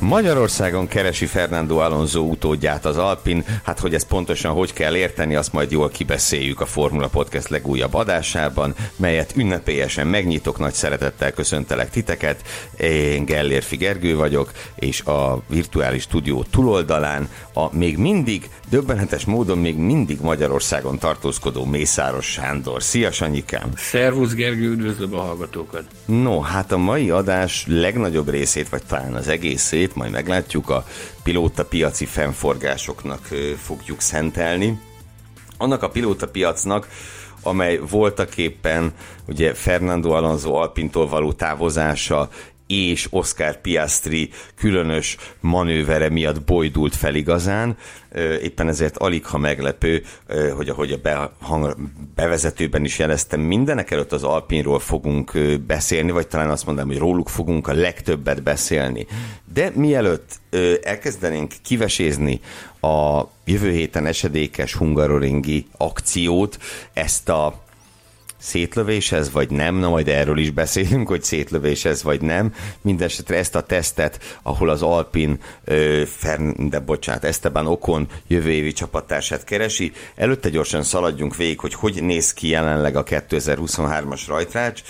Magyarországon keresi Fernando Alonso utódját az Alpin, hát hogy ezt pontosan hogy kell érteni, azt majd jól kibeszéljük a Formula Podcast legújabb adásában, melyet ünnepélyesen megnyitok, nagy szeretettel köszöntelek titeket. Én Gellér Figergő vagyok, és a virtuális stúdió túloldalán a még mindig, döbbenetes módon még mindig Magyarországon tartózkodó Mészáros Sándor. Szia Sanyikám! Szervusz Gergő, üdvözlöm a hallgatókat! No, hát a mai adás legnagyobb részét, vagy talán az egészét, majd meglátjuk, a pilóta piaci fennforgásoknak fogjuk szentelni. Annak a pilóta piacnak, amely voltaképpen ugye Fernando Alonso Alpintól való távozása és Oscar Piastri különös manővere miatt bojdult fel igazán. Éppen ezért alig ha meglepő, hogy ahogy a behang, bevezetőben is jeleztem, mindenek előtt az Alpinról fogunk beszélni, vagy talán azt mondanám, hogy róluk fogunk a legtöbbet beszélni. De mielőtt elkezdenénk kivesézni a jövő héten esedékes hungaroringi akciót, ezt a szétlövés ez, vagy nem, na majd erről is beszélünk, hogy szétlövés ez, vagy nem. Mindenesetre ezt a tesztet, ahol az Alpin, ö, Fern, de bocsánat, Esteban Okon jövő évi csapattársát keresi. Előtte gyorsan szaladjunk végig, hogy hogy néz ki jelenleg a 2023-as rajtrács,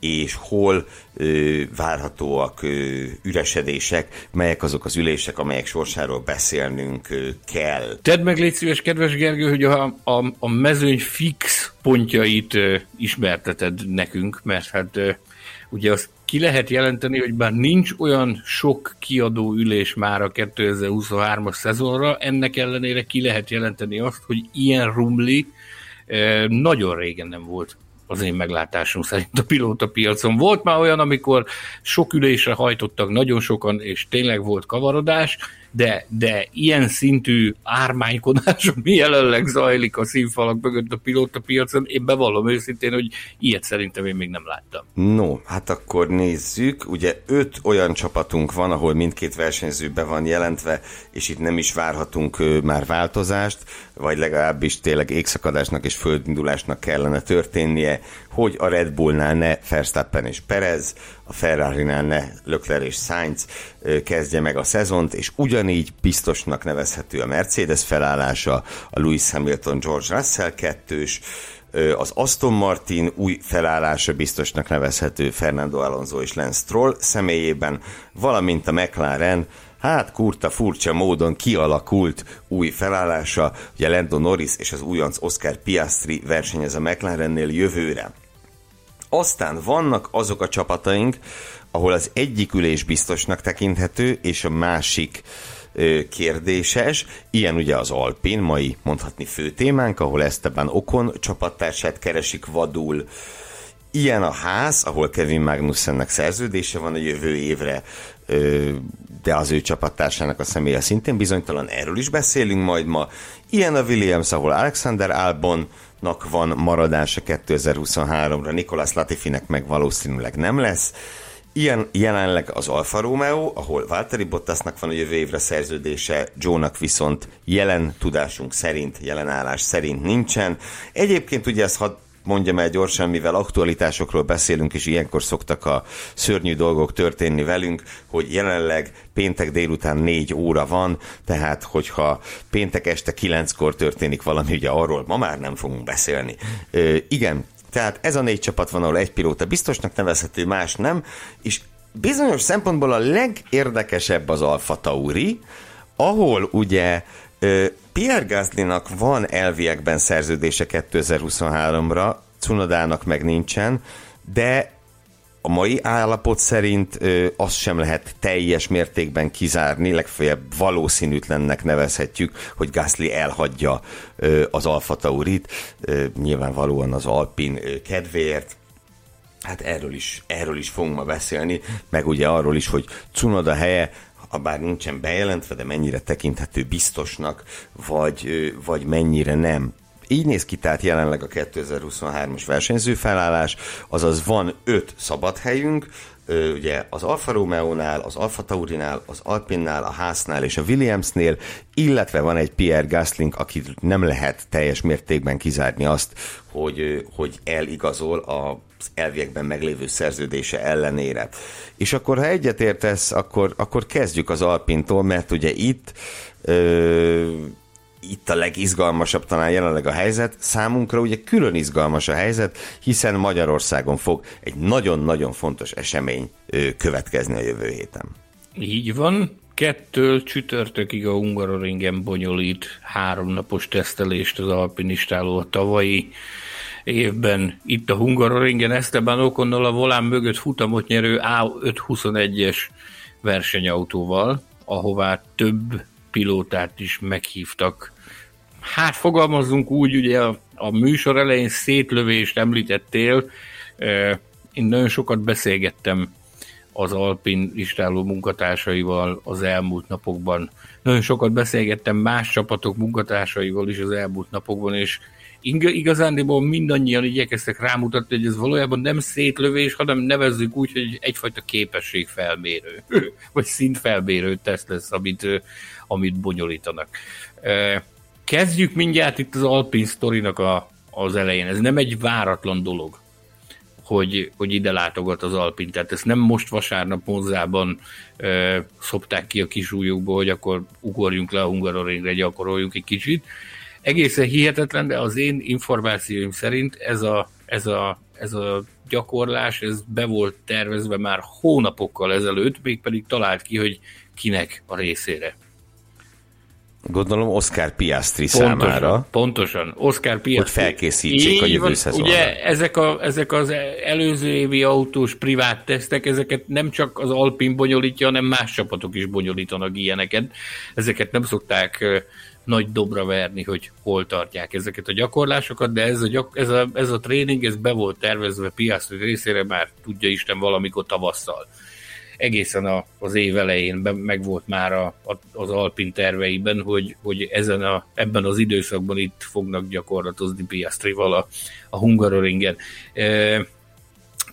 és hol ö, várhatóak ö, üresedések, melyek azok az ülések, amelyek sorsáról beszélnünk ö, kell. Tedd meg, légy szíves, kedves Gergő, hogy a, a, a mezőny fix pontjait ö, ismerteted nekünk, mert hát ö, ugye azt ki lehet jelenteni, hogy bár nincs olyan sok kiadó ülés már a 2023-as szezonra, ennek ellenére ki lehet jelenteni azt, hogy ilyen rumli nagyon régen nem volt az én meglátásom szerint a pilóta piacon. Volt már olyan, amikor sok ülésre hajtottak nagyon sokan, és tényleg volt kavarodás, de, de ilyen szintű ármánykodás, ami jelenleg zajlik a színfalak mögött a pilóta piacon, én bevallom őszintén, hogy ilyet szerintem én még nem láttam. No, hát akkor nézzük. Ugye öt olyan csapatunk van, ahol mindkét versenyző be van jelentve, és itt nem is várhatunk már változást, vagy legalábbis tényleg égszakadásnak és földindulásnak kellene történnie, hogy a Red Bullnál ne Verstappen és Perez, a Ferrari-nál ne Leclerc és Sainz kezdje meg a szezont, és ugyanígy biztosnak nevezhető a Mercedes felállása, a Lewis Hamilton George Russell kettős, az Aston Martin új felállása biztosnak nevezhető Fernando Alonso és Lance Stroll személyében, valamint a McLaren hát kurta furcsa módon kialakult új felállása, ugye Lando Norris és az újonc Oscar Piastri versenyez a McLarennél jövőre. Aztán vannak azok a csapataink, ahol az egyik ülés biztosnak tekinthető, és a másik kérdéses. Ilyen ugye az Alpin, mai mondhatni fő témánk, ahol Esteban Okon csapattársát keresik vadul. Ilyen a ház, ahol Kevin Magnussennek szerződése van a jövő évre, de az ő csapattársának a személye szintén bizonytalan, erről is beszélünk majd ma. Ilyen a Williams, ahol Alexander Albon, nak van maradása 2023-ra, Nikolas Latifinek meg valószínűleg nem lesz. Ilyen jelenleg az Alfa Romeo, ahol Valtteri Bottasnak van a jövő évre szerződése, Jónak viszont jelen tudásunk szerint, jelen állás szerint nincsen. Egyébként ugye ezt hadd mondjam el gyorsan, mivel aktualitásokról beszélünk, és ilyenkor szoktak a szörnyű dolgok történni velünk, hogy jelenleg péntek délután négy óra van, tehát hogyha péntek este kilenckor történik valami, ugye arról ma már nem fogunk beszélni. Ö, igen, tehát ez a négy csapat van, ahol egy pilóta biztosnak nevezhető, más nem, és bizonyos szempontból a legérdekesebb az Alfa Tauri, ahol ugye Pierre Gaslynak van elviekben szerződése 2023-ra, Cunodának meg nincsen, de a mai állapot szerint ö, azt sem lehet teljes mértékben kizárni, legfeljebb valószínűtlennek nevezhetjük, hogy Gasly elhagyja ö, az Alfa Taurit, ö, nyilvánvalóan az Alpin ö, kedvéért, Hát erről is, erről is fogunk ma beszélni, meg ugye arról is, hogy Cunoda helye, ha bár nincsen bejelentve, de mennyire tekinthető biztosnak, vagy, vagy mennyire nem. Így néz ki tehát jelenleg a 2023-as versenyző felállás, azaz van öt szabad helyünk, ugye az Alfa Romeo-nál, az Alfa Taurinál, az Alpinnál, a Haasnál és a Williamsnél, illetve van egy Pierre Gasling, akit nem lehet teljes mértékben kizárni azt, hogy, hogy eligazol az elviekben meglévő szerződése ellenére. És akkor, ha egyetértesz, akkor, akkor kezdjük az Alpintól, mert ugye itt ö, itt a legizgalmasabb talán jelenleg a helyzet. Számunkra ugye külön izgalmas a helyzet, hiszen Magyarországon fog egy nagyon-nagyon fontos esemény következni a jövő héten. Így van. Kettől csütörtökig a Hungaroringen bonyolít háromnapos tesztelést az alpinistáló a tavalyi évben itt a Hungaroringen Esteban Okonnal a volán mögött futamot nyerő A521-es versenyautóval, ahová több pilótát is meghívtak. Hát fogalmazzunk úgy, ugye a, a műsor elején szétlövést említettél, én nagyon sokat beszélgettem az Alpin istáló munkatársaival az elmúlt napokban. Nagyon sokat beszélgettem más csapatok munkatársaival is az elmúlt napokban, és igazándiból mindannyian igyekeztek rámutatni, hogy ez valójában nem szétlövés, hanem nevezzük úgy, hogy egyfajta képességfelmérő, vagy szintfelmérő teszt lesz, amit, amit bonyolítanak. Kezdjük mindjárt itt az Alpin sztorinak a, az elején. Ez nem egy váratlan dolog, hogy, hogy ide látogat az Alpin. Tehát ezt nem most vasárnap Monzában e, szopták ki a kis ujjukból, hogy akkor ugorjunk le a Hungaroringre, gyakoroljunk egy kicsit. Egészen hihetetlen, de az én információim szerint ez a, ez a, ez a gyakorlás, ez be volt tervezve már hónapokkal ezelőtt, mégpedig talált ki, hogy kinek a részére. Gondolom Oscar Piastri pontosan, számára. Pontosan, Oscar Piastri. Hogy felkészítsék Így a jövő szezonra. Ugye ezek, a, ezek az előző évi autós privát tesztek, ezeket nem csak az Alpin bonyolítja, hanem más csapatok is bonyolítanak ilyeneket. Ezeket nem szokták nagy dobra verni, hogy hol tartják ezeket a gyakorlásokat, de ez a, gyak, ez a, ez a tréning, ez be volt tervezve Piastri részére már tudja Isten valamikor tavasszal egészen a, az év elején be, meg volt már a, a, az Alpin terveiben, hogy, hogy ezen a, ebben az időszakban itt fognak gyakorlatozni Piastrival a, a Hungaroringen.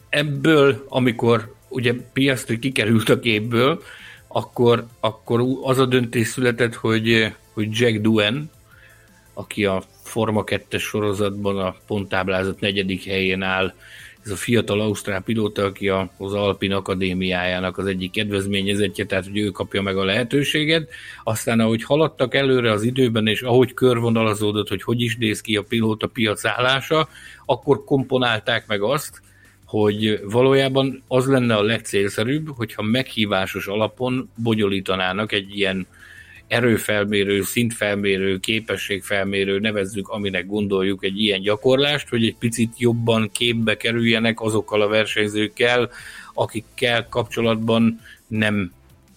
Ebből, amikor ugye Piastri kikerült a képből, akkor, akkor az a döntés született, hogy, hogy Jack Duen, aki a Forma 2 sorozatban a ponttáblázat negyedik helyén áll, ez a fiatal ausztrál pilóta, aki az Alpin Akadémiájának az egyik kedvezményezetje, tehát hogy ő kapja meg a lehetőséget. Aztán ahogy haladtak előre az időben, és ahogy körvonalazódott, hogy hogy is néz ki a pilóta piac állása, akkor komponálták meg azt, hogy valójában az lenne a legcélszerűbb, hogyha meghívásos alapon bonyolítanának egy ilyen erőfelmérő, szintfelmérő, képességfelmérő, nevezzük, aminek gondoljuk egy ilyen gyakorlást, hogy egy picit jobban képbe kerüljenek azokkal a versenyzőkkel, akikkel kapcsolatban nem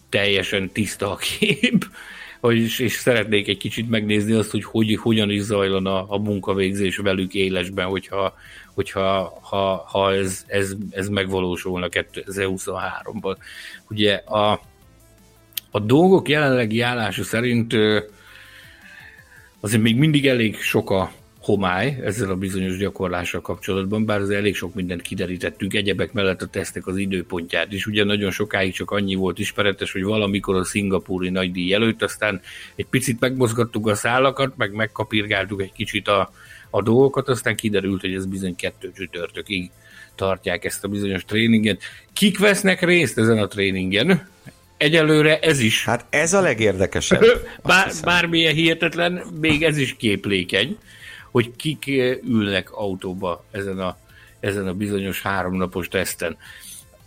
teljesen tiszta a kép, és, és szeretnék egy kicsit megnézni azt, hogy, hogy hogyan is zajlana a munkavégzés velük élesben, hogyha, hogyha ha, ha ez, ez, ez megvalósulna 2023-ban. Ugye a, a dolgok jelenlegi állása szerint azért még mindig elég sok a homály ezzel a bizonyos gyakorlással kapcsolatban, bár az elég sok mindent kiderítettünk, egyebek mellett a tesztek az időpontját is. Ugye nagyon sokáig csak annyi volt ismeretes, hogy valamikor a szingapúri nagydíj előtt, aztán egy picit megmozgattuk a szálakat, meg megkapirgáltuk egy kicsit a, a dolgokat, aztán kiderült, hogy ez bizony kettő csütörtökig tartják ezt a bizonyos tréninget. Kik vesznek részt ezen a tréningen? Egyelőre ez is. Hát ez a legérdekesebb. Bár, bármilyen hihetetlen, még ez is képlékeny, hogy kik ülnek autóba ezen a, ezen a bizonyos háromnapos teszten.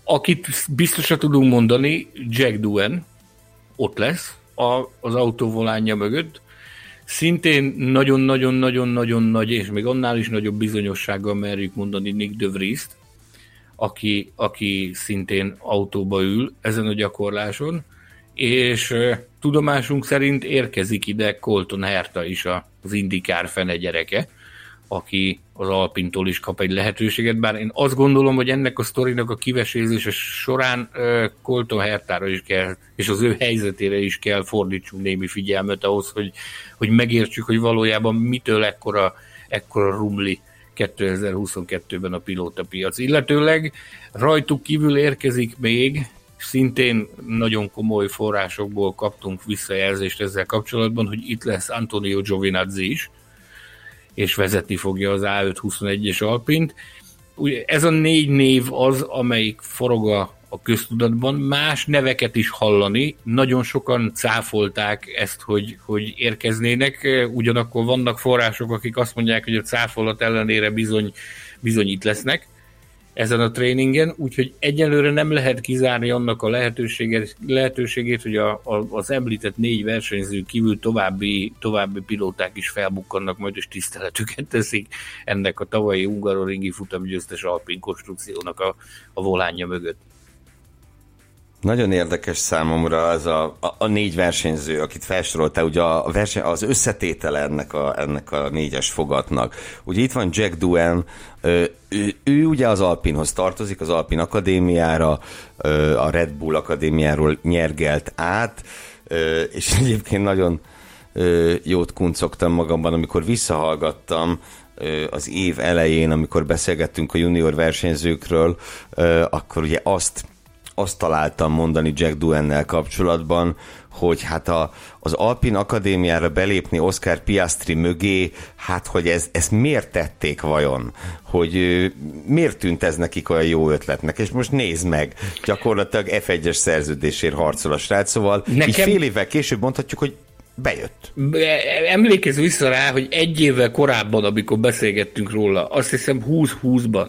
Akit biztosan tudunk mondani, Jack Duen ott lesz a, az autó volánja mögött, Szintén nagyon-nagyon-nagyon-nagyon nagy, és még annál is nagyobb bizonyossággal merjük mondani Nick de Vries-t, aki, aki szintén autóba ül ezen a gyakorláson, és tudomásunk szerint érkezik ide Colton Herta is az indikár fene gyereke, aki az Alpintól is kap egy lehetőséget, bár én azt gondolom, hogy ennek a sztorinak a kivesézése során uh, Colton Hertára is kell, és az ő helyzetére is kell fordítsunk némi figyelmet ahhoz, hogy, hogy megértsük, hogy valójában mitől ekkora, ekkora rumli 2022-ben a pilótapiac. Illetőleg rajtuk kívül érkezik még, szintén nagyon komoly forrásokból kaptunk visszajelzést ezzel kapcsolatban, hogy itt lesz Antonio Giovinazzi is, és vezetni fogja az A521-es Alpint. Ugye ez a négy név az, amelyik forog a, a köztudatban, más neveket is hallani, nagyon sokan cáfolták ezt, hogy, hogy érkeznének, ugyanakkor vannak források, akik azt mondják, hogy a cáfolat ellenére bizony, bizony itt lesznek ezen a tréningen, úgyhogy egyelőre nem lehet kizárni annak a lehetőséget, lehetőségét, hogy a, a, az említett négy versenyző kívül további, további pilóták is felbukkannak, majd és tiszteletüket teszik ennek a tavalyi Ungaroringi futamgyőztes Alpin konstrukciónak a, a volánja mögött. Nagyon érdekes számomra az a, a, a négy versenyző, akit felsoroltál, ugye a verseny, az összetétele ennek a, ennek a négyes fogatnak. Ugye itt van Jack Duen, ő, ő, ő ugye az Alpinhoz tartozik, az Alpin Akadémiára, a Red Bull Akadémiáról nyergelt át, és egyébként nagyon jót kuncogtam magamban, amikor visszahallgattam az év elején, amikor beszélgettünk a junior versenyzőkről, akkor ugye azt azt találtam mondani Jack Duennel kapcsolatban, hogy hát a, az Alpin Akadémiára belépni Oscar Piastri mögé, hát hogy ez, ezt miért tették vajon? Hogy miért tűnt ez nekik olyan jó ötletnek? És most nézd meg, gyakorlatilag F1-es szerződésért harcol a srác, szóval Nekem... így fél évvel később mondhatjuk, hogy bejött. Emlékezz vissza rá, hogy egy évvel korábban, amikor beszélgettünk róla, azt hiszem 20-20-ban,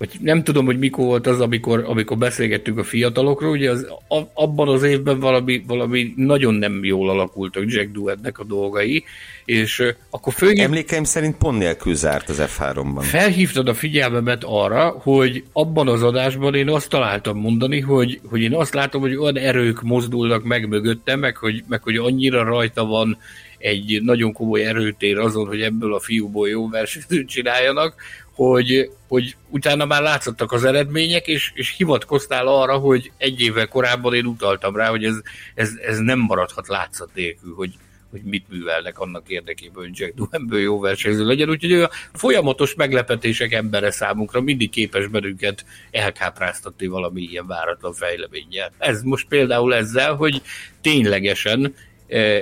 vagy nem tudom, hogy mikor volt az, amikor, amikor beszélgettünk a fiatalokról, ugye az, a, abban az évben valami, valami nagyon nem jól alakultak Jack Duettnek a dolgai, és akkor főleg... Emlékeim szerint pont nélkül zárt az F3-ban. Felhívtad a figyelmemet arra, hogy abban az adásban én azt találtam mondani, hogy, hogy én azt látom, hogy olyan erők mozdulnak meg mögöttem, meg hogy, meg hogy annyira rajta van egy nagyon komoly erőtér azon, hogy ebből a fiúból jó versenyt csináljanak, hogy, hogy utána már látszottak az eredmények, és, és hivatkoztál arra, hogy egy évvel korábban én utaltam rá, hogy ez, ez, ez nem maradhat látszat nélkül, hogy, hogy mit művelnek annak érdekében, hogy Jack Duhenből jó versenyző legyen, úgyhogy a folyamatos meglepetések embere számunkra mindig képes bennünket elkápráztatni valami ilyen váratlan fejleménnyel. Ez most például ezzel, hogy ténylegesen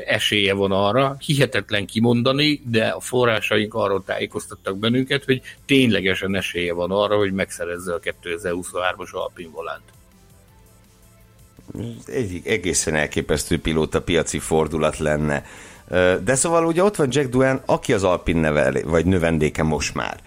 esélye van arra, hihetetlen kimondani, de a forrásaink arról tájékoztattak bennünket, hogy ténylegesen esélye van arra, hogy megszerezze a 2023-as Alpin volánt. Egy egészen elképesztő pilóta piaci fordulat lenne. De szóval ugye ott van Jack Duan, aki az Alpin nevel, vagy növendéke most már.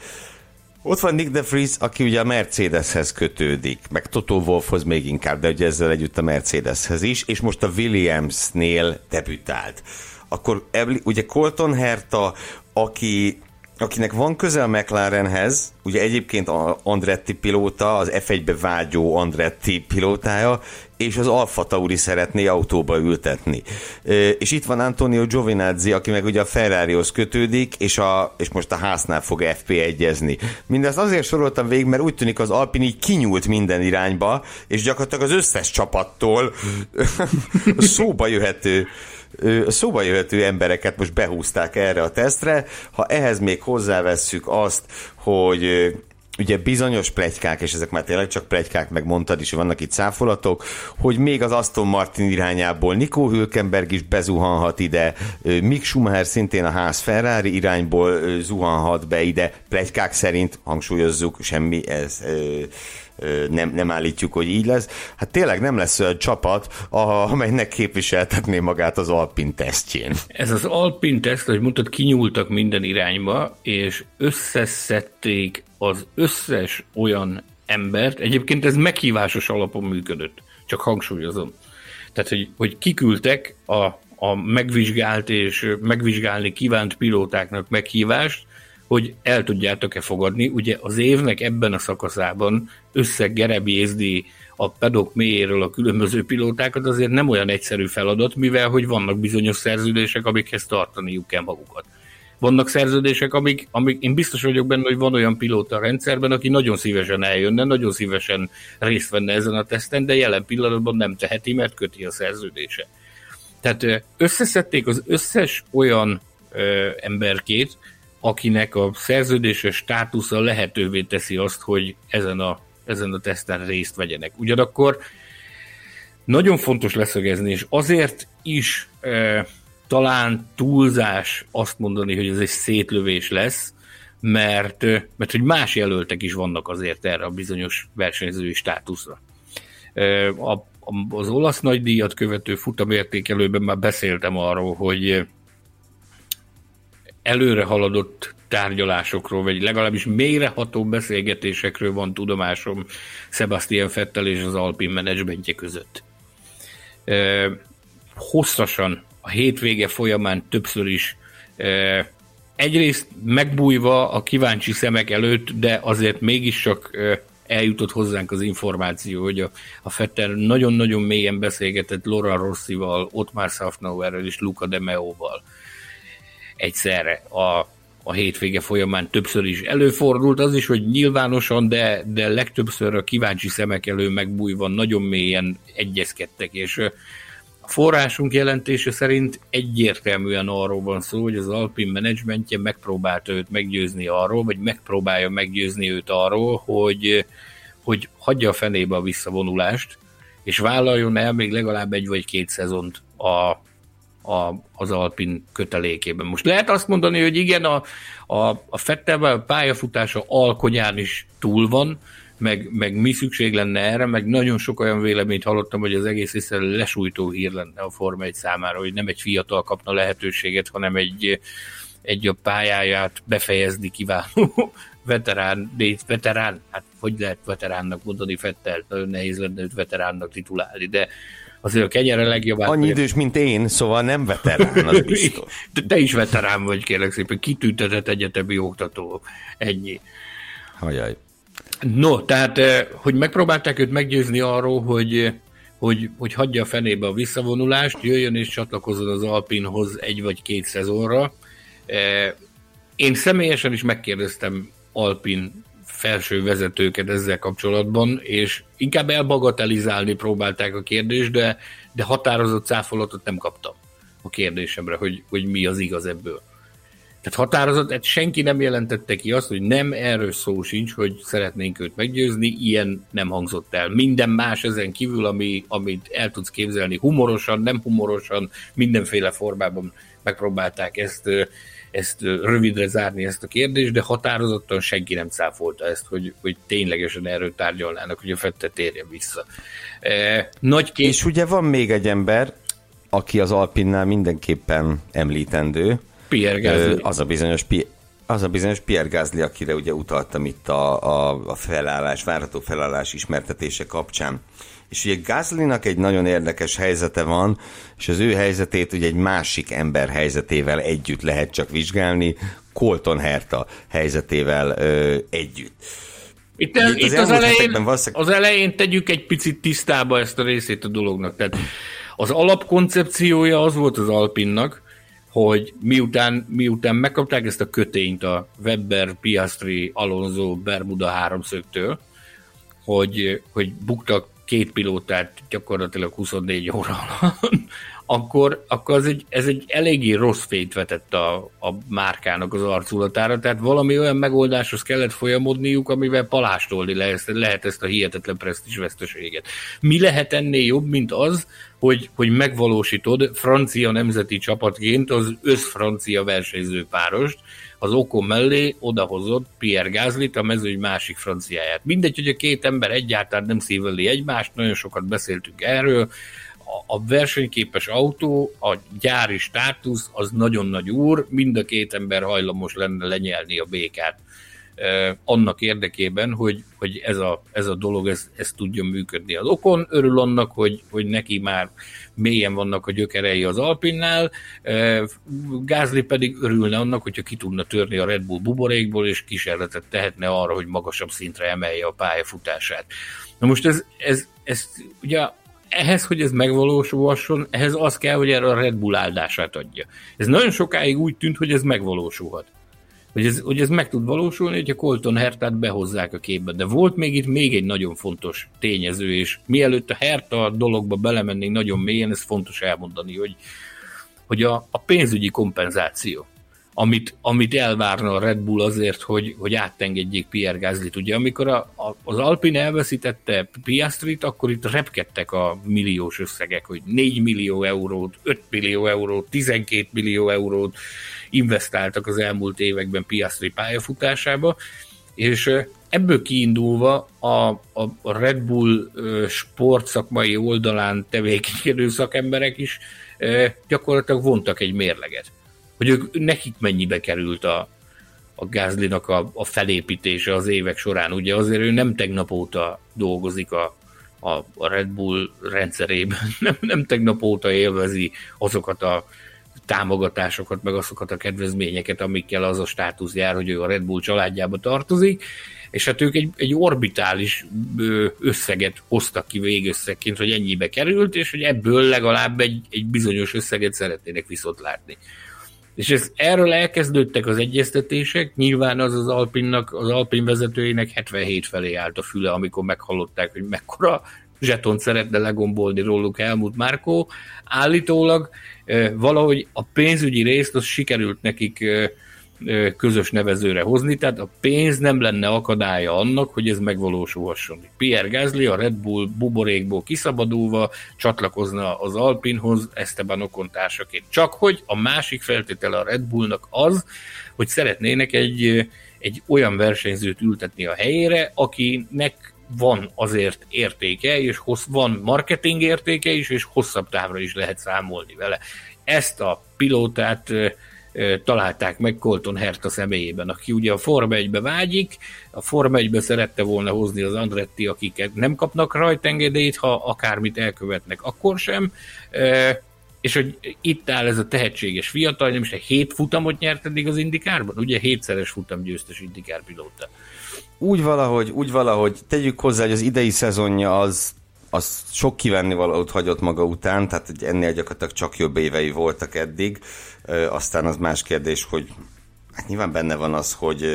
Ott van Nick de Vries, aki ugye a Mercedeshez kötődik, meg Toto Wolfhoz még inkább, de ugye ezzel együtt a Mercedeshez is, és most a Williamsnél debütált. Akkor ugye Colton Herta, aki akinek van közel McLarenhez, ugye egyébként a Andretti pilóta, az F1-be vágyó Andretti pilótája, és az Alfa Tauri szeretné autóba ültetni. És itt van Antonio Giovinazzi, aki meg ugye a Ferrarihoz kötődik, és, a, és most a háznál fog FP1-ezni. Mindezt azért soroltam végig, mert úgy tűnik az Alpin így kinyúlt minden irányba, és gyakorlatilag az összes csapattól szóba jöhető szóba jöhető embereket most behúzták erre a tesztre. Ha ehhez még hozzávesszük azt, hogy ugye bizonyos plegykák, és ezek már tényleg csak plegykák, meg mondtad is, vannak itt száfolatok, hogy még az Aston Martin irányából Nico Hülkenberg is bezuhanhat ide, Mick Schumacher szintén a ház Ferrari irányból zuhanhat be ide, plegykák szerint, hangsúlyozzuk, semmi ez nem, nem állítjuk, hogy így lesz. Hát tényleg nem lesz olyan csapat, amelynek képviseltetné magát az Alpin tesztjén. Ez az Alpin teszt, hogy mondtad, kinyúltak minden irányba, és összeszedték az összes olyan embert, egyébként ez meghívásos alapon működött, csak hangsúlyozom. Tehát, hogy, hogy kiküldtek a, a megvizsgált és megvizsgálni kívánt pilótáknak meghívást, hogy el tudjátok-e fogadni. Ugye az évnek ebben a szakaszában összegerebjézni a pedok mélyéről a különböző pilótákat azért nem olyan egyszerű feladat, mivel hogy vannak bizonyos szerződések, amikhez tartaniuk kell magukat. Vannak szerződések, amik, amik én biztos vagyok benne, hogy van olyan pilóta a rendszerben, aki nagyon szívesen eljönne, nagyon szívesen részt venne ezen a teszten, de jelen pillanatban nem teheti, mert köti a szerződése. Tehát összeszedték az összes olyan ö, emberkét, akinek a szerződéses státusza lehetővé teszi azt, hogy ezen a, ezen a teszten részt vegyenek. Ugyanakkor nagyon fontos leszögezni, és azért is e, talán túlzás azt mondani, hogy ez egy szétlövés lesz, mert, mert hogy más jelöltek is vannak azért erre a bizonyos versenyzői státuszra. A, az olasz nagydíjat követő futamértékelőben már beszéltem arról, hogy előre haladott tárgyalásokról, vagy legalábbis mélyreható beszélgetésekről van tudomásom Sebastian Fettel és az Alpin menedzsmentje között. Hosszasan a hétvége folyamán többször is egyrészt megbújva a kíváncsi szemek előtt, de azért mégiscsak eljutott hozzánk az információ, hogy a, a Fetter nagyon-nagyon mélyen beszélgetett Laura Rossival, Ottmar Safnauerrel és Luca De Meo-val egyszerre a, a hétvége folyamán többször is. Előfordult az is, hogy nyilvánosan, de, de legtöbbször a kíváncsi szemek elő megbújva nagyon mélyen egyezkedtek, és forrásunk jelentése szerint egyértelműen arról van szó, hogy az Alpin menedzsmentje megpróbálta őt meggyőzni arról, vagy megpróbálja meggyőzni őt arról, hogy, hogy hagyja a fenébe a visszavonulást, és vállaljon el még legalább egy vagy két szezont a, a, az Alpin kötelékében. Most lehet azt mondani, hogy igen, a, a, a Fettelben a pályafutása alkonyán is túl van, meg, meg mi szükség lenne erre, meg nagyon sok olyan véleményt hallottam, hogy az egész egyszerűen lesújtó hír lenne a Forma 1 számára, hogy nem egy fiatal kapna lehetőséget, hanem egy, egy a pályáját befejezni kívánó veterán, de veterán, hát hogy lehet veteránnak mondani Fettel, nagyon nehéz lenne őt veteránnak titulálni, de azért a kenyere legjobb. Annyi idős, mint én, szóval nem veterán, az biztos. Te, te is veterán vagy, kérlek szépen, kitüntetett egyetemi oktató. Ennyi. Hajaj. No, tehát, eh, hogy megpróbálták őt meggyőzni arról, hogy, hogy, hogy hagyja a fenébe a visszavonulást, jöjjön és csatlakozzon az Alpinhoz egy vagy két szezonra. Eh, én személyesen is megkérdeztem Alpin felső vezetőket ezzel kapcsolatban, és inkább elbagatelizálni próbálták a kérdést, de, de határozott cáfolatot nem kaptam a kérdésemre, hogy, hogy mi az igaz ebből. Tehát határozott, senki nem jelentette ki azt, hogy nem erről szó sincs, hogy szeretnénk őt meggyőzni, ilyen nem hangzott el. Minden más ezen kívül, ami, amit el tudsz képzelni humorosan, nem humorosan, mindenféle formában megpróbálták ezt ezt rövidre zárni ezt a kérdést, de határozottan senki nem cáfolta ezt, hogy, hogy ténylegesen erről tárgyalnának, hogy a Fette térjen vissza. E, nagy kép... És ugye van még egy ember, aki az Alpinnál mindenképpen említendő. Pierre Gasly. Az a bizonyos Pierre az a bizonyos Pierre Gasly, akire ugye utaltam itt a, a, a felállás, várható felállás ismertetése kapcsán. És ugye Gázlinak egy nagyon érdekes helyzete van, és az ő helyzetét ugye egy másik ember helyzetével együtt lehet csak vizsgálni, Colton Herta helyzetével ö, együtt. Itt, itt, itt az, elején, valószínűleg... az elején tegyük egy picit tisztába ezt a részét a dolognak. Tehát az alapkoncepciója az volt az Alpinnak, hogy miután, miután megkapták ezt a kötényt a Webber, Piastri, Alonso, Bermuda háromszögtől, hogy, hogy buktak két pilótát gyakorlatilag 24 óra alatt, akkor, akkor ez, egy, ez egy eléggé rossz fényt vetett a, a márkának az arculatára, tehát valami olyan megoldáshoz kellett folyamodniuk, amivel palástolni lehet, lehet ezt a hihetetlen presztis veszteséget. Mi lehet ennél jobb, mint az, hogy, hogy megvalósítod francia nemzeti csapatként az összfrancia versenyző párost, az Okon mellé odahozott Pierre Gázlit, a mezőny másik franciáját. Mindegy, hogy a két ember egyáltalán nem szíveli egymást, nagyon sokat beszéltünk erről, a versenyképes autó, a gyári státusz az nagyon nagy úr, mind a két ember hajlamos lenne lenyelni a békát annak érdekében, hogy, hogy ez, a, ez a dolog, ez, ez tudjon működni. Az okon örül annak, hogy, hogy neki már mélyen vannak a gyökerei az Alpinnál, Gázli pedig örülne annak, hogyha ki tudna törni a Red Bull buborékból, és kísérletet tehetne arra, hogy magasabb szintre emelje a pályafutását. Na most ez, ez, ez ugye ehhez, hogy ez megvalósulhasson, ehhez az kell, hogy erre a Red Bull áldását adja. Ez nagyon sokáig úgy tűnt, hogy ez megvalósulhat. Hogy ez, hogy ez meg tud valósulni, hogyha Colton Hertát behozzák a képbe. De volt még itt még egy nagyon fontos tényező, és mielőtt a Herta dologba belemennénk nagyon mélyen, ez fontos elmondani, hogy, hogy a, a pénzügyi kompenzáció amit, amit elvárna a Red Bull azért, hogy, hogy áttengedjék Pierre Gaslyt. Ugye amikor a, a, az Alpine elveszítette Piastrit, akkor itt repkedtek a milliós összegek, hogy 4 millió eurót, 5 millió eurót, 12 millió eurót investáltak az elmúlt években Piastri pályafutásába, és ebből kiindulva a, a, a Red Bull sportszakmai oldalán tevékenykedő szakemberek is gyakorlatilag vontak egy mérleget hogy ők, nekik mennyibe került a, a Gázlinak a, a felépítése az évek során. Ugye azért ő nem tegnap óta dolgozik a, a, a Red Bull rendszerében, nem, nem tegnap óta élvezi azokat a támogatásokat, meg azokat a kedvezményeket, amikkel az a státusz jár, hogy ő a Red Bull családjába tartozik, és hát ők egy, egy orbitális összeget hoztak ki végösszegként, hogy ennyibe került, és hogy ebből legalább egy, egy bizonyos összeget szeretnének viszont látni. És ez, erről elkezdődtek az egyeztetések, nyilván az az Alpinnak, az Alpin vezetőjének 77 felé állt a füle, amikor meghallották, hogy mekkora zsetont szeretne legombolni róluk Helmut Márkó. Állítólag valahogy a pénzügyi részt az sikerült nekik közös nevezőre hozni, tehát a pénz nem lenne akadálya annak, hogy ez megvalósulhasson. Pierre Gasly a Red Bull buborékból kiszabadulva csatlakozna az Alpinhoz Esteban Ocon társaként. Csak hogy a másik feltétele a Red Bullnak az, hogy szeretnének egy, egy olyan versenyzőt ültetni a helyére, akinek van azért értéke, és hossz, van marketing értéke is, és hosszabb távra is lehet számolni vele. Ezt a pilótát találták meg Colton Herta személyében, aki ugye a Forma 1-be vágyik, a Forma 1-be szerette volna hozni az Andretti, akiket nem kapnak rajtengedélyt, ha akármit elkövetnek, akkor sem, és hogy itt áll ez a tehetséges fiatal, nem is egy hét futamot nyert eddig az indikárban, ugye hétszeres futam győztes indikár pilóta. Úgy valahogy, úgy valahogy tegyük hozzá, hogy az idei szezonja az az sok kivenni valót hagyott maga után, tehát ennél gyakorlatilag csak jobb évei voltak eddig. Aztán az más kérdés, hogy hát nyilván benne van az, hogy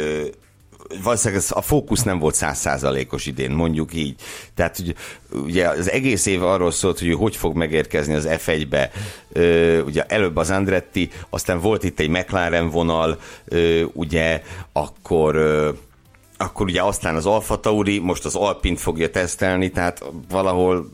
valószínűleg a fókusz nem volt százszázalékos idén, mondjuk így. Tehát hogy, ugye az egész év arról szólt, hogy hogy fog megérkezni az F1-be. ugye előbb az Andretti, aztán volt itt egy McLaren vonal, ugye akkor akkor ugye aztán az Alfa Tauri, most az Alpint fogja tesztelni, tehát valahol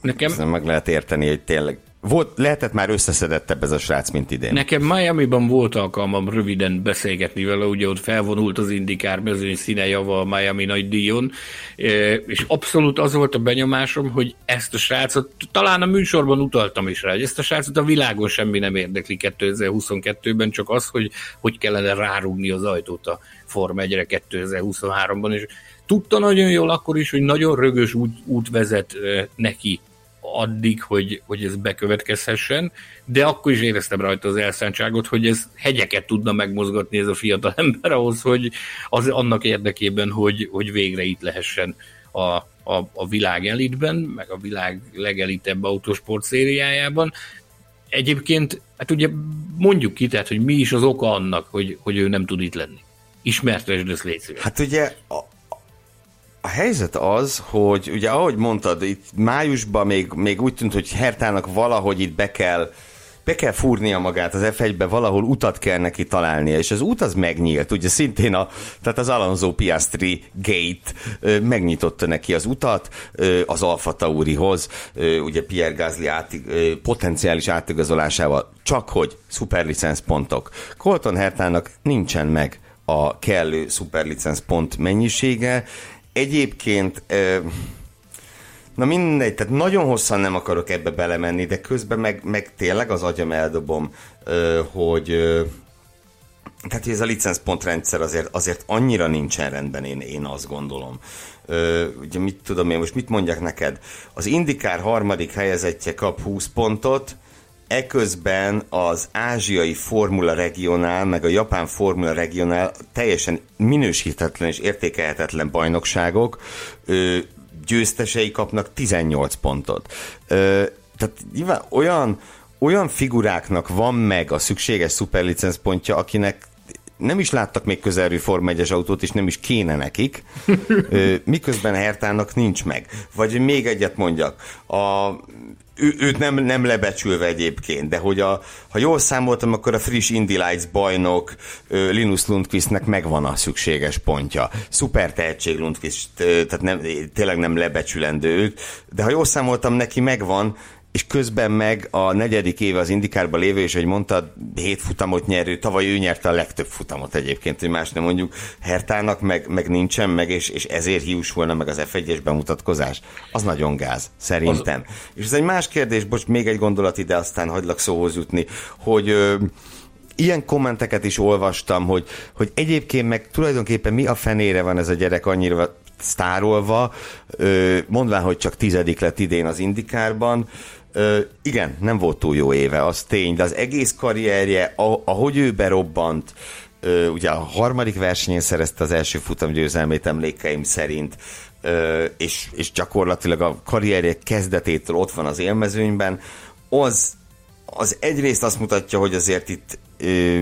Nekem... meg lehet érteni, hogy tényleg volt, lehetett már összeszedettebb ez a srác, mint idén. Nekem Miami-ban volt alkalmam röviden beszélgetni vele, ugye ott felvonult az indikár mezőny színe java a Miami nagy díjon, e, és abszolút az volt a benyomásom, hogy ezt a srácot, talán a műsorban utaltam is rá, hogy ezt a srácot a világon semmi nem érdekli 2022-ben, csak az, hogy hogy kellene rárugni az ajtót a Forma 1-re 2023-ban, és tudta nagyon jól akkor is, hogy nagyon rögös út, út vezet e, neki addig, hogy, hogy ez bekövetkezhessen, de akkor is éreztem rajta az elszántságot, hogy ez hegyeket tudna megmozgatni ez a fiatal ember ahhoz, hogy az annak érdekében, hogy, hogy végre itt lehessen a, a, a világ elitben, meg a világ legelitebb autósport szériájában. Egyébként, hát ugye mondjuk ki, tehát, hogy mi is az oka annak, hogy, hogy ő nem tud itt lenni. Ismertesd ezt légy Hát ugye a, helyzet az, hogy ugye ahogy mondtad, itt májusban még, még úgy tűnt, hogy Hertának valahogy itt be kell be kell fúrnia magát az F1-be, valahol utat kell neki találnia, és az út az megnyílt, ugye szintén a, tehát az Alonso Piastri Gate ö, megnyitotta neki az utat ö, az Alfa Taurihoz, ö, ugye Pierre Gasly át, potenciális átigazolásával, csak hogy szuperlicensz pontok. Colton Hertának nincsen meg a kellő szuperlicensz pont mennyisége, Egyébként, na mindegy, tehát nagyon hosszan nem akarok ebbe belemenni, de közben meg, meg tényleg az agyam eldobom, hogy tehát ez a licenszpontrendszer azért, azért annyira nincsen rendben, én, én azt gondolom. Ö, ugye mit tudom én, most mit mondjak neked? Az Indikár harmadik helyezettje kap 20 pontot, Eközben az ázsiai formula regionál, meg a japán formula regionál teljesen minősítetlen és értékelhetetlen bajnokságok, győztesei kapnak 18 pontot. Tehát nyilván olyan, olyan figuráknak van meg a szükséges szuperlicenc pontja, akinek nem is láttak még közelről Forma 1 autót, és nem is kéne nekik, miközben Hertának nincs meg. Vagy még egyet mondjak, a, ő, őt nem, nem lebecsülve egyébként, de hogy a, ha jól számoltam, akkor a friss Indy Lights bajnok Linus Lundqvistnek megvan a szükséges pontja. Szuper tehetség Lundqvist, tehát nem, tényleg nem lebecsülendő őt, de ha jól számoltam, neki megvan, és közben meg a negyedik éve az indikárba lévő, és hogy mondtad, hét futamot nyerő, tavaly ő nyerte a legtöbb futamot egyébként, hogy más nem mondjuk Hertának, meg, meg nincsen meg, és, és ezért hiús volna meg az F1-es bemutatkozás. Az nagyon gáz, szerintem. Az... És ez egy más kérdés, bocs, még egy gondolat ide, aztán hagylak szóhoz jutni, hogy ö, ilyen kommenteket is olvastam, hogy, hogy egyébként meg tulajdonképpen mi a fenére van ez a gyerek annyira sztárolva, mondván, hogy csak tizedik lett idén az indikárban, Ö, igen, nem volt túl jó éve, az tény, de az egész karrierje, ahogy ő berobbant, ö, ugye a harmadik versenyén szerezte az első futam emlékeim szerint, ö, és, és gyakorlatilag a karrierje kezdetétől ott van az élmezőnyben, az, az egyrészt azt mutatja, hogy azért itt ö,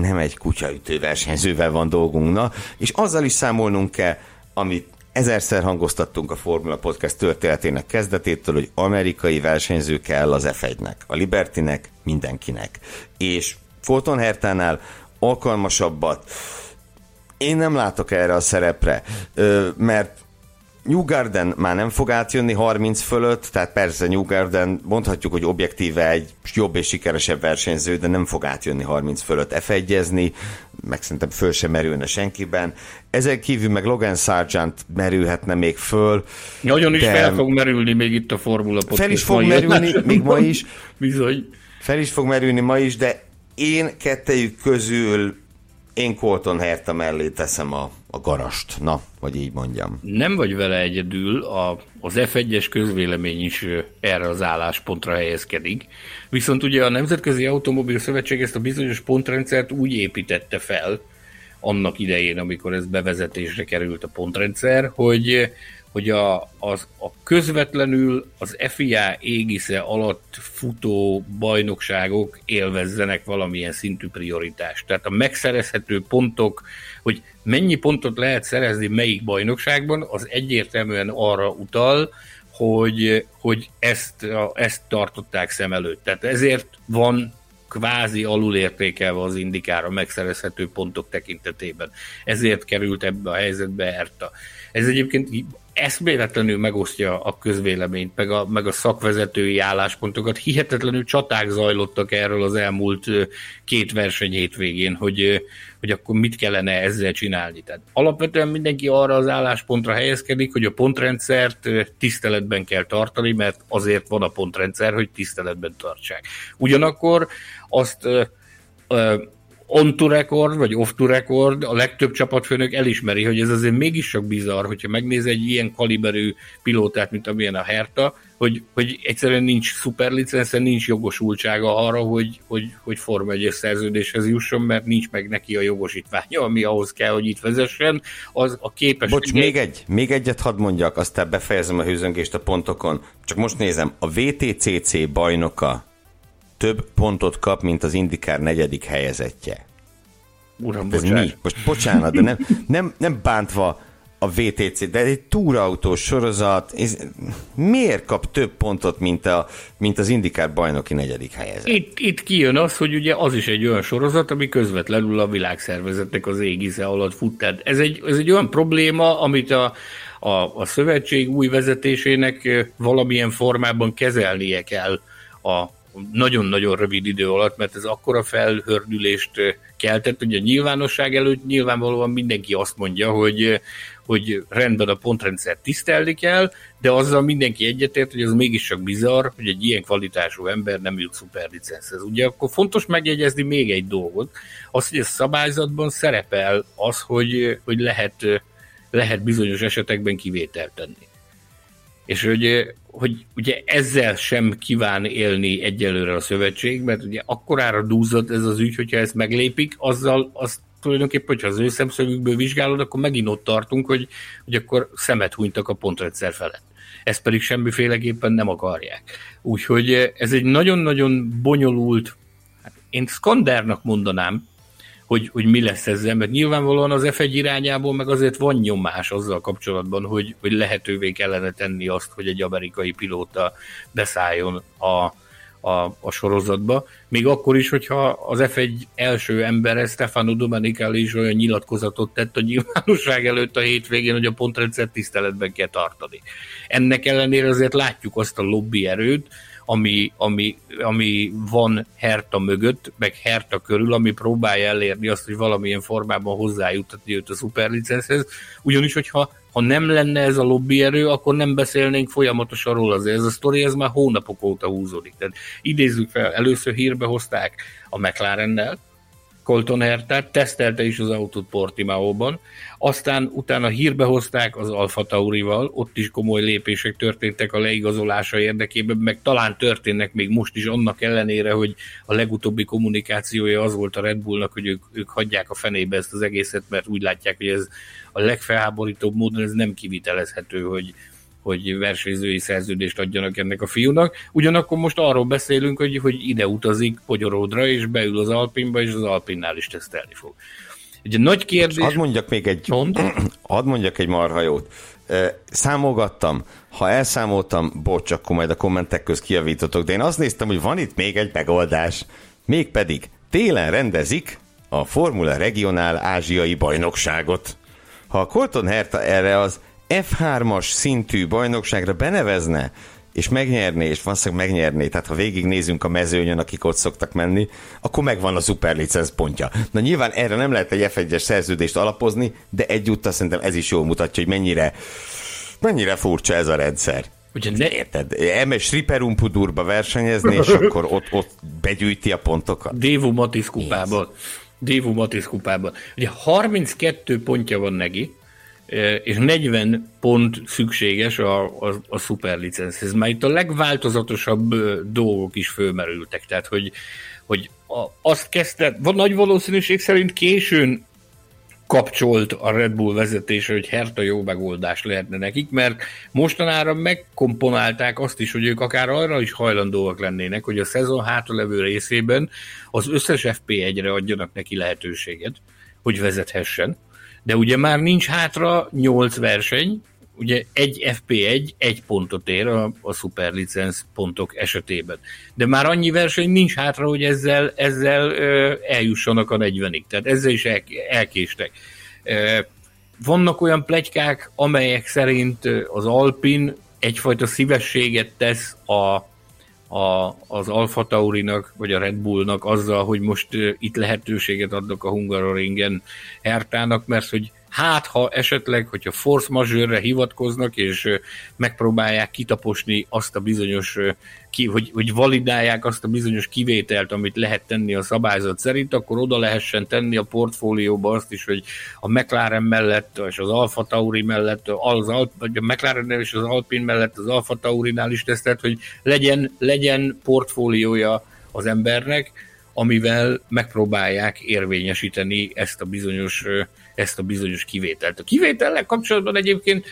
nem egy kutyaütő versenyzővel van dolgunk, na, és azzal is számolnunk kell, amit Ezerszer hangoztattunk a Formula Podcast történetének kezdetétől, hogy amerikai versenyző kell az F1-nek, a Libertynek, mindenkinek. És Fulton Hertánál alkalmasabbat én nem látok erre a szerepre, mert New Garden már nem fog átjönni 30 fölött, tehát persze New Garden mondhatjuk, hogy objektíve egy jobb és sikeresebb versenyző, de nem fog átjönni 30 fölött f meg szerintem föl sem merülne senkiben. Ezen kívül meg Logan Sargent merülhetne még föl. Nagyon is fel fog merülni még itt a Formula Podcast. Fel is fog merülni, még ma is. Bizony. Fel is fog merülni ma is, de én kettejük közül én Colton Herta mellé teszem a, a garast, na, vagy így mondjam. Nem vagy vele egyedül, a, az F1-es közvélemény is erre az álláspontra helyezkedik, viszont ugye a Nemzetközi Automobil Szövetség ezt a bizonyos pontrendszert úgy építette fel, annak idején, amikor ez bevezetésre került a pontrendszer, hogy hogy a, az, a közvetlenül az FIA égisze alatt futó bajnokságok élvezzenek valamilyen szintű prioritást. Tehát a megszerezhető pontok, hogy mennyi pontot lehet szerezni melyik bajnokságban, az egyértelműen arra utal, hogy, hogy ezt, ezt tartották szem előtt. Tehát ezért van kvázi alulértékelve az indikára megszerezhető pontok tekintetében. Ezért került ebbe a helyzetbe Erta. Ez egyébként eszméletlenül megosztja a közvéleményt, meg a, meg a szakvezetői álláspontokat. Hihetetlenül csaták zajlottak erről az elmúlt két verseny hétvégén, hogy, hogy akkor mit kellene ezzel csinálni. Tehát alapvetően mindenki arra az álláspontra helyezkedik, hogy a pontrendszert tiszteletben kell tartani, mert azért van a pontrendszer, hogy tiszteletben tartsák. Ugyanakkor azt on to record, vagy off to record, a legtöbb csapatfőnök elismeri, hogy ez azért mégis sok bizarr, hogyha megnéz egy ilyen kaliberű pilótát, mint amilyen a Herta, hogy, hogy egyszerűen nincs szuperlicenszen, nincs jogosultsága arra, hogy, hogy, hogy Forma 1 szerződéshez jusson, mert nincs meg neki a jogosítványa, ami ahhoz kell, hogy itt vezessen, az a képes... Bocs, még egy, még egyet hadd mondjak, aztán befejezem a hőzöngést a pontokon. Csak most nézem, a VTCC bajnoka több pontot kap, mint az Indikár negyedik helyezettje. Uram, Ez mi? Most bocsánat, de nem, nem, nem bántva a VTC, de egy túrautós sorozat, ez miért kap több pontot, mint, a, mint az Indikár bajnoki negyedik helyezet? Itt, itt kijön az, hogy ugye az is egy olyan sorozat, ami közvetlenül a világszervezetnek az égisze alatt fut. Tehát ez egy, ez egy olyan probléma, amit a, a, a szövetség új vezetésének valamilyen formában kezelnie kell a, nagyon-nagyon rövid idő alatt, mert ez akkora felhördülést keltett, hogy a nyilvánosság előtt nyilvánvalóan mindenki azt mondja, hogy, hogy rendben a pontrendszer tisztelni kell, de azzal mindenki egyetért, hogy az mégiscsak bizarr, hogy egy ilyen kvalitású ember nem jut szuperlicenszhez. Ugye akkor fontos megjegyezni még egy dolgot, az, hogy a szabályzatban szerepel az, hogy, hogy lehet, lehet bizonyos esetekben kivételt tenni. És hogy, hogy ugye ezzel sem kíván élni egyelőre a szövetség, mert ugye akkorára dúzott ez az ügy, hogyha ezt meglépik, azzal azt tulajdonképpen, hogyha az ő szemszögükből vizsgálod, akkor megint ott tartunk, hogy, hogy akkor szemet hunytak a pontrendszer felett. Ezt pedig semmiféleképpen nem akarják. Úgyhogy ez egy nagyon-nagyon bonyolult, hát én skandernak mondanám, hogy, hogy mi lesz ezzel, mert nyilvánvalóan az F1 irányából meg azért van nyomás azzal kapcsolatban, hogy, hogy lehetővé kellene tenni azt, hogy egy amerikai pilóta beszálljon a, a, a sorozatba. Még akkor is, hogyha az F1 első embere, Stefano Domenicali is olyan nyilatkozatot tett a nyilvánosság előtt a hétvégén, hogy a pontrendszer tiszteletben kell tartani. Ennek ellenére azért látjuk azt a lobby erőt, ami, ami, ami van Herta mögött, meg Herta körül, ami próbálja elérni azt, hogy valamilyen formában hozzájutatni őt a szuperlicenszhez. Ugyanis, hogyha ha nem lenne ez a lobbyerő, akkor nem beszélnénk folyamatosan róla. Azért ez a sztori, ez már hónapok óta húzódik. Tehát idézzük fel, először hírbe hozták a McLarennel, Colton Hertát, tesztelte is az autót Portimaóban, aztán utána hírbe hozták az Alfa Taurival, ott is komoly lépések történtek a leigazolása érdekében, meg talán történnek még most is annak ellenére, hogy a legutóbbi kommunikációja az volt a Red Bullnak, hogy ők, ők hagyják a fenébe ezt az egészet, mert úgy látják, hogy ez a legfelháborítóbb módon ez nem kivitelezhető, hogy, hogy versenyzői szerződést adjanak ennek a fiúnak. Ugyanakkor most arról beszélünk, hogy, hogy ide utazik Pogyoródra, és beül az Alpinba, és az Alpinnál is tesztelni fog. Egy nagy kérdés... Hadd mondjak még egy... Mond? Hadd mondjak egy marha jót. Számolgattam, ha elszámoltam, bocs, akkor majd a kommentek köz kiavítotok, de én azt néztem, hogy van itt még egy megoldás. Mégpedig télen rendezik a Formula Regionál Ázsiai Bajnokságot. Ha a Colton Herta erre az F3-as szintű bajnokságra benevezne, és megnyerné, és valószínűleg megnyerné, tehát ha végignézünk a mezőnyön, akik ott szoktak menni, akkor megvan a szuperlicensz pontja. Na nyilván erre nem lehet egy F1-es szerződést alapozni, de egyúttal szerintem ez is jól mutatja, hogy mennyire, mennyire furcsa ez a rendszer. Ugye ne... Érted? Elmegy Sriperumpudurba versenyezni, és akkor ott, ott begyűjti a pontokat. Dévu Matisz kupában. Dévu Matisz kupában. Ugye 32 pontja van neki, és 40 pont szükséges a, a, a szuperlicenszhez. Már itt a legváltozatosabb dolgok is fölmerültek, tehát hogy, hogy a, azt kezdte, van nagy valószínűség szerint későn kapcsolt a Red Bull vezetése, hogy Herta jó megoldás lehetne nekik, mert mostanára megkomponálták azt is, hogy ők akár arra is hajlandóak lennének, hogy a szezon hátralevő részében az összes FP1-re adjanak neki lehetőséget, hogy vezethessen, de ugye már nincs hátra 8 verseny, ugye egy FP1 egy pontot ér a, a szuperlicensz pontok esetében. De már annyi verseny nincs hátra, hogy ezzel, ezzel ö, eljussanak a 40-ig. Tehát ezzel is el, elkéstek. Ö, vannak olyan plegykák, amelyek szerint az Alpin egyfajta szívességet tesz a, a, az Alfa Taurinak, vagy a Red Bullnak azzal, hogy most itt lehetőséget adnak a Hungaroringen Hertának, mert hogy hát ha esetleg, hogyha force majeure hivatkoznak, és megpróbálják kitaposni azt a bizonyos, ki, hogy, hogy validálják azt a bizonyos kivételt, amit lehet tenni a szabályzat szerint, akkor oda lehessen tenni a portfólióba azt is, hogy a McLaren mellett, és az Alfa Tauri mellett, az vagy a McLaren és az Alpin mellett az Alfa Taurinál is tesztelt, hogy legyen, legyen portfóliója az embernek, amivel megpróbálják érvényesíteni ezt a bizonyos, ezt a bizonyos kivételt. A kivétellel kapcsolatban egyébként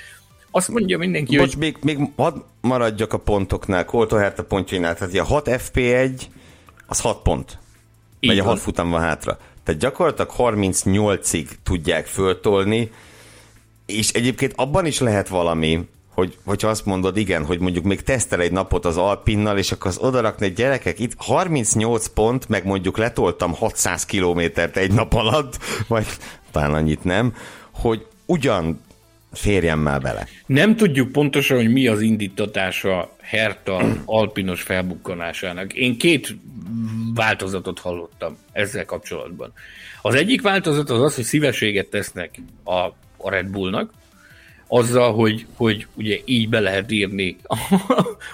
azt mondja mindenki, Bocs, hogy... még, még hadd maradjak a pontoknál, Colton Herta pontjainál, tehát a 6 FP1 az 6 pont. Így vagy a 6 futam van hátra. Tehát gyakorlatilag 38-ig tudják föltolni, és egyébként abban is lehet valami, hogy, hogyha azt mondod, igen, hogy mondjuk még tesztel egy napot az Alpinnal, és akkor az odarakni egy gyerekek, itt 38 pont, meg mondjuk letoltam 600 kilométert egy nap alatt, vagy talán annyit nem, hogy ugyan férjen már bele. Nem tudjuk pontosan, hogy mi az indítatása Herta alpinos felbukkanásának. Én két változatot hallottam ezzel kapcsolatban. Az egyik változat az az, hogy szívességet tesznek a, a Red Bullnak, azzal, hogy, hogy ugye így be lehet írni a,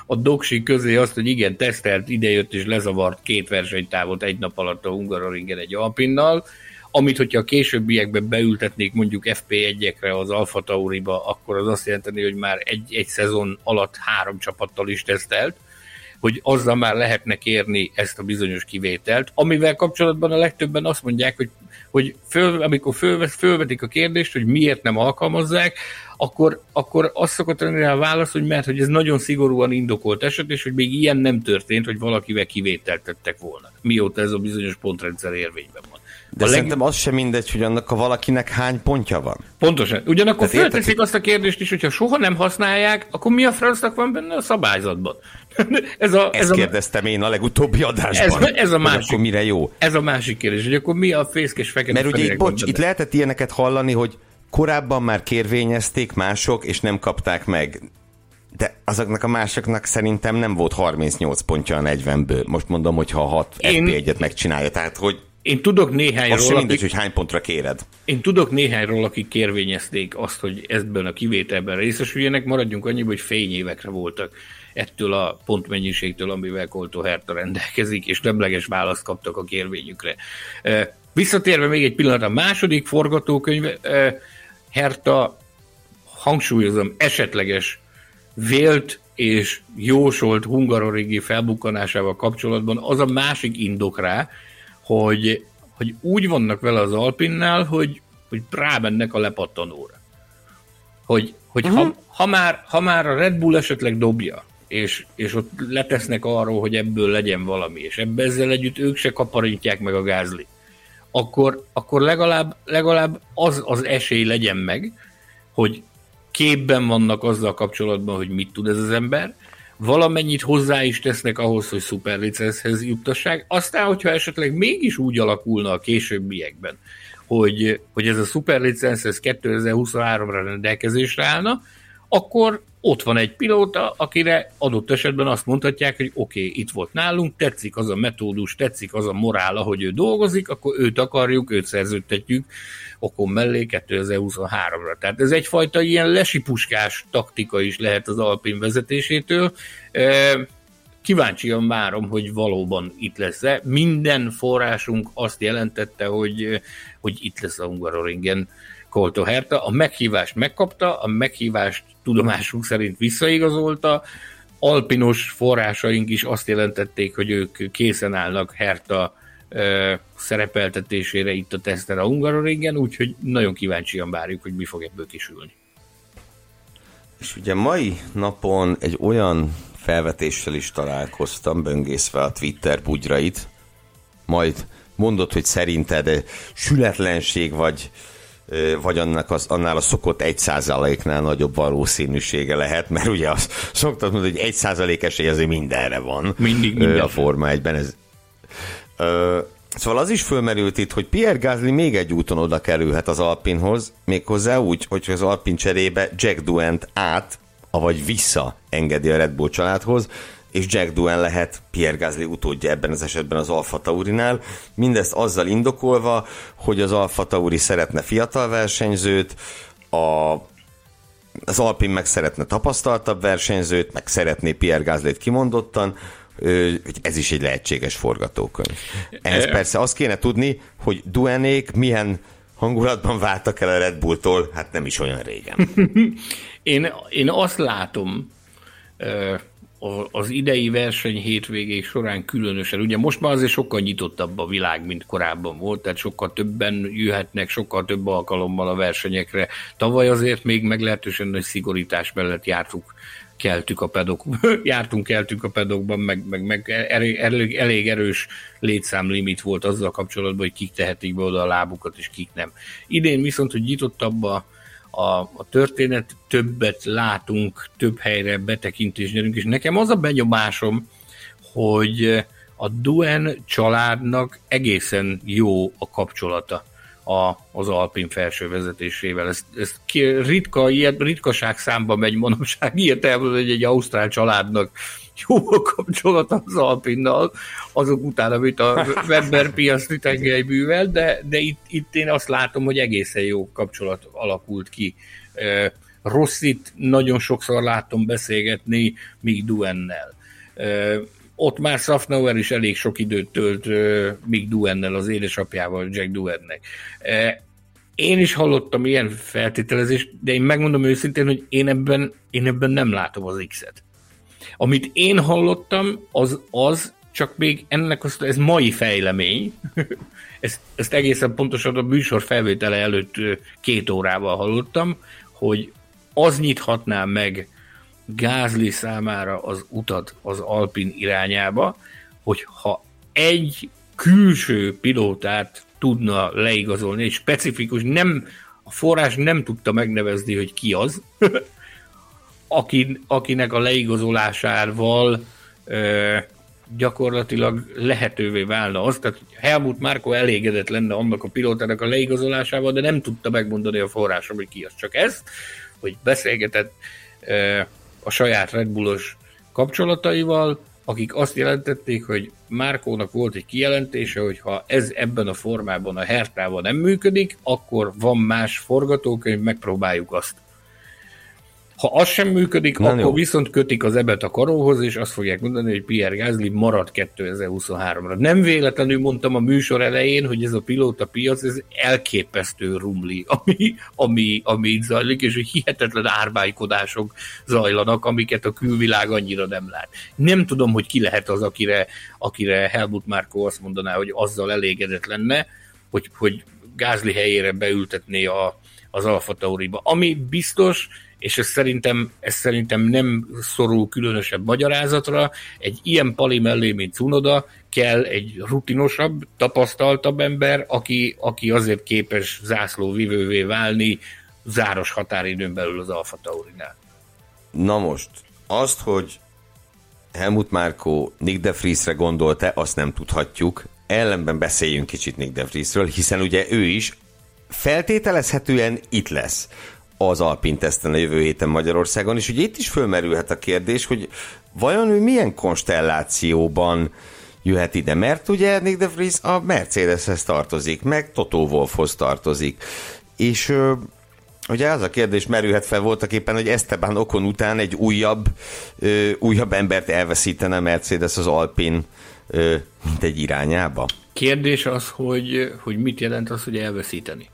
a doksi közé azt, hogy igen, tesztelt, idejött és lezavart két versenytávot egy nap alatt a Hungaroringen egy Alpinnal, amit, hogyha a későbbiekben beültetnék mondjuk FP1-ekre az Alfa Tauriba, akkor az azt jelenteni, hogy már egy, egy szezon alatt három csapattal is tesztelt, hogy azzal már lehetne kérni ezt a bizonyos kivételt, amivel kapcsolatban a legtöbben azt mondják, hogy hogy föl, amikor fölvet, fölvetik a kérdést, hogy miért nem alkalmazzák, akkor, akkor azt szokott lenni a válasz, hogy mert hogy ez nagyon szigorúan indokolt eset, és hogy még ilyen nem történt, hogy valakivel kivételt tettek volna, mióta ez a bizonyos pontrendszer érvényben van. De a szerintem leg... az sem mindegy, hogy annak a valakinek hány pontja van. Pontosan. Ugyanakkor Tehát fölteszik értek... azt a kérdést is, hogyha soha nem használják, akkor mi a francnak van benne a szabályzatban? ez a, ez Ezt a, kérdeztem én a legutóbbi adásban. Ez, ez a másik, akkor mire jó? Ez a másik kérdés, hogy akkor mi a fészkes fekete Mert ugye itt, bocs, itt lehetett ilyeneket hallani, hogy korábban már kérvényezték mások, és nem kapták meg. De azoknak a másoknak szerintem nem volt 38 pontja a 40-ből. Most mondom, hogy ha 6 Én... FP1-et megcsinálja, tehát hogy én tudok néhányról... Az sem mindegy, akik, hogy hány pontra kéred. Én tudok néhányról, akik kérvényezték azt, hogy ebben a kivételben részesüljenek, maradjunk annyi, hogy fényévekre voltak ettől a pontmennyiségtől, amivel Koltó Herta rendelkezik, és nemleges választ kaptak a kérvényükre. Visszatérve még egy pillanat, a második forgatókönyv, Herta, hangsúlyozom, esetleges vélt és jósolt hungarorégi felbukkanásával kapcsolatban az a másik indok rá, hogy, hogy úgy vannak vele az Alpinnál, hogy, hogy rámennek a lepattanóra. Hogy, hogy uh-huh. ha, ha, már, ha már a Red Bull esetleg dobja, és, és ott letesznek arról, hogy ebből legyen valami, és ebbe ezzel együtt ők se kaparintják meg a gázli, akkor, akkor legalább, legalább az az esély legyen meg, hogy képben vannak azzal kapcsolatban, hogy mit tud ez az ember, valamennyit hozzá is tesznek ahhoz, hogy szuperlicenszhez juttassák. Aztán, hogyha esetleg mégis úgy alakulna a későbbiekben, hogy, hogy ez a szuperlicensz 2023-ra rendelkezésre állna, akkor ott van egy pilóta, akire adott esetben azt mondhatják, hogy oké, okay, itt volt nálunk, tetszik az a metódus, tetszik az a morál, ahogy ő dolgozik, akkor őt akarjuk, őt szerződtetjük okon mellé 2023-ra. Tehát ez egyfajta ilyen lesipuskás taktika is lehet az Alpin vezetésétől. Kíváncsian várom, hogy valóban itt lesz-e. Minden forrásunk azt jelentette, hogy, hogy itt lesz a Hungaroringen Kolto Herta. A meghívást megkapta, a meghívást tudomásunk szerint visszaigazolta, alpinos forrásaink is azt jelentették, hogy ők készen állnak Herta ö, szerepeltetésére itt a teszten a Hungaroringen, úgyhogy nagyon kíváncsian várjuk, hogy mi fog ebből kisülni. És ugye mai napon egy olyan felvetéssel is találkoztam, böngészve a Twitter bugyrait, majd mondott, hogy szerinted sületlenség vagy vagy annak az, annál a szokott egy százaléknál nagyobb valószínűsége lehet, mert ugye azt szoktad mondani, hogy egy százalék esély azért mindenre van. Mindig minden. A Forma 1-ben ez... Ö, Szóval az is fölmerült itt, hogy Pierre Gasly még egy úton oda kerülhet az Alpinhoz, méghozzá úgy, hogy az Alpin cserébe Jack Duent át, avagy vissza engedi a Red Bull családhoz, és Jack Duen lehet Pierre Gasly utódja ebben az esetben az Alfa Taurinál. Mindezt azzal indokolva, hogy az Alfa Tauri szeretne fiatal versenyzőt, a, az Alpin meg szeretne tapasztaltabb versenyzőt, meg szeretné Pierre Gasly-t kimondottan, hogy ez is egy lehetséges forgatókönyv. Ehhez persze azt kéne tudni, hogy Duenék milyen hangulatban váltak el a Red Bulltól, hát nem is olyan régen. én, én azt látom, az idei verseny hétvégék során különösen, ugye most már azért sokkal nyitottabb a világ, mint korábban volt, tehát sokkal többen jöhetnek, sokkal több alkalommal a versenyekre. Tavaly azért még meglehetősen nagy szigorítás mellett jártuk keltük a pedok, jártunk, keltünk a pedokban, meg, meg, meg elég, elég erős létszámlimit volt azzal kapcsolatban, hogy kik tehetik be oda a lábukat, és kik nem. Idén viszont, hogy nyitottabb a, a, a történet, többet látunk, több helyre betekintést nyerünk, és nekem az a benyomásom, hogy a Duen családnak egészen jó a kapcsolata a, az Alpin felső vezetésével. Ez, ez ritka, ilyet, ritkaság számba megy manapság, ilyet elmondani, hogy egy ausztrál családnak jó a kapcsolata az Alpinnal, azok után, amit a Weber piaci tengelybűvel, de, de itt, itt én azt látom, hogy egészen jó kapcsolat alakult ki. Rosszit nagyon sokszor láttam beszélgetni Mick Duennel. Ott már Safnauer is elég sok időt tölt Mick Duennel, az édesapjával, Jack Duennek. Én is hallottam ilyen feltételezést, de én megmondom őszintén, hogy én ebben, én ebben nem látom az X-et. Amit én hallottam, az az, csak még ennek az, ez mai fejlemény, ezt, ezt egészen pontosan a műsor felvétele előtt két órával hallottam, hogy az nyithatná meg Gázli számára az utat az Alpin irányába, hogy ha egy külső pilótát tudna leigazolni, egy specifikus, nem, a forrás nem tudta megnevezni, hogy ki az, aki, akinek a leigazolásával gyakorlatilag lehetővé válna az, tehát Helmut Márko elégedett lenne annak a pilótának a leigazolásával, de nem tudta megmondani a forrásom, hogy ki az. Csak ez, hogy beszélgetett a saját Red Bullos kapcsolataival, akik azt jelentették, hogy Márkónak volt egy kijelentése, hogy ha ez ebben a formában a Hertával nem működik, akkor van más forgatókönyv, megpróbáljuk azt. Ha az sem működik, Na, akkor jó. viszont kötik az ebet a karóhoz, és azt fogják mondani, hogy Pierre Gasly marad 2023-ra. Nem véletlenül mondtam a műsor elején, hogy ez a pilóta piac, ez elképesztő rumli, ami, ami, ami itt zajlik, és hogy hihetetlen árbálykodások zajlanak, amiket a külvilág annyira nem lát. Nem tudom, hogy ki lehet az, akire, akire Helmut Márko azt mondaná, hogy azzal elégedett lenne, hogy, hogy Gázli helyére beültetné a, az Alfa Tauriba. Ami biztos, és ez szerintem, ez szerintem nem szorul különösebb magyarázatra. Egy ilyen pali mellé, mint Cunoda, kell egy rutinosabb, tapasztaltabb ember, aki, aki azért képes zászlóvivővé válni záros határidőn belül az Alfa Taurinál. Na most, azt, hogy Helmut Márkó Nick de Vriesre gondolta, azt nem tudhatjuk. Ellenben beszéljünk kicsit Nick de Vriesről, hiszen ugye ő is feltételezhetően itt lesz az Alpin teszten a jövő héten Magyarországon, és ugye itt is fölmerülhet a kérdés, hogy vajon ő milyen konstellációban jöhet ide, mert ugye Nick de Vries a Mercedeshez tartozik, meg Toto Wolfhoz tartozik, és Ugye az a kérdés merülhet fel voltak éppen, hogy Esteban Okon után egy újabb, ö, újabb embert elveszítene Mercedes az Alpin, ö, mint egy irányába? Kérdés az, hogy, hogy mit jelent az, hogy elveszíteni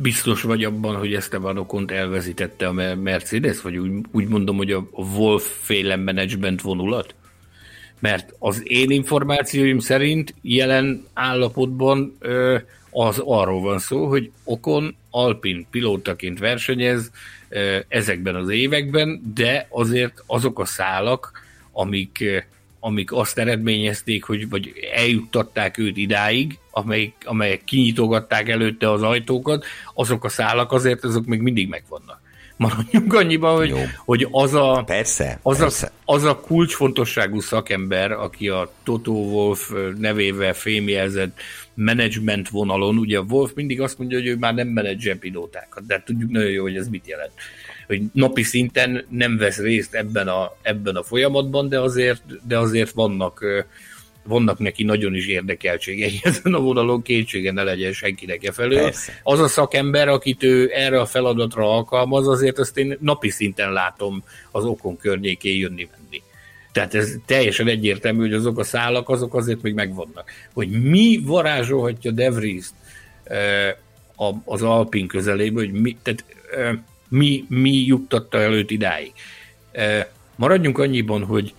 biztos vagy abban, hogy Esteban Okont elvezítette a Mercedes, vagy úgy, úgy mondom, hogy a Wolf féle management vonulat? Mert az én információim szerint jelen állapotban ö, az arról van szó, hogy Okon Alpin pilótaként versenyez ö, ezekben az években, de azért azok a szálak, amik amik azt eredményezték, hogy vagy eljuttatták őt idáig, amelyek, amelyek kinyitogatták előtte az ajtókat, azok a szálak azért azok még mindig megvannak. Maradjunk annyiban, hogy, hogy az, a, persze, az, persze. A, az a kulcsfontosságú szakember, aki a Toto Wolf nevével fémjelzett management vonalon, ugye Wolf mindig azt mondja, hogy ő már nem menedzser pilótákat, de tudjuk nagyon jó, hogy ez mit jelent hogy napi szinten nem vesz részt ebben a, ebben a folyamatban, de azért, de azért vannak, vannak neki nagyon is érdekeltségei ezen a vonalon, kétsége ne legyen senkinek e felől. Persze. Az a szakember, akit ő erre a feladatra alkalmaz, azért azt én napi szinten látom az okon környékén jönni-menni. Tehát ez teljesen egyértelmű, hogy azok a szálak, azok azért még megvannak. Hogy mi varázsolhatja De Vries az Alpin közelébe, hogy mi, tehát mi, mi juttatta előtt idáig. Maradjunk annyiban, hogy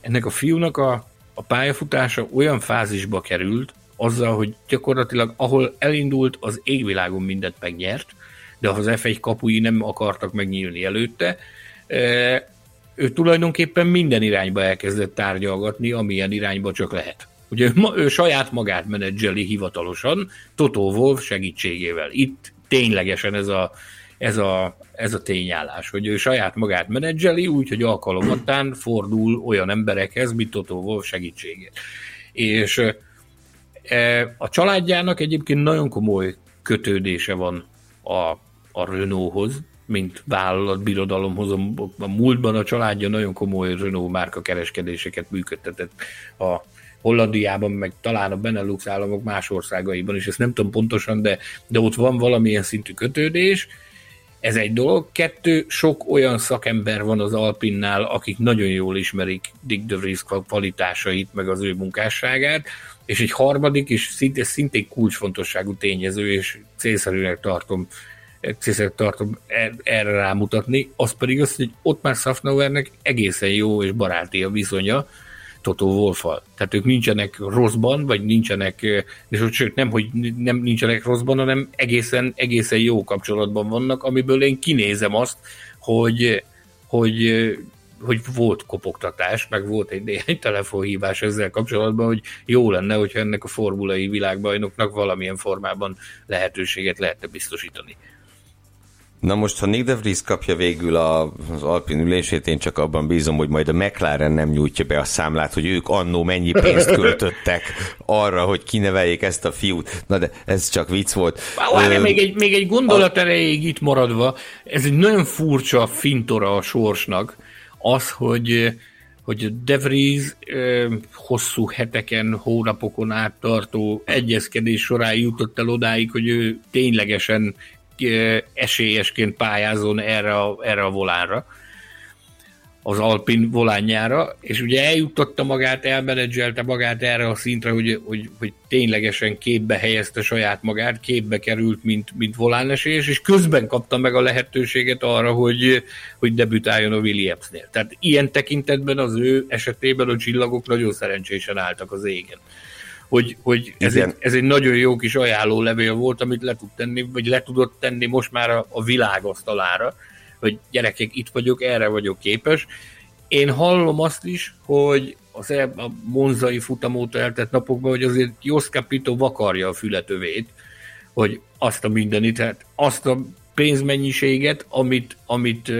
ennek a fiúnak a, a pályafutása olyan fázisba került, azzal, hogy gyakorlatilag ahol elindult, az égvilágon mindent megnyert, de az F1 kapui nem akartak megnyílni előtte, ő tulajdonképpen minden irányba elkezdett tárgyalgatni, amilyen irányba csak lehet. Ugye ő, ő saját magát menedzseli hivatalosan, Toto Wolf segítségével. Itt ténylegesen ez a, ez a, ez a tényállás, hogy ő saját magát menedzseli, úgyhogy alkalomattán fordul olyan emberekhez, mint Toto Wolf segítségét. És e, a családjának egyébként nagyon komoly kötődése van a, a Renaulthoz, mint vállalatbirodalomhoz. A múltban a családja nagyon komoly Renault márka kereskedéseket működtetett a Hollandiában, meg talán a Benelux államok más országaiban is, ezt nem tudom pontosan, de, de ott van valamilyen szintű kötődés, ez egy dolog. Kettő, sok olyan szakember van az Alpinnál, akik nagyon jól ismerik Dick de Vries kvalitásait, meg az ő munkásságát, és egy harmadik, és szinte, szintén kulcsfontosságú tényező, és célszerűnek tartom célszerűen tartom er, erre rámutatni, az pedig az, hogy ott már Safnauernek egészen jó és baráti a viszonya, Toto Wolffal. Tehát ők nincsenek rosszban, vagy nincsenek, és sőt nem, hogy nem nincsenek rosszban, hanem egészen, egészen jó kapcsolatban vannak, amiből én kinézem azt, hogy, hogy hogy volt kopogtatás, meg volt egy néhány telefonhívás ezzel kapcsolatban, hogy jó lenne, hogyha ennek a formulai világbajnoknak valamilyen formában lehetőséget lehetne biztosítani. Na most, ha Nick de Vries kapja végül az Alpin ülését, én csak abban bízom, hogy majd a McLaren nem nyújtja be a számlát, hogy ők annó mennyi pénzt költöttek arra, hogy kineveljék ezt a fiút. Na de ez csak vicc volt. Várj, még egy, még egy gondolat erejéig itt maradva, ez egy nagyon furcsa fintora a sorsnak, az, hogy hogy De Vries hosszú heteken, hónapokon át tartó egyezkedés során jutott el odáig, hogy ő ténylegesen esélyesként pályázon erre a, erre a volánra, az Alpin volánjára, és ugye eljutotta magát, elmenedzselte magát erre a szintre, hogy, hogy, hogy ténylegesen képbe helyezte saját magát, képbe került, mint, mint volánesélyes, és közben kapta meg a lehetőséget arra, hogy, hogy debütáljon a Williamsnél. Tehát ilyen tekintetben az ő esetében a csillagok nagyon szerencsésen álltak az égen hogy, hogy ez, egy, ez egy nagyon jó kis ajánló levél volt, amit le tud tenni, vagy le tudott tenni most már a, a világ asztalára, hogy gyerekek, itt vagyok, erre vagyok képes. Én hallom azt is, hogy az e, a monzai futamóta eltett napokban, hogy azért Jos Capito vakarja a fületövét, hogy azt a mindenit, tehát azt a pénzmennyiséget, amit, amit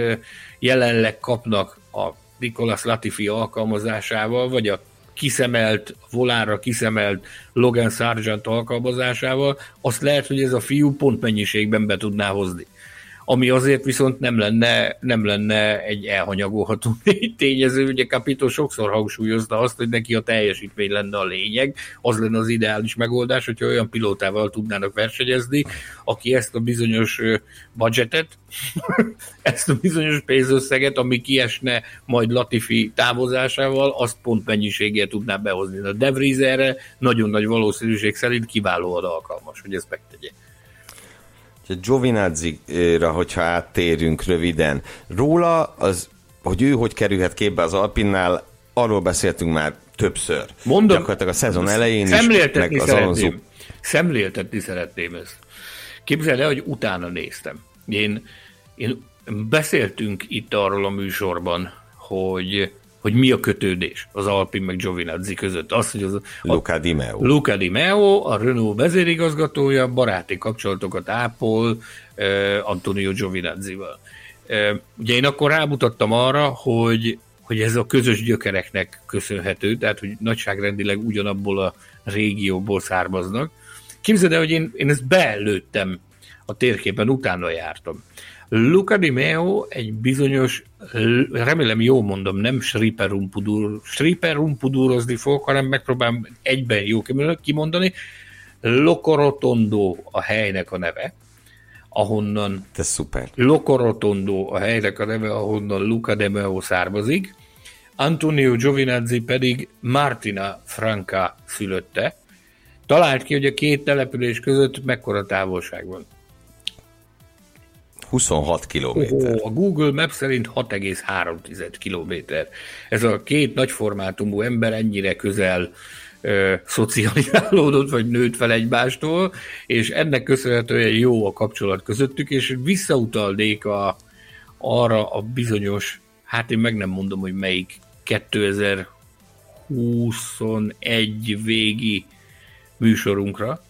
jelenleg kapnak a Nicolas Latifi alkalmazásával, vagy a kiszemelt, volára kiszemelt Logan Sargent alkalmazásával, azt lehet, hogy ez a fiú pont mennyiségben be tudná hozni ami azért viszont nem lenne, nem lenne egy elhanyagolható tényező. Ugye Capito sokszor hangsúlyozta azt, hogy neki a teljesítmény lenne a lényeg, az lenne az ideális megoldás, hogyha olyan pilótával tudnának versenyezni, aki ezt a bizonyos budgetet, ezt a bizonyos pénzösszeget, ami kiesne majd Latifi távozásával, azt pont mennyiséggel tudná behozni. A De Vries erre nagyon nagy valószínűség szerint kiválóan alkalmas, hogy ezt megtegye. Giovinazzi-ra, hogyha áttérünk röviden, róla, az, hogy ő hogy kerülhet képbe az Alpinnál, arról beszéltünk már többször. Mondom, Gyakorlatilag a szezon elején is, meg az Alonso... Szemléltetni szeretném ezt. Képzeld el, hogy utána néztem. Én, én beszéltünk itt arról a műsorban, hogy hogy mi a kötődés az Alpin meg Giovinazzi között. Az, hogy az, a Luca Di Meo. Luca Di Meo, a Renault vezérigazgatója, baráti kapcsolatokat ápol uh, Antonio Giovinazzival. Uh, ugye én akkor rámutattam arra, hogy hogy ez a közös gyökereknek köszönhető, tehát hogy nagyságrendileg ugyanabból a régióból származnak. Képzeld el, hogy én, én ezt beellőttem a térképen, utána jártam. Luca Di Meo egy bizonyos, remélem jó mondom, nem Sriperumpudur, Sriperumpudurozni fogok, hanem megpróbálom egyben jó kimondani. Locorotondo a helynek a neve, ahonnan... Ez szuper. Locorotondo a helynek a neve, ahonnan Luca De Meo származik. Antonio Giovinazzi pedig Martina Franca szülötte. Talált ki, hogy a két település között mekkora távolság van. 26 kilométer. Oh, a Google Maps szerint 6,3 kilométer. Ez a két nagyformátumú ember ennyire közel ö, szocializálódott, vagy nőtt fel egymástól, és ennek köszönhetően jó a kapcsolat közöttük, és visszautalnék a, arra a bizonyos, hát én meg nem mondom, hogy melyik 2021 végi műsorunkra,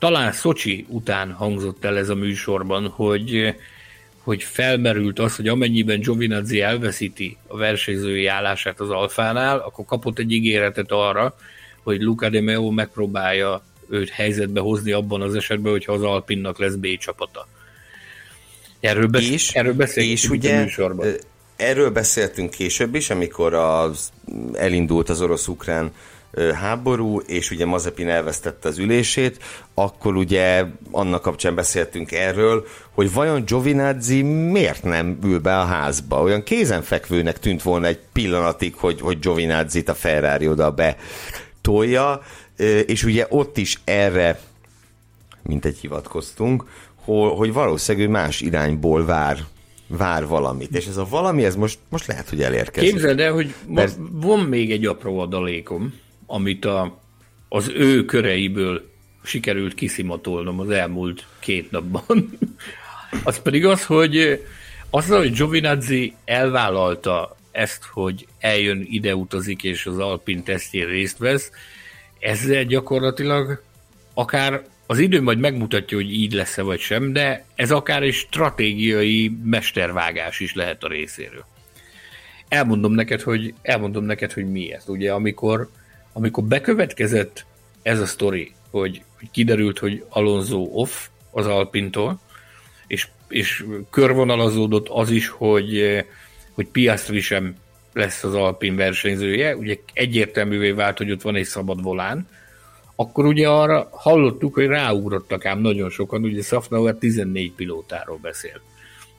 talán Szocsi után hangzott el ez a műsorban, hogy, hogy felmerült az, hogy amennyiben Giovinazzi elveszíti a versenyzői állását az Alfánál, akkor kapott egy ígéretet arra, hogy Luca de Meo megpróbálja őt helyzetbe hozni abban az esetben, hogyha az Alpinnak lesz B csapata. Erről, besz- és, erről beszéltünk és ugye, a műsorban. Erről beszéltünk később is, amikor az, elindult az orosz-ukrán háború, és ugye Mazepin elvesztette az ülését, akkor ugye annak kapcsán beszéltünk erről, hogy vajon Giovinazzi miért nem ül be a házba? Olyan kézenfekvőnek tűnt volna egy pillanatig, hogy, hogy Giovinazzi-t a Ferrari oda be tolja, és ugye ott is erre mint egy hivatkoztunk, hogy valószínűleg más irányból vár vár valamit, és ez a valami, ez most, most lehet, hogy elérkezik. Képzeld el, hogy Mert... van még egy apró adalékom, amit a, az ő köreiből sikerült kiszimatolnom az elmúlt két napban. az pedig az, hogy azzal, hogy Giovinazzi elvállalta ezt, hogy eljön, ide utazik és az Alpin tesztjén részt vesz, ezzel gyakorlatilag akár az idő majd megmutatja, hogy így lesz-e vagy sem, de ez akár egy stratégiai mestervágás is lehet a részéről. Elmondom neked, hogy, elmondom neked, hogy mi ez. Ugye, amikor, amikor bekövetkezett ez a sztori, hogy, hogy kiderült, hogy Alonso off az Alpintól, és, és körvonalazódott az is, hogy, hogy Piastri sem lesz az Alpin versenyzője, ugye egyértelművé vált, hogy ott van egy szabad volán, akkor ugye arra hallottuk, hogy ráugrottak ám nagyon sokan, ugye Safnauer 14 pilótáról beszél.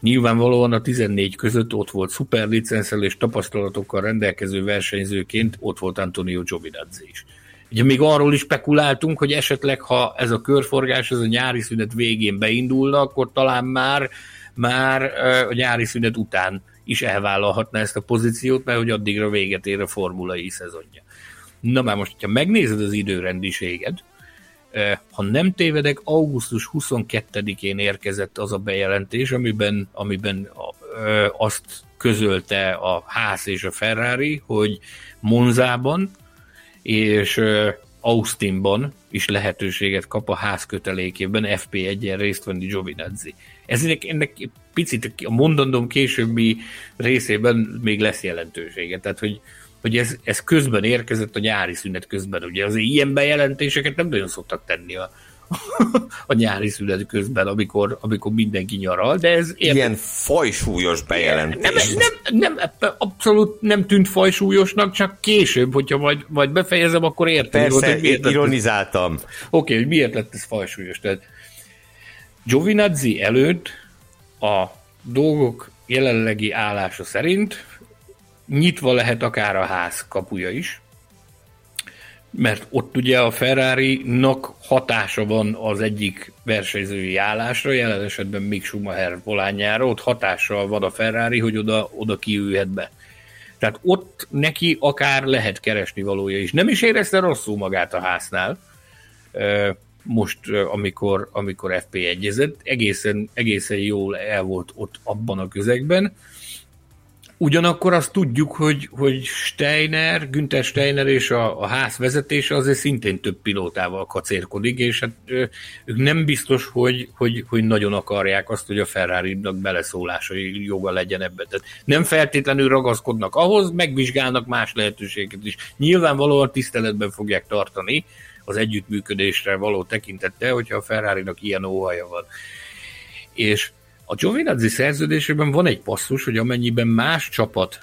Nyilvánvalóan a 14 között ott volt szuperlicenszel és tapasztalatokkal rendelkező versenyzőként, ott volt Antonio Giovinazzi is. Ugye még arról is spekuláltunk, hogy esetleg, ha ez a körforgás, ez a nyári szünet végén beindulna, akkor talán már, már a nyári szünet után is elvállalhatna ezt a pozíciót, mert hogy addigra véget ér a formulai szezonja. Na már most, ha megnézed az időrendiséged, ha nem tévedek, augusztus 22-én érkezett az a bejelentés, amiben, amiben azt közölte a ház és a Ferrari, hogy Monzában és Austinban is lehetőséget kap a ház kötelékében FP1-en részt venni Giovinazzi. Ez ennek, ennek picit a mondandóm későbbi részében még lesz jelentősége. Tehát, hogy hogy ez, ez közben érkezett a nyári szünet közben. Ugye azért ilyen bejelentéseket nem nagyon szoktak tenni a, a nyári szünet közben, amikor, amikor mindenki nyaral, de ez... Ilyen Ilyen fajsúlyos bejelentés. Nem, nem, nem, abszolút nem tűnt fajsúlyosnak, csak később, hogyha majd, majd befejezem, akkor értem. Persze, hogy miért ironizáltam. Oké, okay, hogy miért lett ez fajsúlyos. Tehát Giovinazzi előtt a dolgok jelenlegi állása szerint nyitva lehet akár a ház kapuja is, mert ott ugye a Ferrari-nak hatása van az egyik versenyzői állásra, jelen esetben Mick Schumacher volányára, ott hatással van a Ferrari, hogy oda, oda kiülhet be. Tehát ott neki akár lehet keresni valója is. Nem is érezte rosszul magát a háznál, most, amikor, amikor FP egyezett, egészen, egészen jól el volt ott abban a közegben, Ugyanakkor azt tudjuk, hogy, hogy Steiner, Günther Steiner és a, a ház vezetése azért szintén több pilótával kacérkodik, és hát ők nem biztos, hogy, hogy, hogy nagyon akarják azt, hogy a Ferrari-nak beleszólásai joga legyen ebben. Tehát nem feltétlenül ragaszkodnak ahhoz, megvizsgálnak más lehetőséget is. Nyilvánvalóan tiszteletben fogják tartani az együttműködésre való tekintette, hogyha a Ferrari-nak ilyen óhaja van. És a Giovinazzi szerződésében van egy passzus, hogy amennyiben más csapat,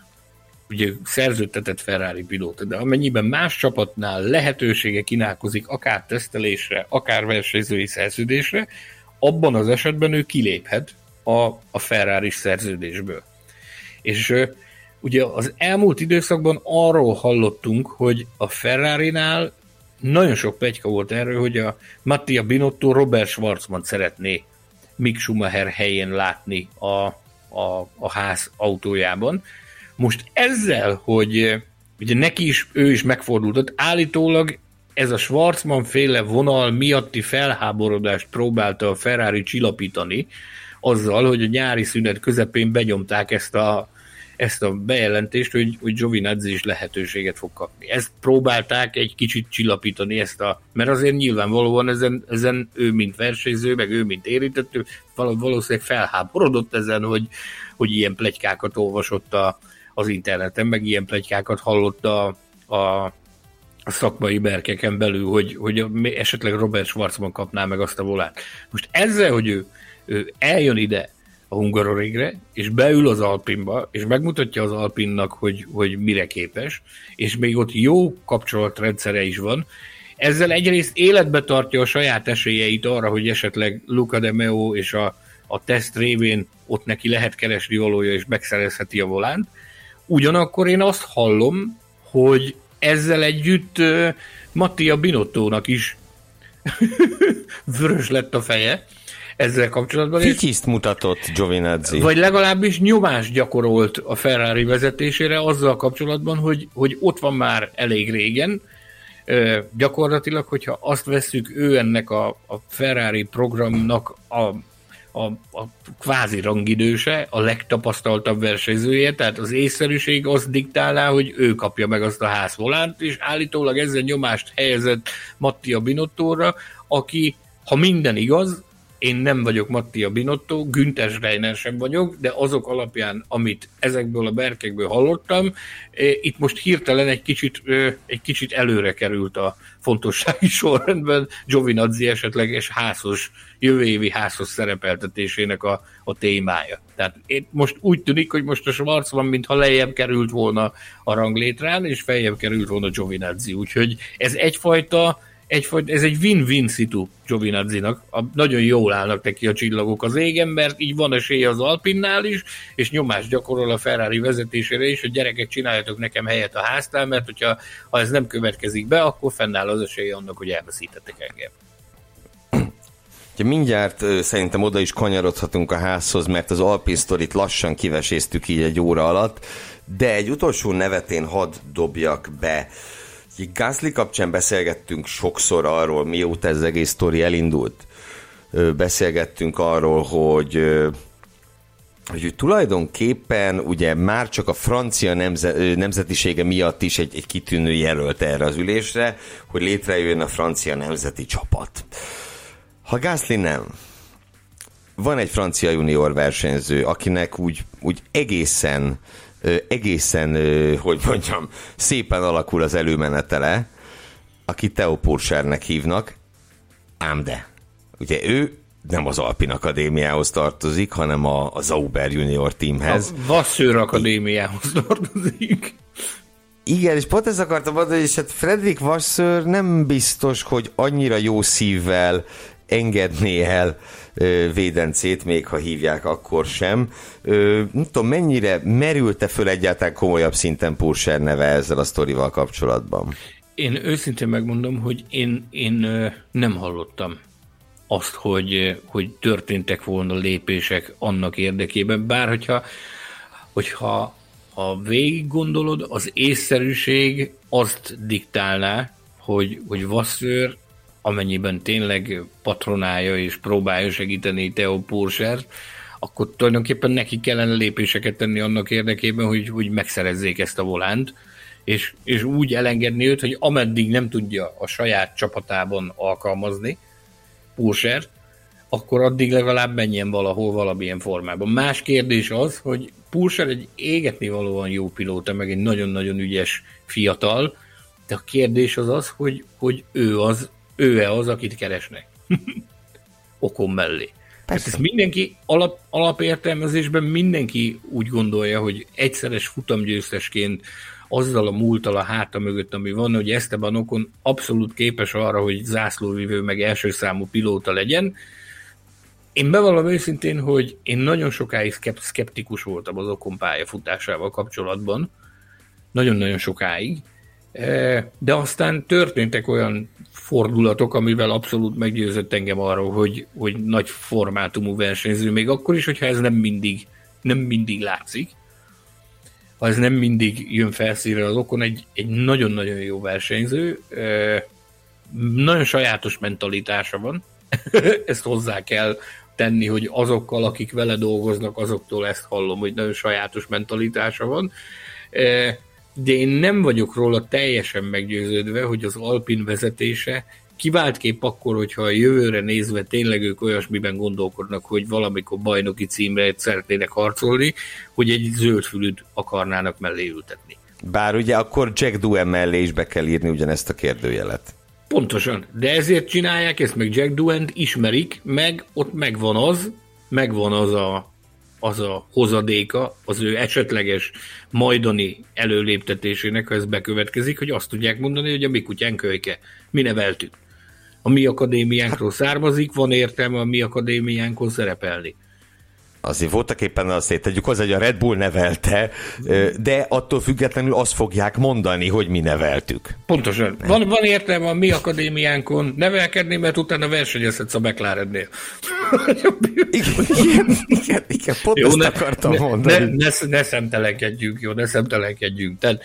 ugye szerződtetett Ferrari pilóta, de amennyiben más csapatnál lehetősége kínálkozik akár tesztelésre, akár versenyzői szerződésre, abban az esetben ő kiléphet a, a Ferrari szerződésből. És ugye az elmúlt időszakban arról hallottunk, hogy a Ferrari-nál nagyon sok pegyka volt erről, hogy a Mattia Binotto Robert Schwarzman szeretné Mick Schumacher helyén látni a, a, a ház autójában. Most ezzel, hogy ugye neki is, ő is megfordult, állítólag ez a Schwarzman féle vonal miatti felháborodást próbálta a Ferrari csillapítani, azzal, hogy a nyári szünet közepén benyomták ezt a ezt a bejelentést, hogy, hogy Giovinazzi is lehetőséget fog kapni. Ezt próbálták egy kicsit csillapítani, ezt a, mert azért nyilvánvalóan ezen, ezen ő, mint versenyző, meg ő, mint érintett, valószínűleg felháborodott ezen, hogy, hogy ilyen plegykákat olvasott a, az interneten, meg ilyen plegykákat hallott a, a, a szakmai berkeken belül, hogy, hogy esetleg Robert Schwarzman kapná meg azt a volát. Most ezzel, hogy ő, ő eljön ide, a Hungarorégre, és beül az Alpinba, és megmutatja az Alpinnak, hogy, hogy mire képes, és még ott jó kapcsolatrendszere is van, ezzel egyrészt életbe tartja a saját esélyeit arra, hogy esetleg Luca de Meo és a, a teszt révén ott neki lehet keresni valója, és megszerezheti a volánt. Ugyanakkor én azt hallom, hogy ezzel együtt uh, Mattia Binottónak is vörös lett a feje, ezzel kapcsolatban. Fityiszt mutatott Giovinazzi. Vagy legalábbis nyomást gyakorolt a Ferrari vezetésére azzal kapcsolatban, hogy, hogy ott van már elég régen, gyakorlatilag, hogyha azt veszük, ő ennek a, a Ferrari programnak a, a, a kvázi rangidőse, a legtapasztaltabb versenyzője, tehát az észszerűség azt diktálná, hogy ő kapja meg azt a házvolánt, és állítólag ezzel nyomást helyezett Mattia Binottóra, aki, ha minden igaz, én nem vagyok Mattia Binotto, Günther Steiner sem vagyok, de azok alapján, amit ezekből a berkekből hallottam, eh, itt most hirtelen egy kicsit, eh, egy kicsit előre került a fontossági sorrendben Giovinazzi esetleges házos, jövő évi házos szerepeltetésének a, a témája. Tehát én most úgy tűnik, hogy most a Schwarz van, mintha lejjebb került volna a ranglétrán, és feljebb került volna Giovinazzi. Úgyhogy ez egyfajta egyfajta, ez egy win-win szitu Giovinazzinak. A, nagyon jól állnak neki a csillagok az égen, mert így van esélye az Alpinnál is, és nyomást gyakorol a Ferrari vezetésére is, hogy gyerekek csináljatok nekem helyet a háztál, mert hogyha ha ez nem következik be, akkor fennáll az esélye annak, hogy elveszítettek engem. Ja, mindjárt szerintem oda is kanyarodhatunk a házhoz, mert az Alpin sztorit lassan kiveséztük így egy óra alatt, de egy utolsó nevetén hadd dobjak be. Gasly kapcsán beszélgettünk sokszor arról, mióta ez az egész sztori elindult. Beszélgettünk arról, hogy hogy tulajdonképpen ugye már csak a francia nemze, nemzetisége miatt is egy, egy kitűnő jelölt erre az ülésre, hogy létrejön a francia nemzeti csapat. Ha Gasly nem, van egy francia junior versenyző, akinek úgy, úgy egészen egészen, hogy mondjam, szépen alakul az előmenetele, aki Theo Pursernek hívnak, ám de. Ugye ő nem az Alpin Akadémiához tartozik, hanem a, a Zauber Junior teamhez. A Vasszőr Akadémiához tartozik. Igen, és pont ezt akartam mondani, hogy hát Fredrik Vasszőr nem biztos, hogy annyira jó szívvel engedné el védencét, még ha hívják, akkor sem. Nem tudom, mennyire merülte föl egyáltalán komolyabb szinten Purser neve ezzel a sztorival kapcsolatban? Én őszintén megmondom, hogy én, én nem hallottam azt, hogy, hogy történtek volna lépések annak érdekében, bár hogyha, hogyha ha végig gondolod, az észszerűség azt diktálná, hogy, hogy Vasszőr amennyiben tényleg patronálja és próbálja segíteni Theo Purser, akkor tulajdonképpen neki kellene lépéseket tenni annak érdekében, hogy, hogy megszerezzék ezt a volánt, és, és úgy elengedni őt, hogy ameddig nem tudja a saját csapatában alkalmazni Purser, akkor addig legalább menjen valahol valamilyen formában. Más kérdés az, hogy Purser egy égetni valóan jó pilóta, meg egy nagyon-nagyon ügyes fiatal, de a kérdés az az, hogy, hogy ő az, ő-e az, akit keresnek. Okon mellé. Persze. Hát ezt mindenki alap, alapértelmezésben mindenki úgy gondolja, hogy egyszeres futamgyőztesként azzal a múltal a háta mögött, ami van, hogy Esteban Okon abszolút képes arra, hogy zászlóvivő meg első számú pilóta legyen. Én bevallom őszintén, hogy én nagyon sokáig szkeptikus voltam az Okon pályafutásával kapcsolatban. Nagyon-nagyon sokáig. E, de aztán történtek olyan fordulatok, amivel abszolút meggyőzött engem arról, hogy, hogy nagy formátumú versenyző, még akkor is, hogyha ez nem mindig, nem mindig látszik, ha ez nem mindig jön felszínre az okon, egy, egy nagyon-nagyon jó versenyző, nagyon sajátos mentalitása van, ezt hozzá kell tenni, hogy azokkal, akik vele dolgoznak, azoktól ezt hallom, hogy nagyon sajátos mentalitása van de én nem vagyok róla teljesen meggyőződve, hogy az Alpin vezetése kép akkor, hogyha a jövőre nézve tényleg ők olyasmiben gondolkodnak, hogy valamikor bajnoki címre szeretnének harcolni, hogy egy zöldfülűt akarnának mellé ültetni. Bár ugye akkor Jack Duen mellé is be kell írni ugyanezt a kérdőjelet. Pontosan, de ezért csinálják ezt, meg Jack Duent ismerik, meg ott megvan az, megvan az a az a hozadéka az ő esetleges majdani előléptetésének, ha ez bekövetkezik, hogy azt tudják mondani, hogy a mi kutyánk kölyke, mi neveltük. A mi akadémiánkról származik, van értelme a mi akadémiánkhoz szerepelni. Azért voltak éppen azt tegyük hozzá, hogy a Red Bull nevelte, de attól függetlenül azt fogják mondani, hogy mi neveltük. Pontosan. Van, van értelme a mi akadémiánkon nevelkedni, mert utána versenyezhetsz a McLarennél. igen, igen, igen, igen, pont jó, ezt ne, akartam ne, mondani. Ne, ne, ne szemtelenkedjünk, jó, ne szemtelenkedjünk. Tehát,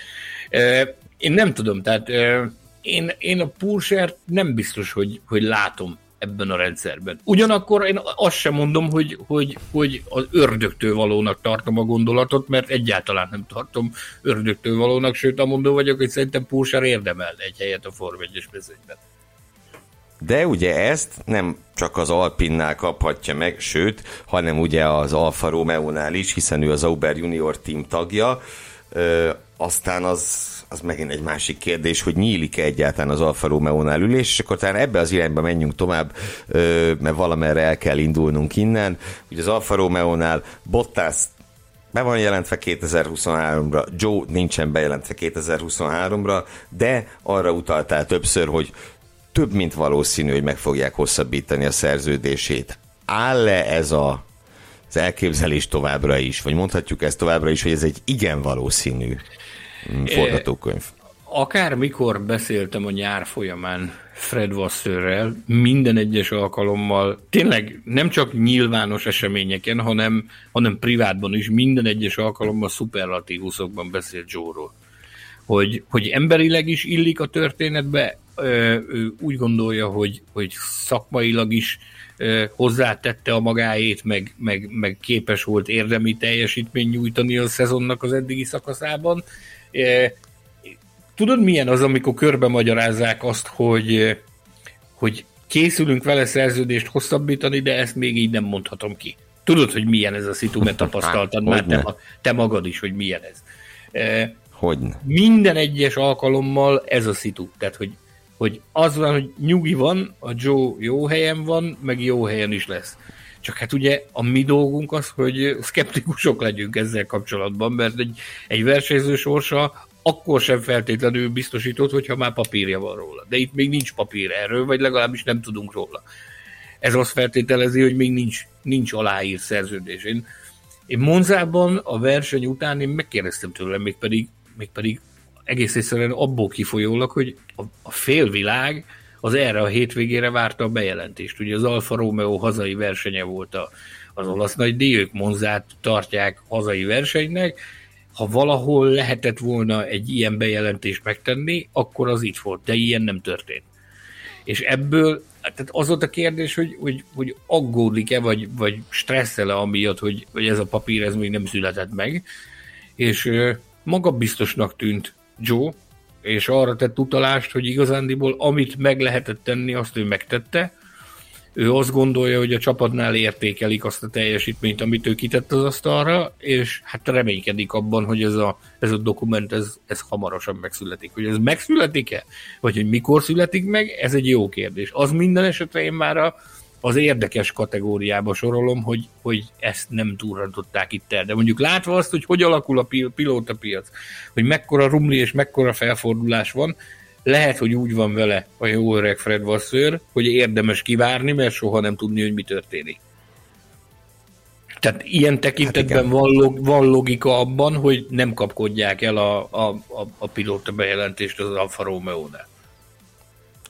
e, én nem tudom, tehát e, én, én a Porsche-t nem biztos, hogy, hogy látom ebben a rendszerben. Ugyanakkor én azt sem mondom, hogy, hogy, hogy az ördögtől valónak tartom a gondolatot, mert egyáltalán nem tartom ördögtől valónak, sőt, amondó vagyok, hogy szerintem Pulsár érdemel egy helyet a Form 1 mezőnyben. De ugye ezt nem csak az Alpinnál kaphatja meg, sőt, hanem ugye az Alfa Romeo-nál is, hiszen ő az Auber Junior team tagja, Ö, aztán az az megint egy másik kérdés, hogy nyílik-e egyáltalán az Alfa Romeo-nál ülés, és akkor talán ebbe az irányba menjünk tovább, mert valamerre el kell indulnunk innen. Ugye az Alfa Romeo-nál Bottas be van jelentve 2023-ra, Joe nincsen bejelentve 2023-ra, de arra utaltál többször, hogy több mint valószínű, hogy meg fogják hosszabbítani a szerződését. Áll-e ez a az elképzelés továbbra is, vagy mondhatjuk ezt továbbra is, hogy ez egy igen valószínű forgatókönyv. Akármikor beszéltem a nyár folyamán Fred Wasserrel, minden egyes alkalommal, tényleg nem csak nyilvános eseményeken, hanem, hanem privátban is, minden egyes alkalommal szuperlatívuszokban beszélt Joe-ról. Hogy, hogy emberileg is illik a történetbe, ő úgy gondolja, hogy, hogy szakmailag is hozzátette a magáét, meg, meg, meg képes volt érdemi teljesítmény nyújtani a szezonnak az eddigi szakaszában, Tudod, milyen az, amikor körbe magyarázzák azt, hogy, hogy készülünk vele szerződést hosszabbítani, de ezt még így nem mondhatom ki. Tudod, hogy milyen ez a szitu, mert tapasztaltad már te, te magad is, hogy milyen ez. Hogy Minden egyes alkalommal ez a szitu. Tehát, hogy, hogy az van, hogy nyugi van, a Joe jó helyen van, meg jó helyen is lesz. Csak hát ugye a mi dolgunk az, hogy szkeptikusok legyünk ezzel kapcsolatban, mert egy, egy versenyző sorsa akkor sem feltétlenül biztosított, hogyha már papírja van róla. De itt még nincs papír erről, vagy legalábbis nem tudunk róla. Ez azt feltételezi, hogy még nincs, nincs aláírt szerződés. Én, én Monzában a verseny után én megkérdeztem tőle, mégpedig, mégpedig egész egyszerűen abból kifolyólag, hogy a, a félvilág az erre a hétvégére várta a bejelentést. Ugye az Alfa Romeo hazai versenye volt a, az olasz nagy díj, Monzát tartják hazai versenynek, ha valahol lehetett volna egy ilyen bejelentést megtenni, akkor az itt volt, de ilyen nem történt. És ebből, tehát az volt a kérdés, hogy, hogy, hogy aggódik-e, vagy, vagy stresszel-e amiatt, hogy, hogy ez a papír ez még nem született meg, és magabiztosnak tűnt Joe, és arra tett utalást, hogy igazándiból amit meg lehetett tenni, azt ő megtette. Ő azt gondolja, hogy a csapatnál értékelik azt a teljesítményt, amit ő kitett az asztalra, és hát reménykedik abban, hogy ez a, ez a dokument, ez, ez hamarosan megszületik. Hogy ez megszületik-e, vagy hogy mikor születik meg, ez egy jó kérdés. Az minden esetre én már a, az érdekes kategóriába sorolom, hogy, hogy ezt nem túlrantották itt el. De mondjuk látva azt, hogy hogy alakul a pil- pilótapiac, hogy mekkora rumli és mekkora felfordulás van, lehet, hogy úgy van vele a jó öreg Fred Vasször, hogy érdemes kivárni, mert soha nem tudni, hogy mi történik. Tehát ilyen tekintetben hát van, log, van logika abban, hogy nem kapkodják el a, a, a, a pilóta bejelentést az Alfa Romeo-nál.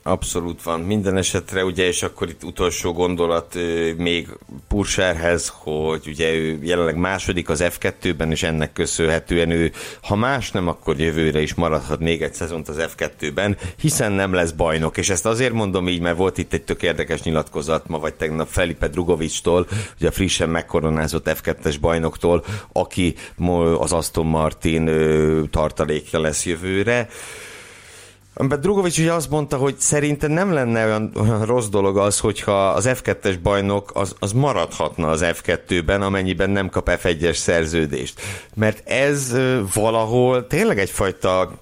Abszolút van. Minden esetre ugye, és akkor itt utolsó gondolat még Purserhez, hogy ugye ő jelenleg második az F2-ben, és ennek köszönhetően ő, ha más nem, akkor jövőre is maradhat még egy szezont az F2-ben, hiszen nem lesz bajnok. És ezt azért mondom így, mert volt itt egy tök érdekes nyilatkozat ma vagy tegnap Felipe Drugovics-tól, ugye frissen megkoronázott F2-es bajnoktól, aki az Aston Martin tartalékja lesz jövőre. Amiben Drugovics ugye azt mondta, hogy szerinte nem lenne olyan, olyan rossz dolog az, hogyha az F2-es bajnok az, az maradhatna az F2-ben, amennyiben nem kap F1-es szerződést. Mert ez valahol tényleg egyfajta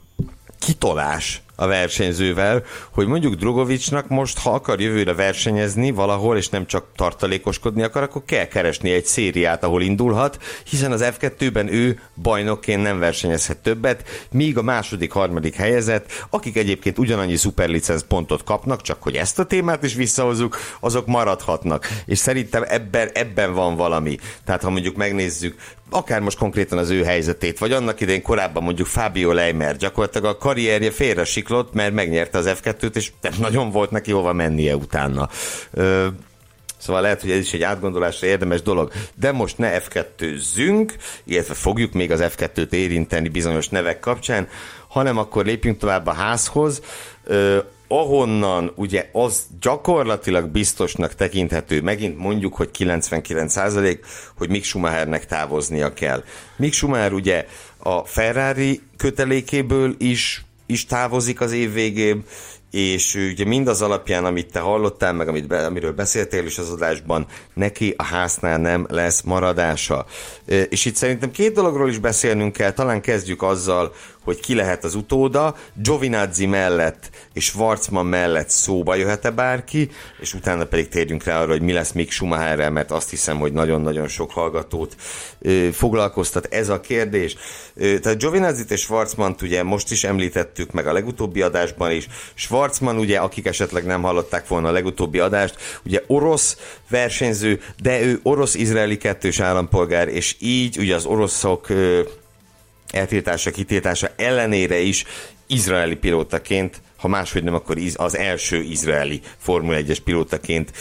kitolás a versenyzővel, hogy mondjuk Drogovicsnak most, ha akar jövőre versenyezni valahol, és nem csak tartalékoskodni akar, akkor kell keresni egy szériát, ahol indulhat, hiszen az F2-ben ő bajnokként nem versenyezhet többet, míg a második, harmadik helyezett, akik egyébként ugyanannyi szuperlicenc pontot kapnak, csak hogy ezt a témát is visszahozzuk, azok maradhatnak. És szerintem ebben, ebben van valami. Tehát ha mondjuk megnézzük, akár most konkrétan az ő helyzetét, vagy annak idején korábban mondjuk Fábio Leimer gyakorlatilag a karrierje félre siklott, mert megnyerte az F2-t, és nem nagyon volt neki hova mennie utána. Szóval lehet, hogy ez is egy átgondolásra érdemes dolog. De most ne F2-zünk, illetve fogjuk még az F2-t érinteni bizonyos nevek kapcsán, hanem akkor lépjünk tovább a házhoz, ahonnan ugye az gyakorlatilag biztosnak tekinthető, megint mondjuk, hogy 99%, hogy Mick Schumachernek távoznia kell. Mick Schumacher ugye a Ferrari kötelékéből is, is távozik az év végén, és ugye mindaz alapján, amit te hallottál, meg amit amiről beszéltél is az adásban, neki a háznál nem lesz maradása. És itt szerintem két dologról is beszélnünk kell, talán kezdjük azzal, hogy ki lehet az utóda, Giovinazzi mellett és Schwarzman mellett szóba jöhet-e bárki, és utána pedig térjünk rá arra, hogy mi lesz még Schumacherrel, mert azt hiszem, hogy nagyon-nagyon sok hallgatót ö, foglalkoztat ez a kérdés. Ö, tehát Giovinazzi és schwarzman ugye most is említettük, meg a legutóbbi adásban is. Schwarzman ugye, akik esetleg nem hallották volna a legutóbbi adást, ugye orosz versenyző, de ő orosz-izraeli kettős állampolgár, és így ugye az oroszok ö, eltiltása, kitiltása ellenére is izraeli pilótaként, ha máshogy nem, akkor az első izraeli Formula 1-es pilótaként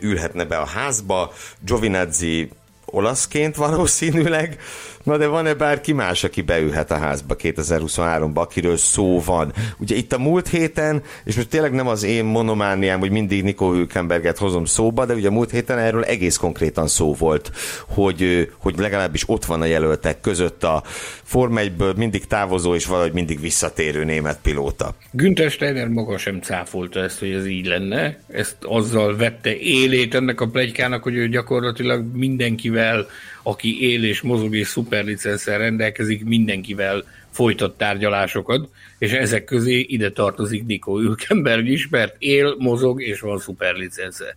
ülhetne be a házba. Giovinazzi olaszként valószínűleg, na de van-e bárki más, aki beülhet a házba 2023-ba, akiről szó van? Ugye itt a múlt héten, és most tényleg nem az én monomániám, hogy mindig Nico Hülkenberget hozom szóba, de ugye a múlt héten erről egész konkrétan szó volt, hogy, hogy legalábbis ott van a jelöltek között a Form 1-ből mindig távozó és valahogy mindig visszatérő német pilóta. Günther Steiner maga sem cáfolta ezt, hogy ez így lenne. Ezt azzal vette élét ennek a plegykának, hogy ő gyakorlatilag mindenkivel, aki él és mozog és szuperlicenszel rendelkezik, mindenkivel folytat tárgyalásokat, és ezek közé ide tartozik Nico Hülkenberg is, mert él, mozog és van szuperlicence.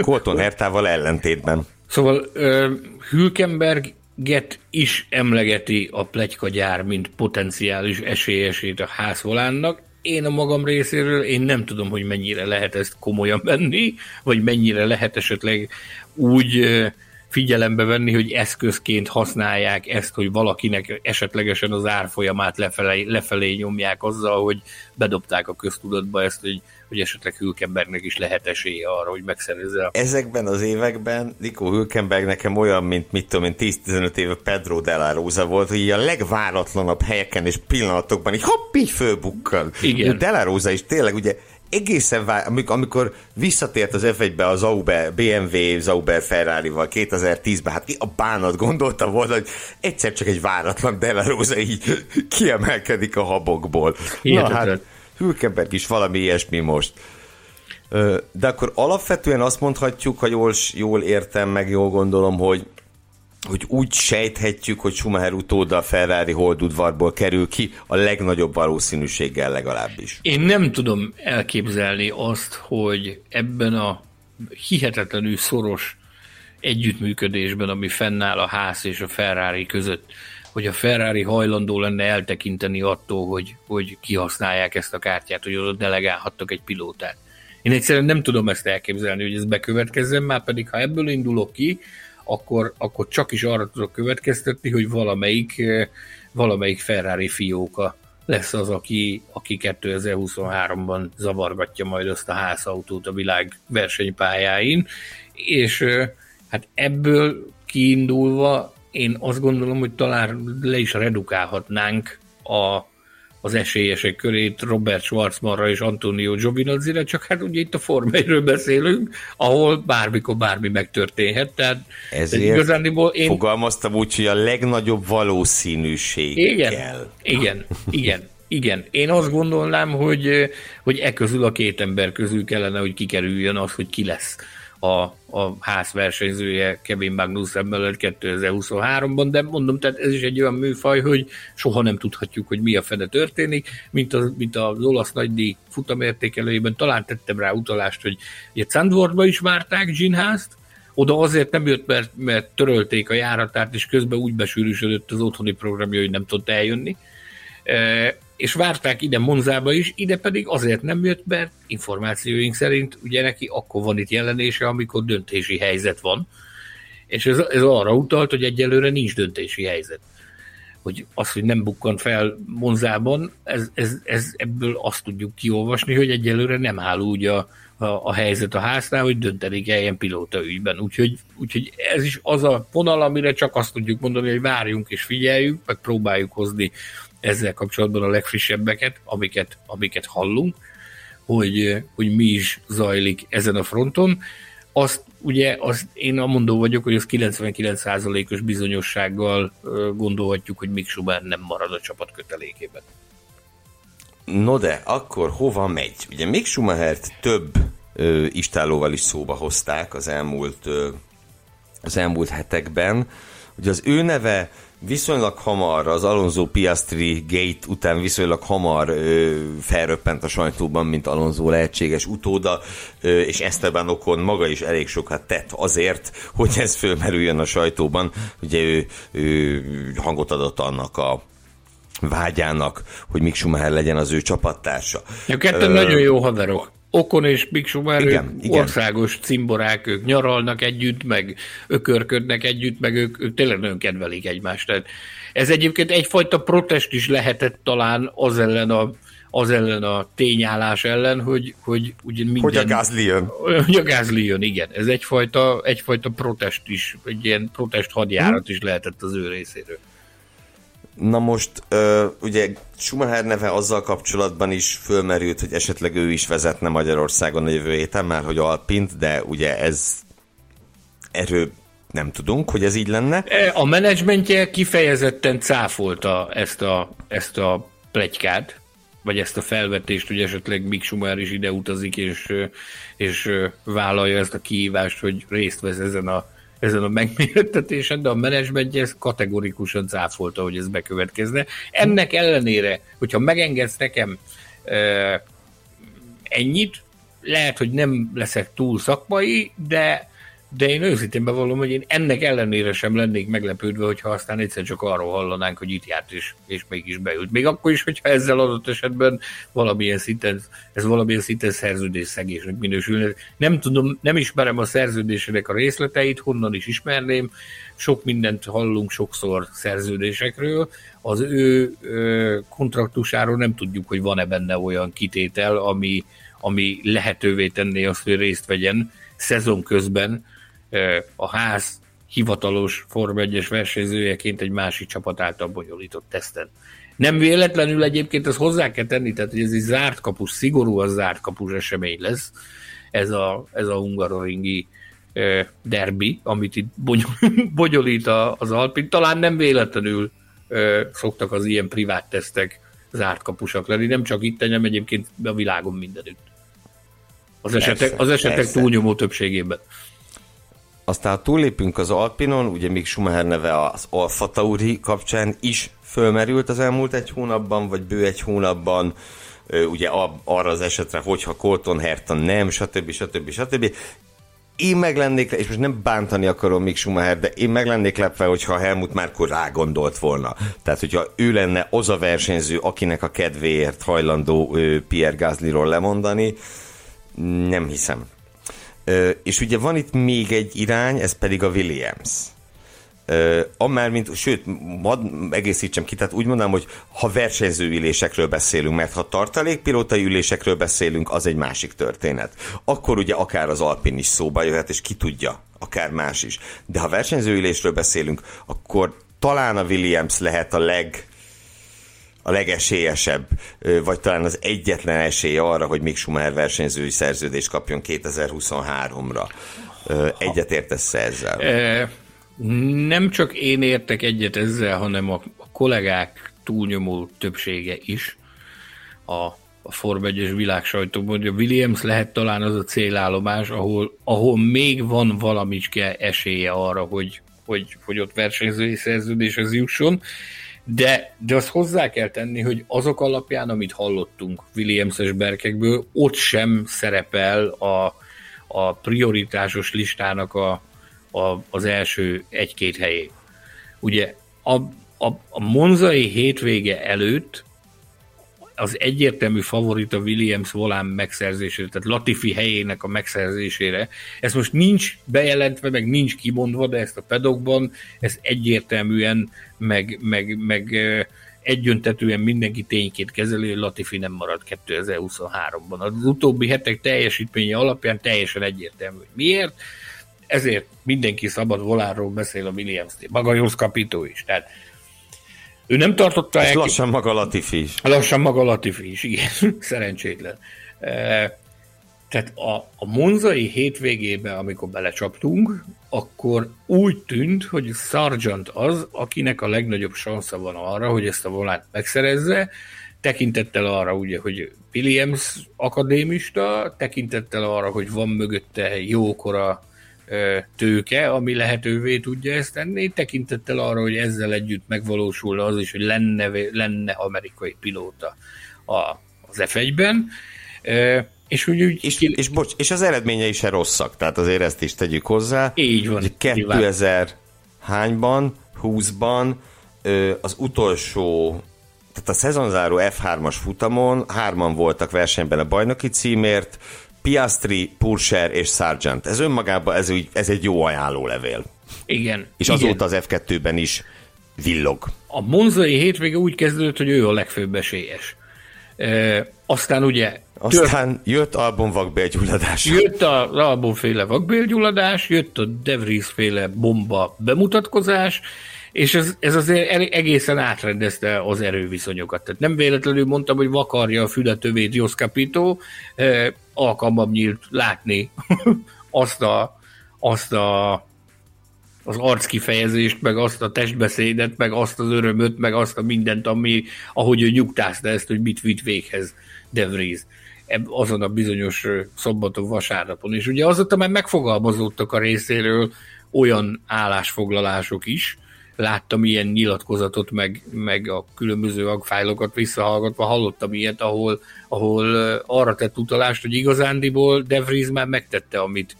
Colton Hertával ellentétben. Szóval uh, Hülkenberg Get is emlegeti a plegykagyár, mint potenciális esélyesét a házvolánnak. Én a magam részéről, én nem tudom, hogy mennyire lehet ezt komolyan venni, vagy mennyire lehet esetleg úgy figyelembe venni, hogy eszközként használják ezt, hogy valakinek esetlegesen az árfolyamát lefelé, lefelé nyomják azzal, hogy bedobták a köztudatba ezt, hogy hogy esetleg Hülkenbergnek is lehet esélye arra, hogy megszerezze. Ezekben az években Nico Hülkenberg nekem olyan, mint mit tudom én, 10-15 éve Pedro de la Rosa volt, hogy a legváratlanabb helyeken és pillanatokban így hopp, így fölbukkan. Igen. De la Rosa is tényleg ugye egészen vár, amikor, amikor visszatért az F1-be az Zauber, BMW Zauber Ferrari-val 2010-ben, hát ki a bánat gondolta volna, hogy egyszer csak egy váratlan La Rosa így kiemelkedik a habokból. Hihetetlen. Na hát, Hülkenberg is valami ilyesmi most. De akkor alapvetően azt mondhatjuk, ha jól, jól értem, meg jól gondolom, hogy hogy úgy sejthetjük, hogy Schumacher utóda a Ferrari holdudvarból kerül ki, a legnagyobb valószínűséggel legalábbis. Én nem tudom elképzelni azt, hogy ebben a hihetetlenül szoros együttműködésben, ami fennáll a ház és a Ferrari között, hogy a Ferrari hajlandó lenne eltekinteni attól, hogy, hogy kihasználják ezt a kártyát, hogy oda delegálhattak egy pilótát. Én egyszerűen nem tudom ezt elképzelni, hogy ez bekövetkezzen, már pedig ha ebből indulok ki, akkor, akkor csak is arra tudok következtetni, hogy valamelyik, eh, valamelyik Ferrari fióka lesz az, aki, aki 2023-ban zavargatja majd azt a házautót a világ versenypályáin, és eh, hát ebből kiindulva én azt gondolom, hogy talán le is redukálhatnánk a, az esélyesek körét Robert Schwarzmanra és Antonio Giovinazzi-re, csak hát ugye itt a formairől beszélünk, ahol bármikor bármi megtörténhet, tehát Ezért igazándiból én... fogalmaztam úgy, hogy a legnagyobb valószínűség igen, kell. Igen, igen, igen. Én azt gondolnám, hogy, hogy e közül a két ember közül kellene, hogy kikerüljön az, hogy ki lesz a, a ház versenyzője Kevin Magnussen mellett 2023-ban, de mondom, tehát ez is egy olyan műfaj, hogy soha nem tudhatjuk, hogy mi a fene történik, mint az, mint az olasz nagydíj futamértékelőjében. Talán tettem rá utalást, hogy ugye Zandvoortba is várták Ginházt, oda azért nem jött, mert, mert törölték a járatát, és közben úgy besűrűsödött az otthoni programja, hogy nem tudott eljönni. E, és várták ide Monzába is, ide pedig azért nem jött, mert információink szerint ugye neki akkor van itt jelenése, amikor döntési helyzet van, és ez, ez arra utalt, hogy egyelőre nincs döntési helyzet. Hogy az, hogy nem bukkan fel Monzában, ez, ez, ez ebből azt tudjuk kiolvasni, hogy egyelőre nem áll úgy a, a, a helyzet a háznál, hogy dönteni kell ilyen pilóta ügyben. Úgyhogy, úgyhogy ez is az a vonal, amire csak azt tudjuk mondani, hogy várjunk és figyeljünk, meg próbáljuk hozni ezzel kapcsolatban a legfrissebbeket, amiket, amiket hallunk, hogy, hogy mi is zajlik ezen a fronton. Azt ugye azt én mondó vagyok, hogy az 99%-os bizonyossággal gondolhatjuk, hogy Mick Schumacher nem marad a csapat kötelékében. No de, akkor hova megy? Ugye Mick Schumachert több ö, istálóval is szóba hozták az elmúlt, ö, az elmúlt hetekben. Ugye az ő neve viszonylag hamar, az Alonso Piastri Gate után viszonylag hamar ö, felröppent a sajtóban, mint Alonso lehetséges utóda, ö, és Esteban Ocon maga is elég sokat tett azért, hogy ez fölmerüljön a sajtóban. Ugye ő, ő hangot adott annak a vágyának, hogy Mick Schumacher legyen az ő csapattársa. A kettő Ö... nagyon jó haverok. Okon és Mick Schumacher igen, igen. országos cimborák, ők nyaralnak együtt, meg ökörködnek együtt, meg ők, ők tényleg nagyon kedvelik egymást. Tehát ez egyébként egyfajta protest is lehetett talán az ellen a, az ellen a tényállás ellen, hogy, hogy ugye minden... Hogy a gázli jön. Hogy a gázli jön, igen. Ez egyfajta, egyfajta protest is, egy ilyen protest hadjárat hmm. is lehetett az ő részéről. Na most, ö, ugye Schumacher neve azzal kapcsolatban is fölmerült, hogy esetleg ő is vezetne Magyarországon a jövő héten, már hogy Alpint, de ugye ez erről nem tudunk, hogy ez így lenne. E, a menedzsmentje kifejezetten cáfolta ezt a, ezt a plegykát, vagy ezt a felvetést, hogy esetleg Mick Schumacher is ide utazik, és, és vállalja ezt a kihívást, hogy részt vesz ezen a ezen a megmérettetésen, de a menedzsmentje ezt kategorikusan cáfolta, hogy ez bekövetkezne. Ennek ellenére, hogyha megengedsz nekem e, ennyit, lehet, hogy nem leszek túl szakmai, de de én őszintén bevallom, hogy én ennek ellenére sem lennék meglepődve, hogyha aztán egyszer csak arról hallanánk, hogy itt járt és, és mégis beült. Még akkor is, hogyha ezzel adott esetben valamilyen szinten, ez valamilyen szinten szerződés szegésnek minősül. Nem tudom, nem ismerem a szerződésének a részleteit, honnan is ismerném. Sok mindent hallunk sokszor szerződésekről. Az ő ö, kontraktusáról nem tudjuk, hogy van-e benne olyan kitétel, ami, ami lehetővé tenné azt, hogy részt vegyen szezon közben a ház hivatalos Forma 1-es versenyzőjeként egy másik csapat által bonyolított teszten. Nem véletlenül egyébként ezt hozzá kell tenni, tehát hogy ez egy zárt kapus, szigorúan zárt kapus esemény lesz, ez a, ez a hungaroringi derbi, amit itt bonyolít az Alpin. Talán nem véletlenül szoktak az ilyen privát tesztek zárt kapusak lenni, nem csak itt, hanem egyébként a világon mindenütt. Az esetek, az esetek persze. túlnyomó többségében. Aztán túllépünk az Alpinon, ugye még Schumacher neve az Alfa Tauri kapcsán is fölmerült az elmúlt egy hónapban, vagy bő egy hónapban, ugye arra az esetre, hogyha Colton Herta nem, stb. stb. stb. Én meg lennék, és most nem bántani akarom még Schumacher, de én meg lennék lepve, hogyha Helmut Márkor rágondolt volna. Tehát, hogyha ő lenne az a versenyző, akinek a kedvéért hajlandó Pierre Gaslyról lemondani, nem hiszem. És ugye van itt még egy irány, ez pedig a Williams. Amár, mint, sőt, mad, egészítsem ki, tehát úgy mondanám, hogy ha versenyző ülésekről beszélünk, mert ha tartalékpilótai ülésekről beszélünk, az egy másik történet. Akkor ugye akár az Alpin is szóba jöhet, és ki tudja, akár más is. De ha versenyző ülésről beszélünk, akkor talán a Williams lehet a leg, a legesélyesebb, vagy talán az egyetlen esély arra, hogy Mick Schumacher versenyzői szerződést kapjon 2023-ra. Egyetértesz ezzel? Nem csak én értek egyet ezzel, hanem a, kollégák túlnyomó többsége is. A a Form 1-es világsajtóban, hogy a Williams lehet talán az a célállomás, ahol, ahol még van valamicske esélye arra, hogy, hogy, hogy ott versenyzői szerződéshez jusson, de, de azt hozzá kell tenni, hogy azok alapján, amit hallottunk Williams-es berkekből, ott sem szerepel a, a prioritásos listának a, a, az első egy-két helyé. Ugye a, a, a monzai hétvége előtt az egyértelmű favorit a Williams volán megszerzésére, tehát Latifi helyének a megszerzésére. Ez most nincs bejelentve, meg nincs kimondva, de ezt a pedokban, ez egyértelműen, meg, meg, meg egyöntetően mindenki tényként kezeli, hogy Latifi nem marad 2023-ban. Az utóbbi hetek teljesítménye alapján teljesen egyértelmű, hogy miért. Ezért mindenki szabad volánról beszél a Williams-nél. Maga Jules Capito is. Tehát ő nem tartotta el... lassan maga Latifi is. Lassan maga Latifi is, igen. Szerencsétlen. E, tehát a, a monzai hétvégében, amikor belecsaptunk, akkor úgy tűnt, hogy Sargent az, akinek a legnagyobb sansza van arra, hogy ezt a volánt megszerezze, tekintettel arra, ugye, hogy Williams akadémista, tekintettel arra, hogy van mögötte jókora tőke, ami lehetővé tudja ezt tenni, tekintettel arra, hogy ezzel együtt megvalósulna az is, hogy lenne, lenne amerikai pilóta a, az F1-ben. És, úgy, úgy, és, és, bocs, és az eredményei se rosszak, tehát azért ezt is tegyük hozzá. Így van. 2000 hányban, 20-ban az utolsó tehát a szezonzáró F3-as futamon hárman voltak versenyben a bajnoki címért, Piastri, Purser és Sargent. Ez önmagában ez, ez egy jó ajánlólevél. Igen. És igen. azóta az F2-ben is villog. A monzai hétvége úgy kezdődött, hogy ő a legfőbb esélyes. E, aztán ugye... Aztán tört, jött Albon vakbélgyulladás. Jött az Albon-féle vakbélgyulladás, jött a De Vries-féle bomba bemutatkozás, és ez, ez azért egészen átrendezte az erőviszonyokat. Tehát nem véletlenül mondtam, hogy vakarja a fületövét Jos Capito, alkalmam nyílt látni azt a, azt a az arckifejezést, meg azt a testbeszédet, meg azt az örömöt, meg azt a mindent, ami, ahogy ő nyugtázta ezt, hogy mit vitt véghez De Vries azon a bizonyos szombaton, vasárnapon. És ugye azóta már megfogalmazódtak a részéről olyan állásfoglalások is, láttam ilyen nyilatkozatot, meg, meg a különböző agfájlokat visszahallgatva hallottam ilyet, ahol, ahol arra tett utalást, hogy igazándiból De Vries már megtette, amit,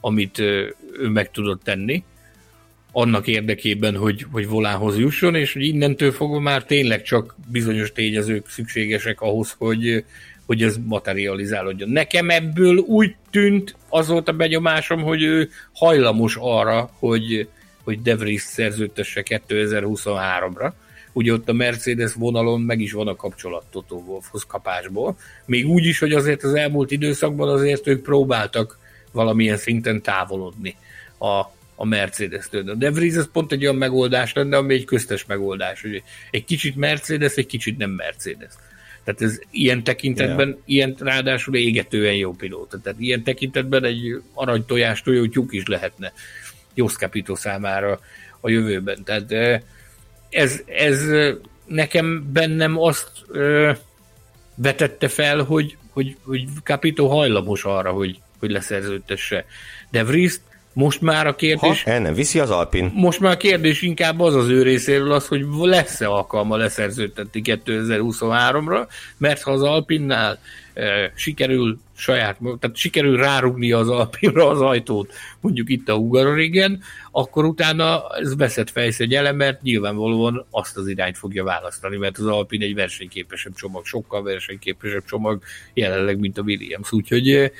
amit ő meg tudott tenni, annak érdekében, hogy, hogy volához jusson, és hogy innentől fogva már tényleg csak bizonyos tényezők szükségesek ahhoz, hogy, hogy ez materializálódjon. Nekem ebből úgy tűnt, az volt a benyomásom, hogy ő hajlamos arra, hogy, hogy De Vries szerződtesse 2023-ra. Ugye ott a Mercedes vonalon meg is van a kapcsolat Toto Wolfhoz kapásból. Még úgy is, hogy azért az elmúlt időszakban azért ők próbáltak valamilyen szinten távolodni a, a Mercedes-től. A De Vries ez pont egy olyan megoldás lenne, ami egy köztes megoldás. Hogy egy kicsit Mercedes, egy kicsit nem Mercedes. Tehát ez ilyen tekintetben, yeah. ilyen ráadásul égetően jó pilóta. Tehát ilyen tekintetben egy aranytojás tojó tyúk is lehetne Jos Capito számára a jövőben. Tehát ez, ez nekem bennem azt vetette fel, hogy, hogy, hogy Capito hajlamos arra, hogy, hogy leszerződtesse De Vries most már a kérdés... Ha el nem viszi az Alpin. Most már a kérdés inkább az az ő részéről az, hogy lesz-e alkalma leszerződtetni 2023-ra, mert ha az Alpinnál e, sikerül saját, tehát sikerül rárugni az Alpinra az ajtót, mondjuk itt a Hungaroringen, akkor utána ez veszett fejszegyele, mert nyilvánvalóan azt az irányt fogja választani, mert az Alpin egy versenyképesebb csomag, sokkal versenyképesebb csomag jelenleg, mint a Williams. Úgyhogy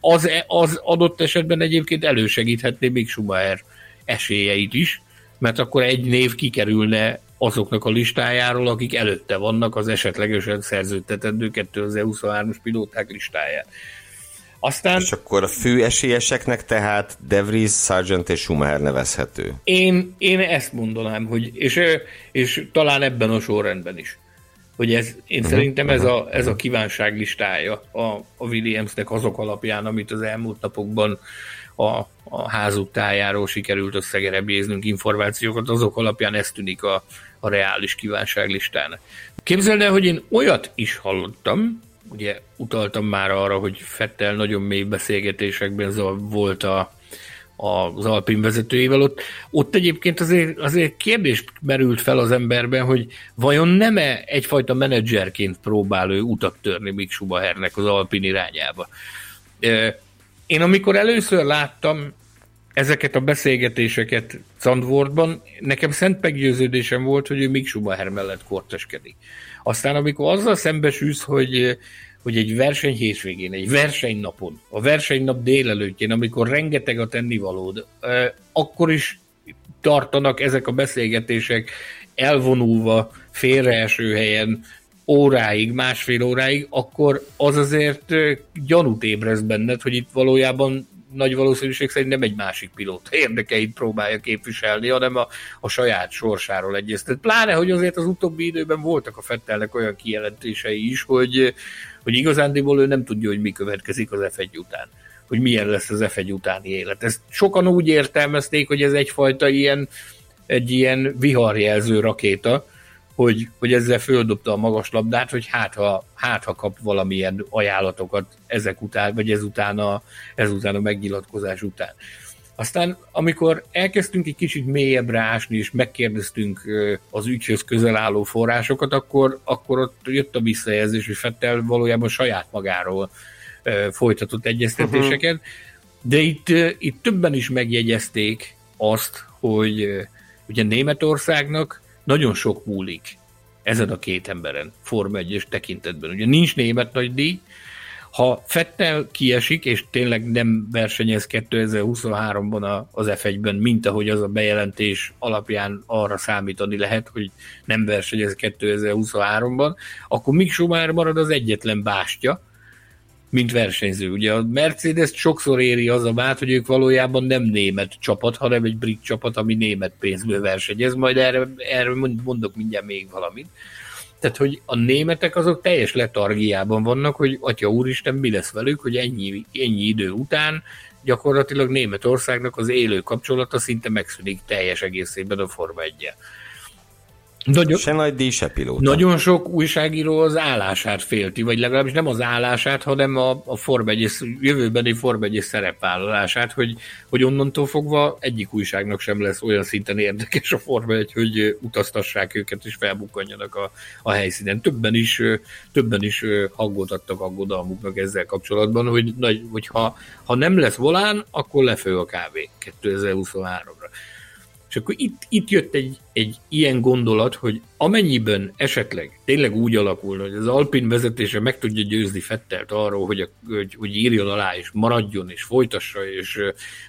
az, az adott esetben egyébként elősegíthetné még Schumacher esélyeit is, mert akkor egy név kikerülne azoknak a listájáról, akik előtte vannak az esetlegesen szerződtetendő 2023-as pilóták listáján. Aztán, és akkor a fő esélyeseknek tehát De Vries, Sargent és Schumacher nevezhető. Én, én ezt mondanám, hogy és, és talán ebben a sorrendben is. Hogy ez, én uh-huh, szerintem ez, a, ez a kívánság listája a, a Williamsnek azok alapján, amit az elmúlt napokban a, a házuk tájáról sikerült összegerebjéznünk információkat, azok alapján ez tűnik a, a reális kívánságlistának. Képzeld el, hogy én olyat is hallottam, ugye utaltam már arra, hogy Fettel nagyon mély beszélgetésekben volt a, az Alpin vezetőjével. Ott, ott egyébként azért, azért kérdés merült fel az emberben, hogy vajon nem-e egyfajta menedzserként próbál ő utat törni Mick Schumachernek az Alpin irányába. Én amikor először láttam ezeket a beszélgetéseket Zandvoortban, nekem szent meggyőződésem volt, hogy ő Mick Schumacher mellett korteskedik. Aztán amikor azzal szembesülsz, hogy hogy egy verseny hétvégén, egy versenynapon, a versenynap délelőttjén, amikor rengeteg a tennivalód, akkor is tartanak ezek a beszélgetések elvonulva, félreeső helyen, óráig, másfél óráig, akkor az azért gyanút ébreszt benned, hogy itt valójában nagy valószínűség szerint nem egy másik pilót érdekeit próbálja képviselni, hanem a, a saját sorsáról egyeztet. Pláne, hogy azért az utóbbi időben voltak a Fettelnek olyan kijelentései is, hogy, hogy igazándiból ő nem tudja, hogy mi következik az F1 után hogy milyen lesz az F1 utáni élet. Ezt sokan úgy értelmezték, hogy ez egyfajta ilyen, egy ilyen viharjelző rakéta, hogy, hogy ezzel földobta a magas labdát, hogy hát ha, hát ha kap valamilyen ajánlatokat ezek után, vagy ezután a, ezután a megnyilatkozás után. Aztán, amikor elkezdtünk egy kicsit mélyebbre ásni, és megkérdeztünk az ügyhöz közel álló forrásokat, akkor, akkor ott jött a visszajelzés, hogy Fettel valójában saját magáról folytatott egyeztetéseket, uh-huh. de itt, itt többen is megjegyezték azt, hogy ugye Németországnak nagyon sok múlik ezen a két emberen, Forma 1 tekintetben. Ugye nincs német nagy díj, ha Fettel kiesik, és tényleg nem versenyez 2023-ban az F1-ben, mint ahogy az a bejelentés alapján arra számítani lehet, hogy nem versenyez 2023-ban, akkor Mick Schumacher marad az egyetlen bástya, mint versenyző. Ugye a Mercedes sokszor éri az a bát, hogy ők valójában nem német csapat, hanem egy brit csapat, ami német pénzből versenyez. Majd erre, erre mondok mindjárt még valamit. Tehát, hogy a németek azok teljes letargiában vannak, hogy atya úristen, mi lesz velük, hogy ennyi, ennyi idő után gyakorlatilag Németországnak az élő kapcsolata szinte megszűnik teljes egészében a Forma 1 nagyon, se nagy díj, se pilóta. Nagyon sok újságíró az állását félti, vagy legalábbis nem az állását, hanem a, a Form 1 jövőbeni Form 1 szerepvállalását, hogy, hogy onnantól fogva egyik újságnak sem lesz olyan szinten érdekes a Forma 1, hogy utaztassák őket és felbukkanjanak a, a helyszínen. Többen is, többen is aggódtattak aggodalmuknak ezzel kapcsolatban, hogy, hogy ha, ha nem lesz volán, akkor lefő a kávé 2023-ra. És akkor itt, itt jött egy, egy ilyen gondolat, hogy amennyiben esetleg tényleg úgy alakul, hogy az Alpin vezetése meg tudja győzni Fettelt arról, hogy, a, hogy, hogy írjon alá, és maradjon, és folytassa, és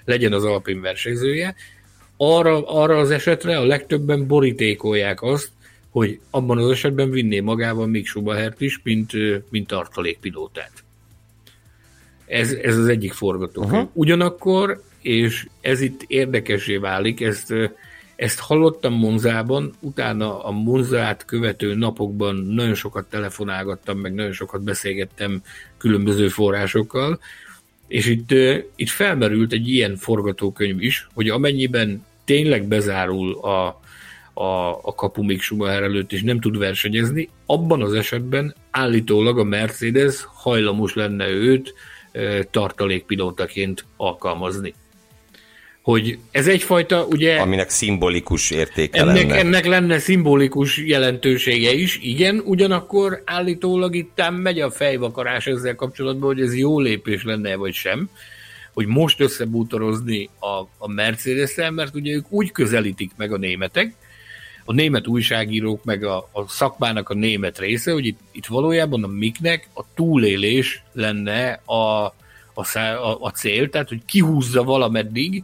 legyen az Alpin versenyzője, arra, arra az esetre a legtöbben borítékolják azt, hogy abban az esetben vinné magával még Schubahert is, mint, mint tartalékpilótát. Ez, ez az egyik forgatókönyv. Uh-huh. Ugyanakkor és ez itt érdekesé válik, ezt, ezt hallottam Monzában, utána a Monzát követő napokban nagyon sokat telefonálgattam, meg nagyon sokat beszélgettem különböző forrásokkal, és itt, itt felmerült egy ilyen forgatókönyv is, hogy amennyiben tényleg bezárul a, a, a kapu még Schumacher előtt, és nem tud versenyezni, abban az esetben állítólag a Mercedes hajlamos lenne őt tartalékpilótaként alkalmazni hogy ez egyfajta, ugye... Aminek szimbolikus értéke ennek, lenne. Ennek lenne szimbolikus jelentősége is, igen, ugyanakkor állítólag itt megy a fejvakarás ezzel kapcsolatban, hogy ez jó lépés lenne, vagy sem, hogy most összebútorozni a, a mercedes mert ugye ők úgy közelítik meg a németek, a német újságírók, meg a, a szakmának a német része, hogy itt, itt valójában a miknek a túlélés lenne a, a, a, a cél, tehát hogy kihúzza valameddig,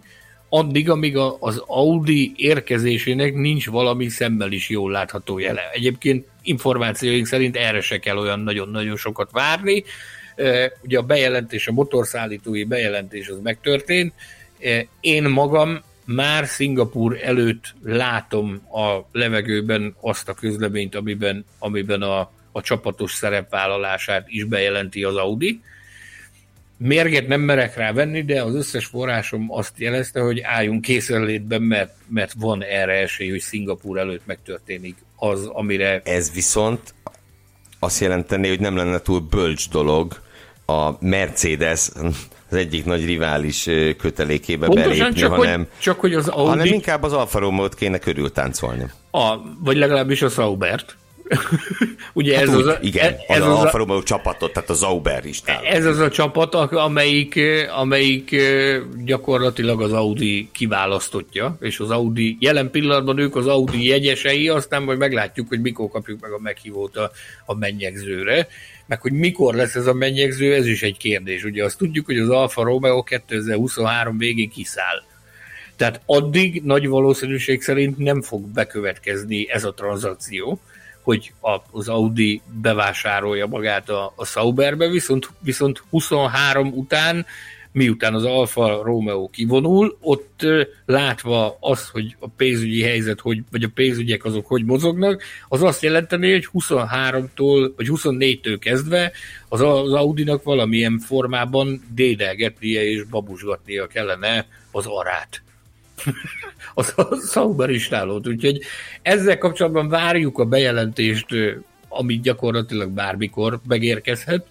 addig, amíg a, az Audi érkezésének nincs valami szemmel is jól látható jele. Egyébként információink szerint erre se kell olyan nagyon-nagyon sokat várni. Ugye a bejelentés, a motorszállítói bejelentés az megtörtént. Én magam már Szingapúr előtt látom a levegőben azt a közleményt, amiben, amiben a, a csapatos szerepvállalását is bejelenti az Audi Mérget nem merek rá venni, de az összes forrásom azt jelezte, hogy álljunk készenlétben, mert, mert van erre esély, hogy Szingapúr előtt megtörténik az, amire... Ez viszont azt jelenteni, hogy nem lenne túl bölcs dolog a Mercedes az egyik nagy rivális kötelékébe Pontosan belépni, csak hanem, hogy, csak hogy az Audi... hanem inkább az Alfa Romeo-t kéne körültáncolni. A, vagy legalábbis a Saubert. Ugye hát ez úgy, az, igen, ez az, az Alfa Romeo csapatot, tehát a Zauber is. Ez az a csapat, amelyik, amelyik gyakorlatilag az Audi kiválasztotja, és az Audi, jelen pillanatban ők az Audi jegyesei, aztán majd meglátjuk, hogy mikor kapjuk meg a meghívót a, a mennyegzőre, meg hogy mikor lesz ez a mennyegző, ez is egy kérdés. Ugye azt tudjuk, hogy az Alfa Romeo 2023 végén kiszáll. Tehát addig nagy valószínűség szerint nem fog bekövetkezni ez a tranzakció, hogy az Audi bevásárolja magát a, a Sauberbe, viszont, viszont 23 után, miután az Alfa Romeo kivonul, ott látva az, hogy a pénzügyi helyzet, hogy, vagy a pénzügyek azok hogy mozognak, az azt jelenteni, hogy 23-tól, vagy 24-től kezdve az, az Audinak valamilyen formában dédelgetnie és babusgatnia kellene az arát az a Sauber istálót. Úgyhogy ezzel kapcsolatban várjuk a bejelentést, ami gyakorlatilag bármikor megérkezhet.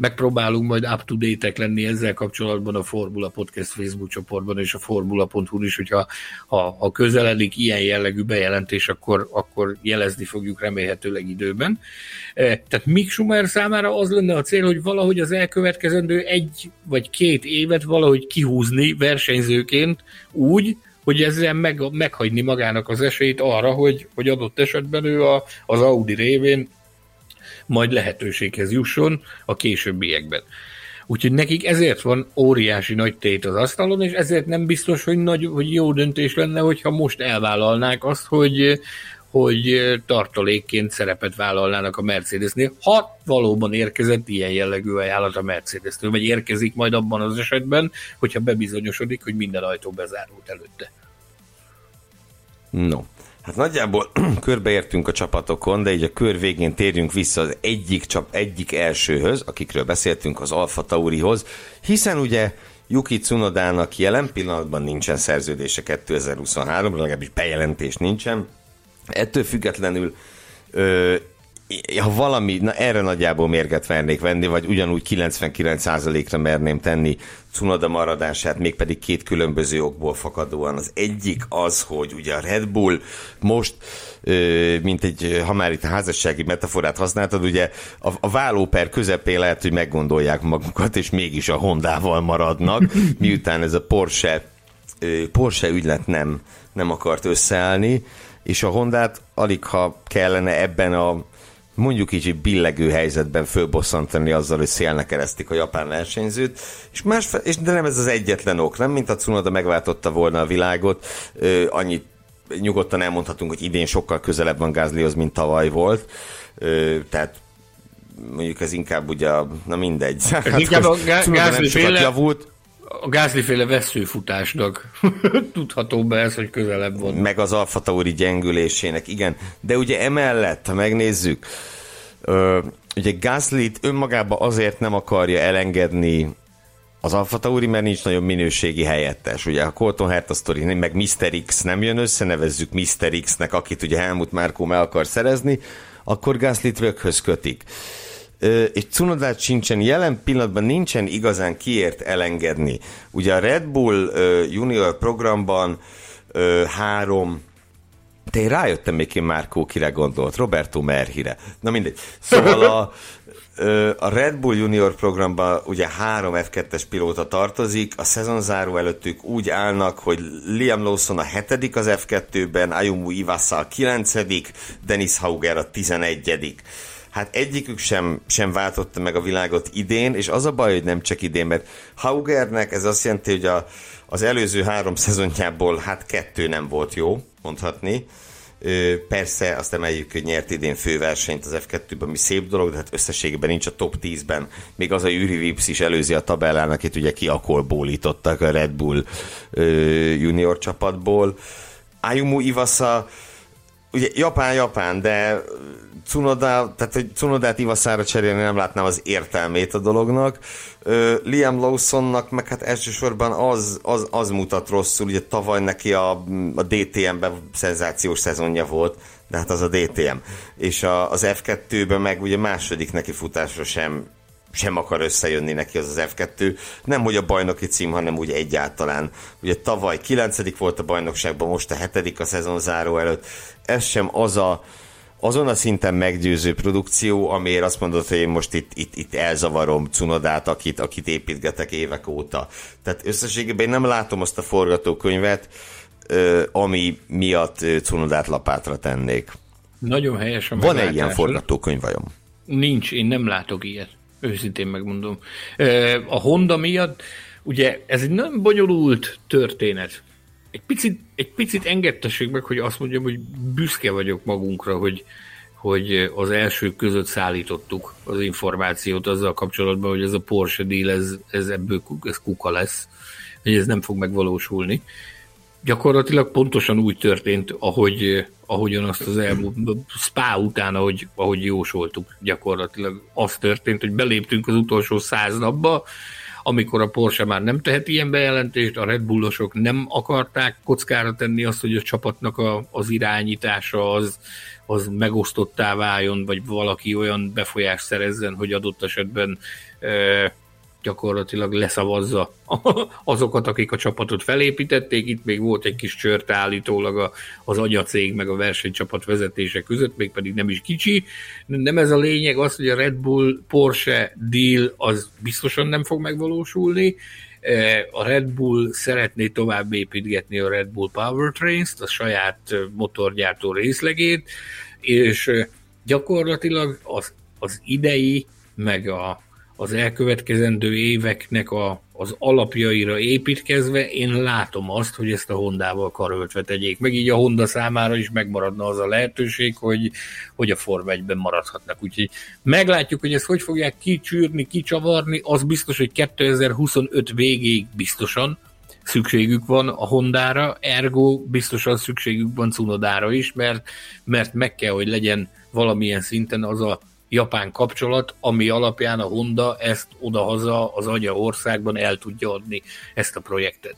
Megpróbálunk majd up-to-date lenni ezzel kapcsolatban a Formula Podcast Facebook csoportban és a formula.hu is, hogyha ha, ha közeledik ilyen jellegű bejelentés, akkor, akkor jelezni fogjuk remélhetőleg időben. Tehát Mick Schumer számára az lenne a cél, hogy valahogy az elkövetkezendő egy vagy két évet valahogy kihúzni versenyzőként úgy, hogy ezzel meg, meghagyni magának az esélyt arra, hogy, hogy adott esetben ő a, az Audi révén majd lehetőséghez jusson a későbbiekben. Úgyhogy nekik ezért van óriási nagy tét az asztalon, és ezért nem biztos, hogy, nagy, hogy jó döntés lenne, hogyha most elvállalnák azt, hogy, hogy tartalékként szerepet vállalnának a Mercedesnél, ha valóban érkezett ilyen jellegű ajánlat a Mercedesnél, vagy érkezik majd abban az esetben, hogyha bebizonyosodik, hogy minden ajtó bezárult előtte. No, hát nagyjából körbeértünk a csapatokon, de így a kör végén térjünk vissza az egyik, csap, egyik elsőhöz, akikről beszéltünk, az Alfa Taurihoz, hiszen ugye Yuki Tsunodának jelen pillanatban nincsen szerződése 2023-ra, legalábbis bejelentés nincsen, Ettől függetlenül ö, ha valami, na erre nagyjából mérget vernék venni, vagy ugyanúgy 99%-ra merném tenni Cunoda maradását, mégpedig két különböző okból fakadóan. Az egyik az, hogy ugye a Red Bull most, mint egy, ha már itt a házassági metaforát használtad, ugye a, a vállóper közepén lehet, hogy meggondolják magukat, és mégis a Hondával maradnak, miután ez a Porsche, Porsche ügylet nem, nem akart összeállni, és a Hondát alig ha kellene ebben a mondjuk így billegő helyzetben fölbosszantani azzal, hogy szélnek keresztik a japán versenyzőt, és más, és de nem ez az egyetlen ok, nem? Mint a Tsunoda megváltotta volna a világot, ö, annyit nyugodtan elmondhatunk, hogy idén sokkal közelebb van Gázlihoz, mint tavaly volt, ö, tehát mondjuk ez inkább ugye, na mindegy. Hát, inkább a Gázli féle, javult a gázliféle veszőfutásnak tudható be ez, hogy közelebb van. Meg az Alfa Tauri gyengülésének, igen. De ugye emellett, ha megnézzük, ö, ugye Gázlit önmagában azért nem akarja elengedni az Alfa Tauri, mert nincs nagyon minőségi helyettes. Ugye a Colton Herta sztori, meg Mr. X nem jön össze, nevezzük Mr. X-nek, akit ugye Helmut Márkó meg akar szerezni, akkor Gázlit röghöz kötik és Cunodát sincsen, jelen pillanatban nincsen igazán kiért elengedni. Ugye a Red Bull junior programban három de én rájöttem még én Márkó kire gondolt, Roberto Merhire. Na mindegy. Szóval a, a Red Bull Junior programban ugye három F2-es pilóta tartozik, a szezonzáró előttük úgy állnak, hogy Liam Lawson a hetedik az F2-ben, Ayumu Iwasa a kilencedik, Dennis Hauger a tizenegyedik hát egyikük sem, sem váltotta meg a világot idén, és az a baj, hogy nem csak idén, mert Haugernek ez azt jelenti, hogy a, az előző három szezonjából hát kettő nem volt jó, mondhatni. Persze azt emeljük, hogy nyert idén főversenyt az F2-ben, ami szép dolog, de hát összességében nincs a top 10-ben. Még az a Yuri Vips is előzi a tabellán, akit ugye kiakolbólítottak a Red Bull junior csapatból. Ayumu Iwasa, ugye Japán-Japán, de Cunoda, tehát hogy Cunodát Ivaszára cserélni nem látnám az értelmét a dolognak. Liam Lawsonnak meg hát elsősorban az, az, az mutat rosszul, ugye tavaly neki a, a DTM-ben szenzációs szezonja volt, de hát az a DTM. És a, az F2-ben meg ugye második neki futásra sem sem akar összejönni neki az az F2. Nem, hogy a bajnoki cím, hanem úgy egyáltalán. Ugye tavaly 9. volt a bajnokságban, most a 7. a szezon záró előtt. Ez sem az a, azon a szinten meggyőző produkció, amiért azt mondod, hogy én most itt, itt, itt elzavarom Cunodát, akit, akit építgetek évek óta. Tehát összességében én nem látom azt a forgatókönyvet, ami miatt Cunodát lapátra tennék. Nagyon helyes a Van-e ilyen forgatókönyv vajon? Nincs, én nem látok ilyet. Őszintén megmondom. A Honda miatt, ugye ez egy nem bonyolult történet. Egy picit, egy picit engedtessék meg, hogy azt mondjam, hogy büszke vagyok magunkra, hogy, hogy az első között szállítottuk az információt azzal kapcsolatban, hogy ez a Porsche deal, ez, ez ebből ez kuka lesz, hogy ez nem fog megvalósulni. Gyakorlatilag pontosan úgy történt, ahogy, ahogyan azt az elmúlt spa után, ahogy, ahogy jósoltuk gyakorlatilag. Az történt, hogy beléptünk az utolsó száz napba, amikor a Porsche már nem tehet ilyen bejelentést, a Red Bullosok nem akarták kockára tenni azt, hogy a csapatnak a, az irányítása az, az megosztottá váljon, vagy valaki olyan befolyást szerezzen, hogy adott esetben e, gyakorlatilag leszavazza azokat, akik a csapatot felépítették. Itt még volt egy kis csört állítólag az agyacég meg a versenycsapat vezetése között, még pedig nem is kicsi. Nem ez a lényeg, az, hogy a Red Bull Porsche deal az biztosan nem fog megvalósulni. E, a Red Bull szeretné tovább építgetni a Red Bull Powertrains-t, a saját motorgyártó részlegét, és e, gyakorlatilag az, az idei, meg a az elkövetkezendő éveknek a, az alapjaira építkezve, én látom azt, hogy ezt a Hondával karöltve tegyék. Meg így a Honda számára is megmaradna az a lehetőség, hogy, hogy a Form 1-ben maradhatnak. Úgyhogy meglátjuk, hogy ezt hogy fogják kicsűrni, kicsavarni, az biztos, hogy 2025 végéig biztosan szükségük van a Hondára, ergo biztosan szükségük van Cunodára is, mert, mert meg kell, hogy legyen valamilyen szinten az a japán kapcsolat, ami alapján a Honda ezt odahaza az agya országban el tudja adni ezt a projektet.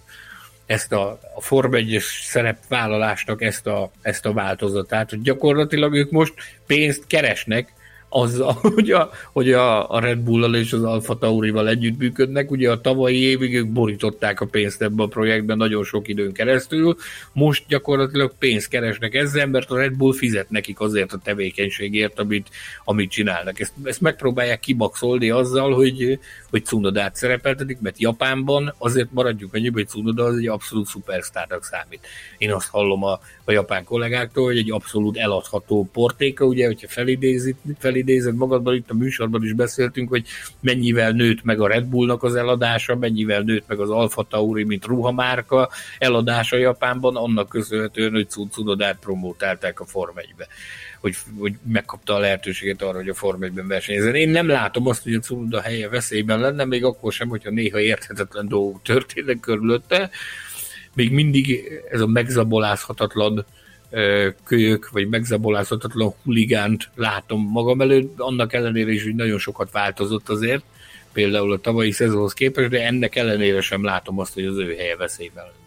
Ezt a, a Form 1 szerepvállalásnak ezt a, ezt a változatát, hogy gyakorlatilag ők most pénzt keresnek, azzal, hogy a, hogy a, a Red Bull-al és az Alfa Taurival együttműködnek. Ugye a tavalyi évig ők borították a pénzt ebbe a projektben nagyon sok időn keresztül, most gyakorlatilag pénzt keresnek ezzel, mert a Red Bull fizet nekik azért a tevékenységért, amit, amit csinálnak. Ezt, ezt megpróbálják kibaxolni azzal, hogy, hogy Cunodát szerepeltetik, mert Japánban azért maradjuk annyiba, hogy Cunoda az egy abszolút szupersztárnak számít. Én azt hallom a, a japán kollégáktól, hogy egy abszolút eladható portéka, ugye, hogyha felidézed, felidézed magadban, itt a műsorban is beszéltünk, hogy mennyivel nőtt meg a Red Bullnak az eladása, mennyivel nőtt meg az Alfa Tauri, mint ruhamárka eladása Japánban, annak köszönhetően, hogy Cunodát promótálták a Form 1-be hogy, hogy megkapta a lehetőséget arra, hogy a Form 1-ben versenyezzen. Én nem látom azt, hogy a Cunoda helye veszélyben lenne, még akkor sem, hogyha néha érthetetlen dolgok történnek körülötte. Még mindig ez a megzabolázhatatlan kölyök, vagy megzabolázhatatlan huligánt látom magam előtt, annak ellenére is, hogy nagyon sokat változott azért, például a tavalyi szezonhoz képest, de ennek ellenére sem látom azt, hogy az ő helye veszélyben lenne.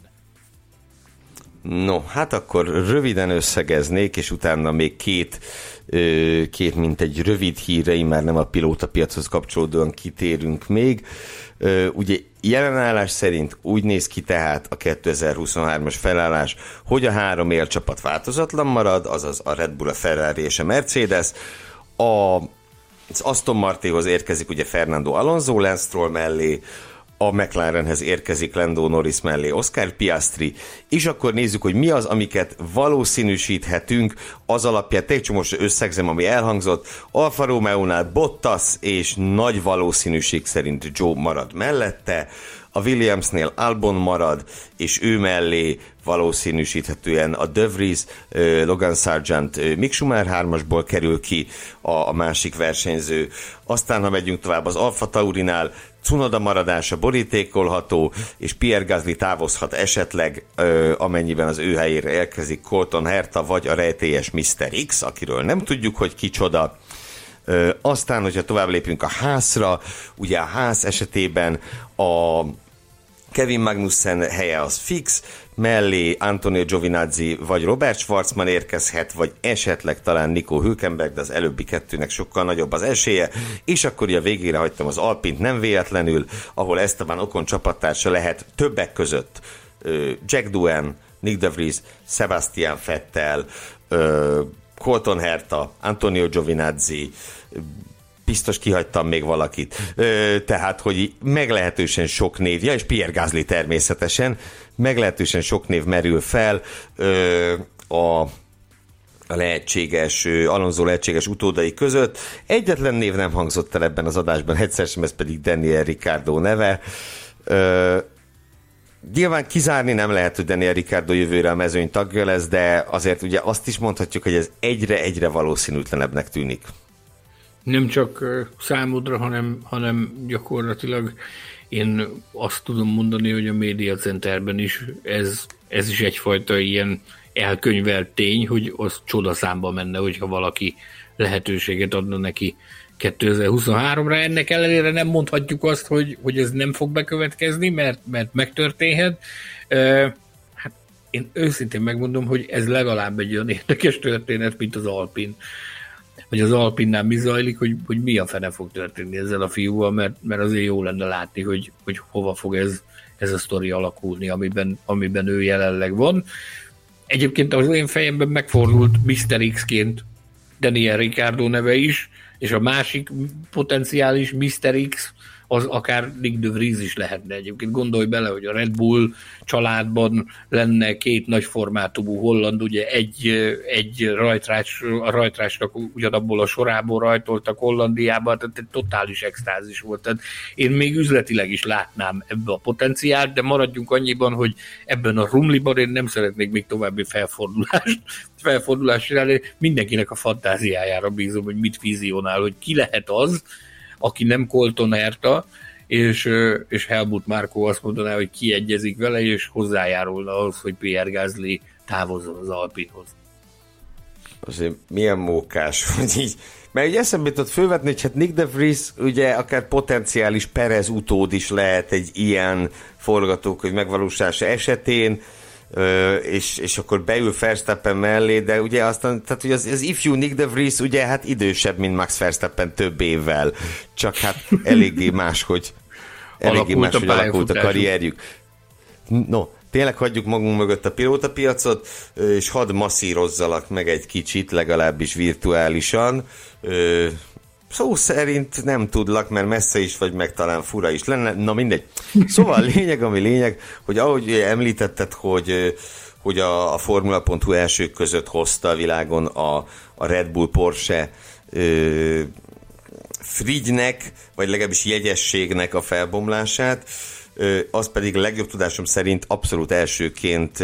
No, hát akkor röviden összegeznék, és utána még két, két mint egy rövid hírei, már nem a pilóta piachoz kapcsolódóan kitérünk még. Ugye jelenállás szerint úgy néz ki tehát a 2023-as felállás, hogy a három élcsapat változatlan marad, azaz a Red Bull, a Ferrari és a Mercedes. A, az Aston Martinhoz érkezik ugye Fernando Alonso Lance Stroll mellé, a McLarenhez érkezik Lando Norris mellé Oscar Piastri, és akkor nézzük, hogy mi az, amiket valószínűsíthetünk. Az alapján, egy csomós összegzem, ami elhangzott, Alfa Romeo-nál Bottas és nagy valószínűség szerint Joe marad mellette, a Williamsnél Albon marad, és ő mellé valószínűsíthetően a De Vries, Logan Sargent, Mick Schumacher 3-asból kerül ki a, a másik versenyző. Aztán, ha megyünk tovább az Alfa Taurinál, Cunoda maradása borítékolható, és Pierre Gasly távozhat esetleg, ö, amennyiben az ő helyére elkezik Colton Herta, vagy a rejtélyes Mr. X, akiről nem tudjuk, hogy kicsoda. Ö, aztán, hogyha tovább lépünk a házra, ugye a ház esetében a Kevin Magnussen helye az fix, mellé Antonio Giovinazzi vagy Robert Schwarzman érkezhet, vagy esetleg talán Nico Hülkenberg, de az előbbi kettőnek sokkal nagyobb az esélye, és akkor ugye végére hagytam az Alpint nem véletlenül, ahol Esteban Okon csapattársa lehet többek között Jack Doohan, Nick De Vries, Sebastian Vettel, Colton Herta, Antonio Giovinazzi, biztos kihagytam még valakit. Ö, tehát, hogy meglehetősen sok név, ja, és Pierre Gasly természetesen, meglehetősen sok név merül fel ö, a a lehetséges, Alonso lehetséges utódai között. Egyetlen név nem hangzott el ebben az adásban, egyszer sem, ez pedig Daniel Ricardo neve. Ö, Nyilván kizárni nem lehet, hogy Daniel Ricardo jövőre a mezőny tagja lesz, de azért ugye azt is mondhatjuk, hogy ez egyre-egyre valószínűtlenebbnek tűnik nem csak számodra, hanem, hanem gyakorlatilag én azt tudom mondani, hogy a média centerben is ez, ez is egyfajta ilyen elkönyvelt tény, hogy az csodaszámba menne, hogyha valaki lehetőséget adna neki 2023-ra. Ennek ellenére nem mondhatjuk azt, hogy, hogy ez nem fog bekövetkezni, mert, mert megtörténhet. Hát én őszintén megmondom, hogy ez legalább egy olyan érdekes történet, mint az Alpin hogy az Alpinnál mi zajlik, hogy, hogy mi a fene fog történni ezzel a fiúval, mert, mert azért jó lenne látni, hogy, hogy hova fog ez, ez a sztori alakulni, amiben, amiben ő jelenleg van. Egyébként az én fejemben megfordult Mr. X-ként Daniel Ricardo neve is, és a másik potenciális Mr. X az akár Nick de Vries is lehetne egyébként. Gondolj bele, hogy a Red Bull családban lenne két nagy formátumú holland, ugye egy, egy rajtrás, a rajtrásnak ugyanabból a sorából rajtoltak Hollandiába, tehát egy totális extázis volt. Tehát én még üzletileg is látnám ebbe a potenciált, de maradjunk annyiban, hogy ebben a rumliban én nem szeretnék még további felfordulást, felfordulást. Mindenkinek a fantáziájára bízom, hogy mit vizionál, hogy ki lehet az, aki nem Colton Herta, és, és Helmut Márkó azt mondaná, hogy kiegyezik vele, és hozzájárulna ahhoz, hogy Pierre Gasly távozzon az Alpinhoz. Azért milyen mókás, hogy így, mert ugye eszembe jutott fölvetni, hogy hát Nick de Vries ugye akár potenciális Perez utód is lehet egy ilyen forgatókönyv megvalósása esetén, és, és akkor beül Verstappen mellé, de ugye aztán, tehát hogy az, az ifjú Nick de Vries ugye hát idősebb, mint Max Verstappen több évvel, csak hát eléggé máshogy eléggé alakult máshogy a alakult a karrierjük. No, tényleg hagyjuk magunk mögött a pilótapiacot, és hadd masszírozzalak meg egy kicsit, legalábbis virtuálisan Szó szerint nem tudlak, mert messze is vagy, meg talán fura is lenne. Na mindegy. Szóval lényeg, ami lényeg, hogy ahogy említetted, hogy hogy a, a Formula.hu elsők között hozta a világon a, a Red Bull Porsche ö, Frigynek, vagy legalábbis jegyességnek a felbomlását az pedig legjobb tudásom szerint abszolút elsőként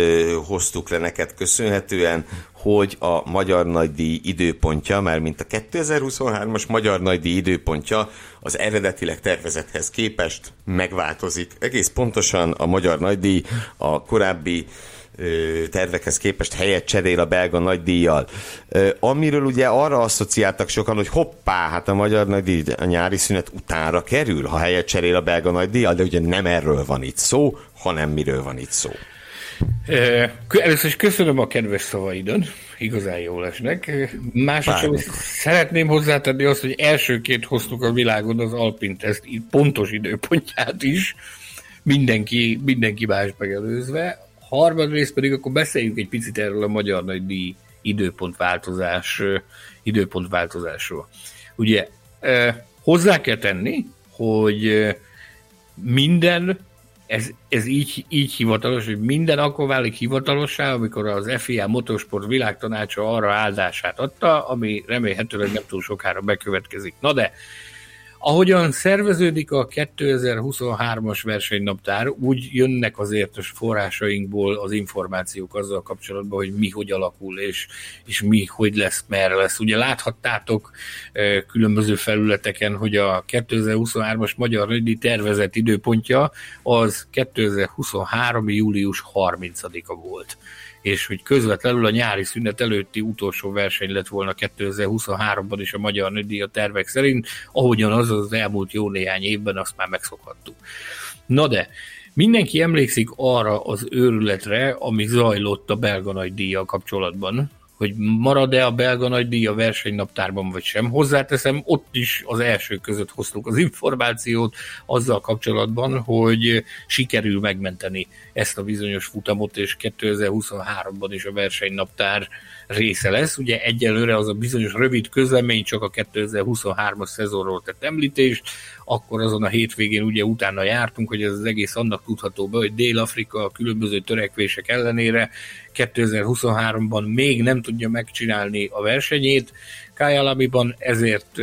hoztuk le neked köszönhetően, hogy a Magyar Nagydíj időpontja, már mint a 2023-as Magyar Nagydíj időpontja az eredetileg tervezethez képest megváltozik. Egész pontosan a Magyar Nagydíj a korábbi tervekhez képest helyet cserél a belga nagydíjjal. Amiről ugye arra asszociáltak sokan, hogy hoppá, hát a magyar nagydíj a nyári szünet utánra kerül, ha helyet cserél a belga nagydíjjal, de ugye nem erről van itt szó, hanem miről van itt szó. Először is köszönöm a kedves szavaidon, igazán jól esnek. Másodszor szeretném hozzátenni azt, hogy elsőként hoztuk a világon az Alpin teszt pontos időpontját is, mindenki, mindenki más megelőzve harmadrészt pedig akkor beszéljünk egy picit erről a magyar nagy díj időpontváltozás, időpontváltozásról. Ugye hozzá kell tenni, hogy minden, ez, ez így, így hivatalos, hogy minden akkor válik hivatalossá, amikor az FIA Motorsport világtanácsa arra áldását adta, ami remélhetőleg nem túl sokára bekövetkezik. Na de Ahogyan szerveződik a 2023-as versenynaptár, úgy jönnek azért a forrásainkból az információk azzal kapcsolatban, hogy mi hogy alakul, és, és mi hogy lesz, merre lesz. Ugye láthattátok különböző felületeken, hogy a 2023-as Magyar Nagydíj tervezett időpontja az 2023. július 30-a volt és hogy közvetlenül a nyári szünet előtti utolsó verseny lett volna 2023-ban is a Magyar Nődíj a tervek szerint, ahogyan az az elmúlt jó néhány évben azt már megszokhattuk. Na de, mindenki emlékszik arra az őrületre, ami zajlott a belga nagydíjjal kapcsolatban, hogy marad-e a belga nagydíj a versenynaptárban vagy sem. Hozzáteszem, ott is az első között hoztuk az információt azzal kapcsolatban, hogy sikerül megmenteni ezt a bizonyos futamot, és 2023-ban is a versenynaptár része lesz. Ugye egyelőre az a bizonyos rövid közlemény csak a 2023-as szezonról tett említést, akkor azon a hétvégén ugye utána jártunk, hogy ez az egész annak tudható be, hogy Dél-Afrika a különböző törekvések ellenére 2023-ban még nem tudja megcsinálni a versenyét Kájálamiban, ezért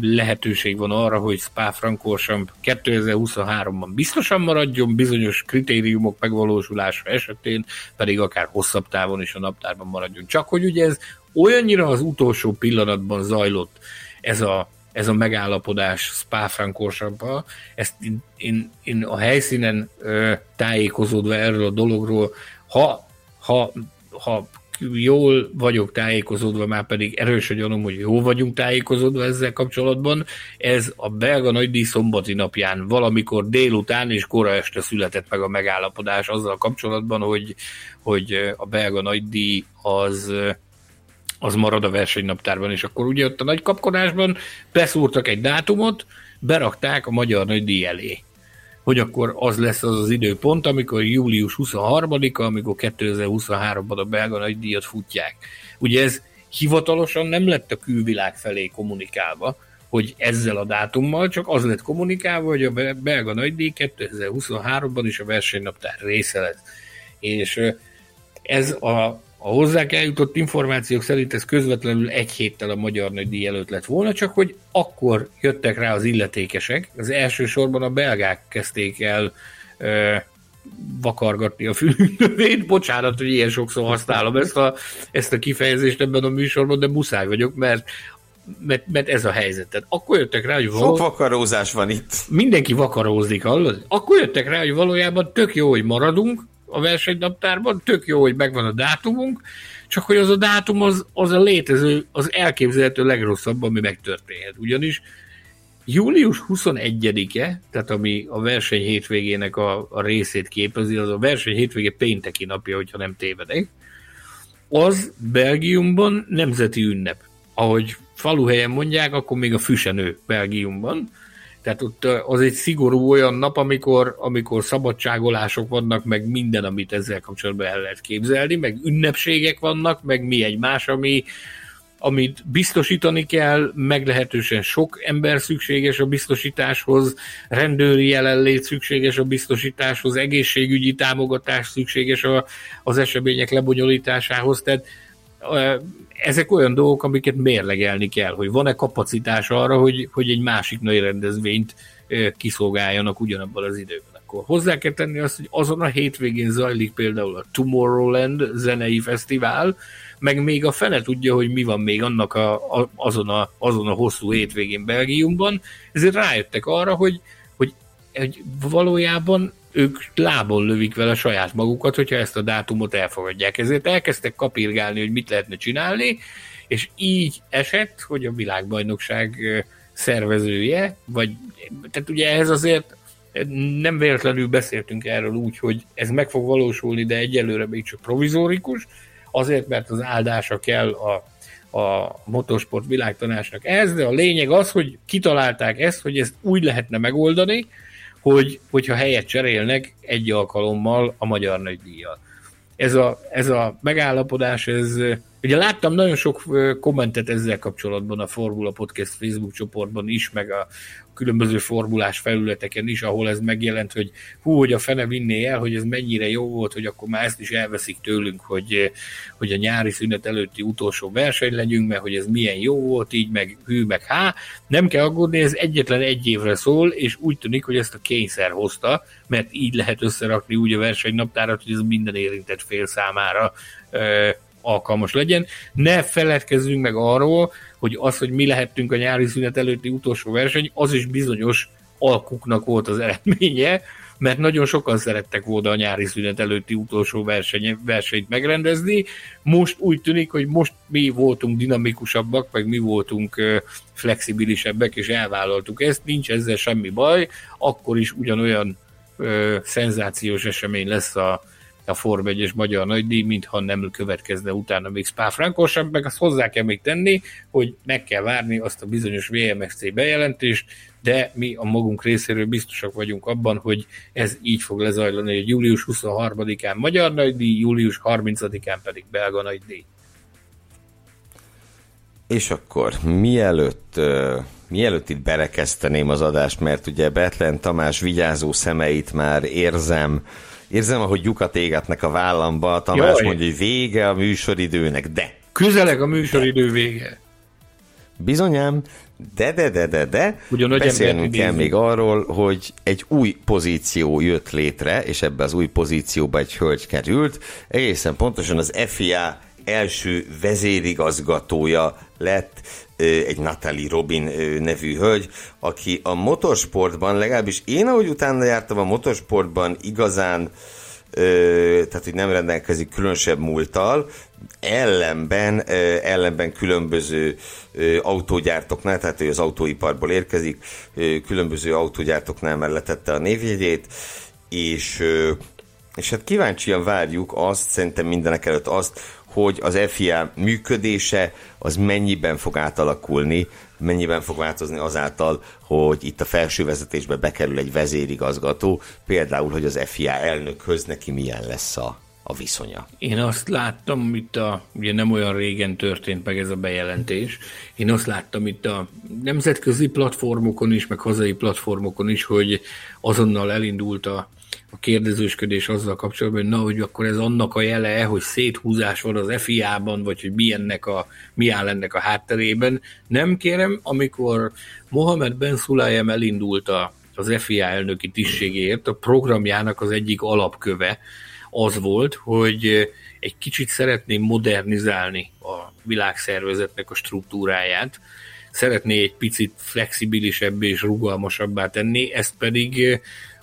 lehetőség van arra, hogy Spa-Francorchamps 2023-ban biztosan maradjon, bizonyos kritériumok megvalósulása esetén pedig akár hosszabb távon is a naptárban maradjon. Csak hogy ugye ez olyannyira az utolsó pillanatban zajlott ez a, ez a megállapodás spa ezt én, én, én a helyszínen ö, tájékozódva erről a dologról, ha, ha, ha jól vagyok tájékozódva, már pedig erős a gyanom, hogy jó vagyunk tájékozódva ezzel kapcsolatban. Ez a belga nagydíj szombati napján, valamikor délután és kora este született meg a megállapodás azzal kapcsolatban, hogy, hogy a belga nagydíj az az marad a versenynaptárban, és akkor ugye ott a nagy kapkodásban beszúrtak egy dátumot, berakták a magyar nagydíj elé hogy akkor az lesz az az időpont, amikor július 23-a, amikor 2023-ban a belga nagydíjat futják. Ugye ez hivatalosan nem lett a külvilág felé kommunikálva, hogy ezzel a dátummal, csak az lett kommunikálva, hogy a belga nagydíj 2023-ban is a versenynaptár része lesz. És ez a a hozzánk eljutott információk szerint ez közvetlenül egy héttel a magyar nagydíj előtt lett volna, csak hogy akkor jöttek rá az illetékesek. Az elsősorban a belgák kezdték el ö, vakargatni a fülünövét. Bocsánat, hogy ilyen sokszor használom ezt a, ezt a kifejezést ebben a műsorban, de muszáj vagyok, mert mert, mert ez a helyzet. Tehát akkor jöttek rá, hogy való... Sok vakarózás van itt. Mindenki vakarózik, hallod? Akkor jöttek rá, hogy valójában tök jó, hogy maradunk, a versenynaptárban, tök jó, hogy megvan a dátumunk, csak hogy az a dátum az, az a létező, az elképzelhető legrosszabb, ami megtörténhet. Ugyanis július 21-e, tehát ami a verseny hétvégének a, a részét képezi, az a verseny hétvége pénteki napja, hogyha nem tévedek, az Belgiumban nemzeti ünnep. Ahogy faluhelyen mondják, akkor még a füsenő Belgiumban. Tehát ott az egy szigorú olyan nap, amikor, amikor szabadságolások vannak, meg minden, amit ezzel kapcsolatban el lehet képzelni, meg ünnepségek vannak, meg mi egy más, ami, amit biztosítani kell, meglehetősen sok ember szükséges a biztosításhoz, rendőri jelenlét szükséges a biztosításhoz, egészségügyi támogatás szükséges a, az események lebonyolításához, tehát ezek olyan dolgok, amiket mérlegelni kell, hogy van-e kapacitás arra, hogy, hogy egy másik nagy rendezvényt kiszolgáljanak ugyanabban az időben. Akkor hozzá kell tenni azt, hogy azon a hétvégén zajlik például a Tomorrowland zenei fesztivál, meg még a fene tudja, hogy mi van még annak a, a, azon, a, azon a hosszú hétvégén Belgiumban, ezért rájöttek arra, hogy, hogy, hogy valójában ők lábon lövik vele saját magukat, hogyha ezt a dátumot elfogadják. Ezért elkezdtek kapirgálni, hogy mit lehetne csinálni, és így esett, hogy a világbajnokság szervezője, vagy tehát ugye ehhez azért nem véletlenül beszéltünk erről úgy, hogy ez meg fog valósulni, de egyelőre még csak provizórikus, azért, mert az áldása kell a, a motorsport világtanásnak ez, de a lényeg az, hogy kitalálták ezt, hogy ezt úgy lehetne megoldani, hogy, hogyha helyet cserélnek egy alkalommal a magyar nagydíjjal. Ez a, ez a megállapodás, ez Ugye láttam nagyon sok kommentet ezzel kapcsolatban a Formula Podcast Facebook csoportban is, meg a különböző formulás felületeken is, ahol ez megjelent, hogy hú, hogy a fene vinné el, hogy ez mennyire jó volt, hogy akkor már ezt is elveszik tőlünk, hogy, hogy a nyári szünet előtti utolsó verseny legyünk, mert hogy ez milyen jó volt, így meg hű, meg há. Nem kell aggódni, ez egyetlen egy évre szól, és úgy tűnik, hogy ezt a kényszer hozta, mert így lehet összerakni úgy a versenynaptárat, hogy ez minden érintett fél számára alkalmas legyen. Ne feledkezzünk meg arról, hogy az, hogy mi lehettünk a nyári szünet előtti utolsó verseny, az is bizonyos alkuknak volt az eredménye, mert nagyon sokan szerettek volna a nyári szünet előtti utolsó verseny, versenyt megrendezni. Most úgy tűnik, hogy most mi voltunk dinamikusabbak, meg mi voltunk flexibilisebbek, és elvállaltuk ezt, nincs ezzel semmi baj, akkor is ugyanolyan ö, szenzációs esemény lesz a, a Form 1 magyar nagydíj, mintha nem következne utána még Spa Francorchamps, meg azt hozzá kell még tenni, hogy meg kell várni azt a bizonyos VMXC bejelentést, de mi a magunk részéről biztosak vagyunk abban, hogy ez így fog lezajlani, hogy július 23-án magyar nagydíj, július 30-án pedig belga nagydíj. És akkor mielőtt mielőtt itt berekezteném az adást, mert ugye Betlen Tamás vigyázó szemeit már érzem, Érzem, ahogy lyukat égetnek a vállamba, Tamás Jaj. mondja, hogy vége a műsoridőnek, de... Közeleg a műsoridő vége. Bizonyám, de, de, de, de, de, Ugyanúgy beszélnünk kell még arról, hogy egy új pozíció jött létre, és ebbe az új pozícióba egy hölgy került, egészen pontosan az FIA első vezérigazgatója lett egy Natalie Robin nevű hölgy, aki a motorsportban, legalábbis én, ahogy utána jártam a motorsportban, igazán tehát hogy nem rendelkezik különösebb múltal, ellenben, ellenben különböző autógyártoknál, tehát ő az autóiparból érkezik, különböző autógyártoknál mellettette a névjegyét, és, és hát kíváncsian várjuk azt, szerintem mindenek előtt azt, hogy az FIA működése az mennyiben fog átalakulni, mennyiben fog változni azáltal, hogy itt a felső vezetésbe bekerül egy vezérigazgató, például, hogy az FIA elnökhöz neki milyen lesz a, a viszonya. Én azt láttam, itt a, ugye nem olyan régen történt meg ez a bejelentés, én azt láttam itt a nemzetközi platformokon is, meg hazai platformokon is, hogy azonnal elindult a a kérdezősködés azzal kapcsolatban, hogy na, hogy akkor ez annak a jele, hogy széthúzás van az FIA-ban, vagy hogy mi, ennek a, mi áll ennek a hátterében. Nem kérem, amikor Mohamed Ben Sulayem elindult a, az FIA elnöki tisztségért, a programjának az egyik alapköve az volt, hogy egy kicsit szeretném modernizálni a világszervezetnek a struktúráját, szeretné egy picit flexibilisebb és rugalmasabbá tenni, ezt pedig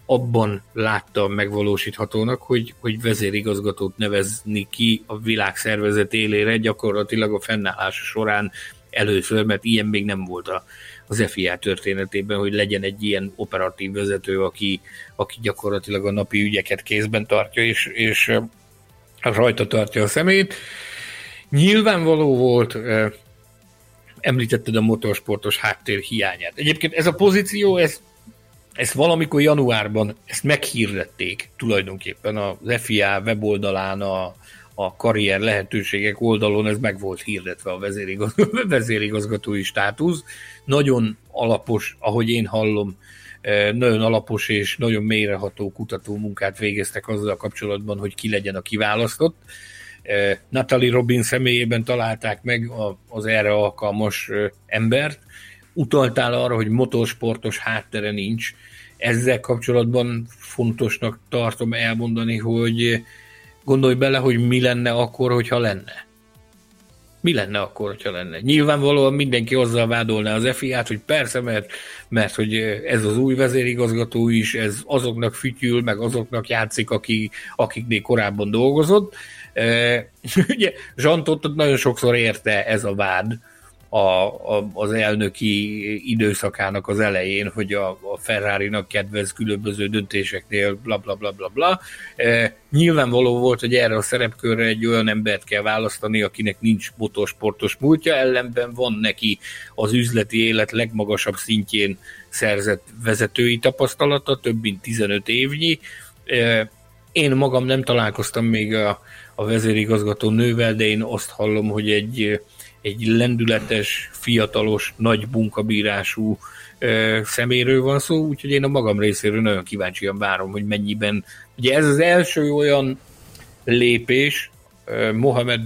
abban látta megvalósíthatónak, hogy, hogy vezérigazgatót nevezni ki a világszervezet élére gyakorlatilag a fennállása során először, mert ilyen még nem volt a, az FIA történetében, hogy legyen egy ilyen operatív vezető, aki, aki gyakorlatilag a napi ügyeket kézben tartja, és, és rajta tartja a szemét. Nyilvánvaló volt, említetted a motorsportos háttér hiányát. Egyébként ez a pozíció, ez ezt valamikor januárban ezt meghirdették tulajdonképpen az FIA weboldalán, a, a karrier lehetőségek oldalon ez meg volt hirdetve a vezérigazgató, vezérigazgatói státusz. Nagyon alapos, ahogy én hallom, eh, nagyon alapos és nagyon mélyreható kutató munkát végeztek azzal kapcsolatban, hogy ki legyen a kiválasztott. Eh, Natalie Robin személyében találták meg az erre alkalmas eh, embert, utaltál arra, hogy motorsportos háttere nincs. Ezzel kapcsolatban fontosnak tartom elmondani, hogy gondolj bele, hogy mi lenne akkor, hogyha lenne. Mi lenne akkor, hogyha lenne? Nyilvánvalóan mindenki azzal vádolná az FIA-t, hogy persze, mert, mert hogy ez az új vezérigazgató is, ez azoknak fütyül, meg azoknak játszik, aki, akiknél korábban dolgozott. E, ugye Zsantot nagyon sokszor érte ez a vád, a, a, az elnöki időszakának az elején, hogy a, a Ferrari-nak kedvez különböző döntéseknél, bla bla bla bla bla. E, nyilvánvaló volt, hogy erre a szerepkörre egy olyan embert kell választani, akinek nincs motorsportos múltja, ellenben van neki az üzleti élet legmagasabb szintjén szerzett vezetői tapasztalata, több mint 15 évnyi, e, Én magam nem találkoztam még a, a vezérigazgató nővel, de én azt hallom, hogy egy, egy lendületes, fiatalos, nagy bunkabírású ö, szeméről van szó, úgyhogy én a magam részéről nagyon kíváncsian várom, hogy mennyiben. Ugye ez az első olyan lépés, Mohamed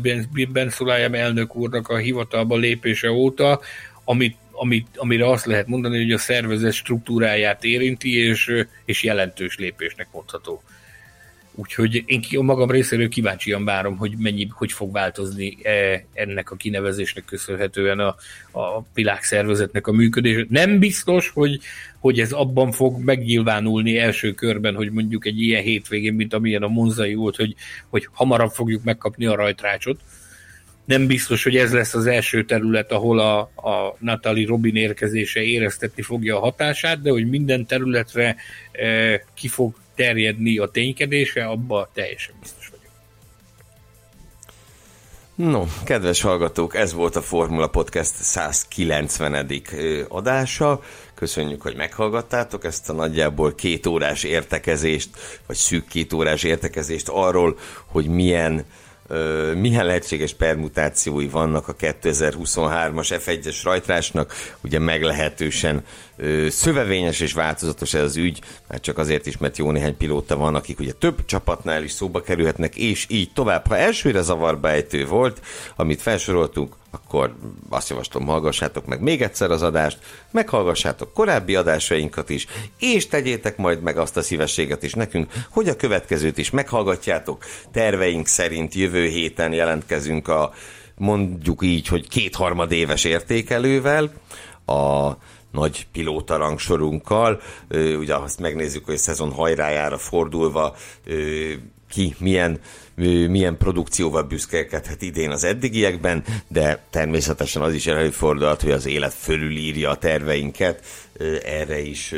Ben Sulayem elnök úrnak a hivatalba lépése óta, amit, amit, amire azt lehet mondani, hogy a szervezet struktúráját érinti, és, és jelentős lépésnek mondható. Úgyhogy én a magam részéről kíváncsian várom, hogy mennyi, hogy fog változni e, ennek a kinevezésnek köszönhetően a, a világszervezetnek a működés. Nem biztos, hogy, hogy ez abban fog megnyilvánulni első körben, hogy mondjuk egy ilyen hétvégén, mint amilyen a Monzai volt, hogy, hogy hamarabb fogjuk megkapni a rajtrácsot. Nem biztos, hogy ez lesz az első terület, ahol a, a Natalie Robin érkezése éreztetni fogja a hatását, de hogy minden területre e, ki fog terjedni a ténykedése, abba teljesen biztos vagyok. No, kedves hallgatók, ez volt a Formula Podcast 190. adása. Köszönjük, hogy meghallgattátok ezt a nagyjából két órás értekezést, vagy szűk két órás értekezést arról, hogy milyen milyen lehetséges permutációi vannak a 2023-as F1-es rajtrásnak, ugye meglehetősen szövevényes és változatos ez az ügy, már csak azért is, mert jó néhány pilóta van, akik ugye több csapatnál is szóba kerülhetnek, és így tovább. Ha elsőre zavarba ejtő volt, amit felsoroltunk, akkor azt javaslom, hallgassátok meg még egyszer az adást, meghallgassátok korábbi adásainkat is, és tegyétek majd meg azt a szívességet is nekünk, hogy a következőt is meghallgatjátok. Terveink szerint jövő héten jelentkezünk a mondjuk így, hogy kétharmad éves értékelővel, a nagy pilóta rangsorunkkal, ugye azt megnézzük, hogy a szezon hajrájára fordulva ki milyen milyen produkcióval büszkélkedhet idén az eddigiekben, de természetesen az is előfordulhat, hogy az élet fölülírja a terveinket, erre is,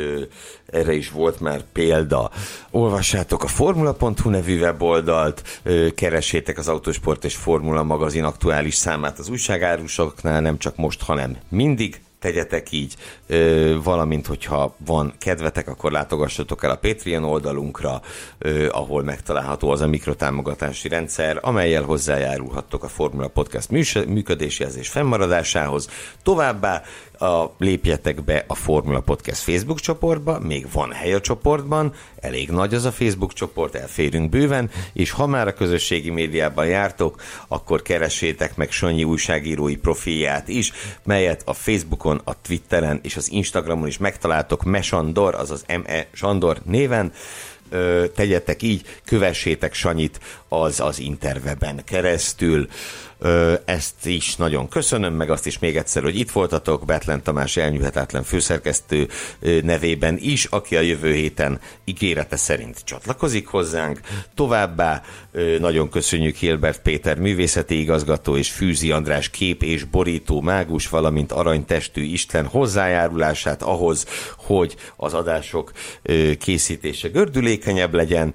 erre is volt már példa. Olvassátok a formula.hu nevű weboldalt, keressétek az Autosport és Formula magazin aktuális számát az újságárusoknál, nem csak most, hanem mindig tegyetek így, ö, valamint hogyha van kedvetek, akkor látogassatok el a Patreon oldalunkra, ö, ahol megtalálható az a mikrotámogatási rendszer, amelyel hozzájárulhattok a Formula Podcast működéséhez és fennmaradásához. Továbbá a, lépjetek be a Formula Podcast Facebook csoportba, még van hely a csoportban, elég nagy az a Facebook csoport, elférünk bőven, és ha már a közösségi médiában jártok, akkor keressétek meg Sanyi újságírói profilját is, melyet a Facebookon, a Twitteren és az Instagramon is megtaláltok Mesandor, azaz M.E. Sandor néven, tegyetek így, kövessétek Sanyit az az interweben keresztül. Ezt is nagyon köszönöm, meg azt is még egyszer, hogy itt voltatok, Betlen Tamás elnyűhetetlen főszerkesztő nevében is, aki a jövő héten ígérete szerint csatlakozik hozzánk. Továbbá nagyon köszönjük Hilbert Péter művészeti igazgató és Fűzi András kép és borító mágus, valamint aranytestű Isten hozzájárulását ahhoz, hogy az adások készítése gördülékenyebb legyen.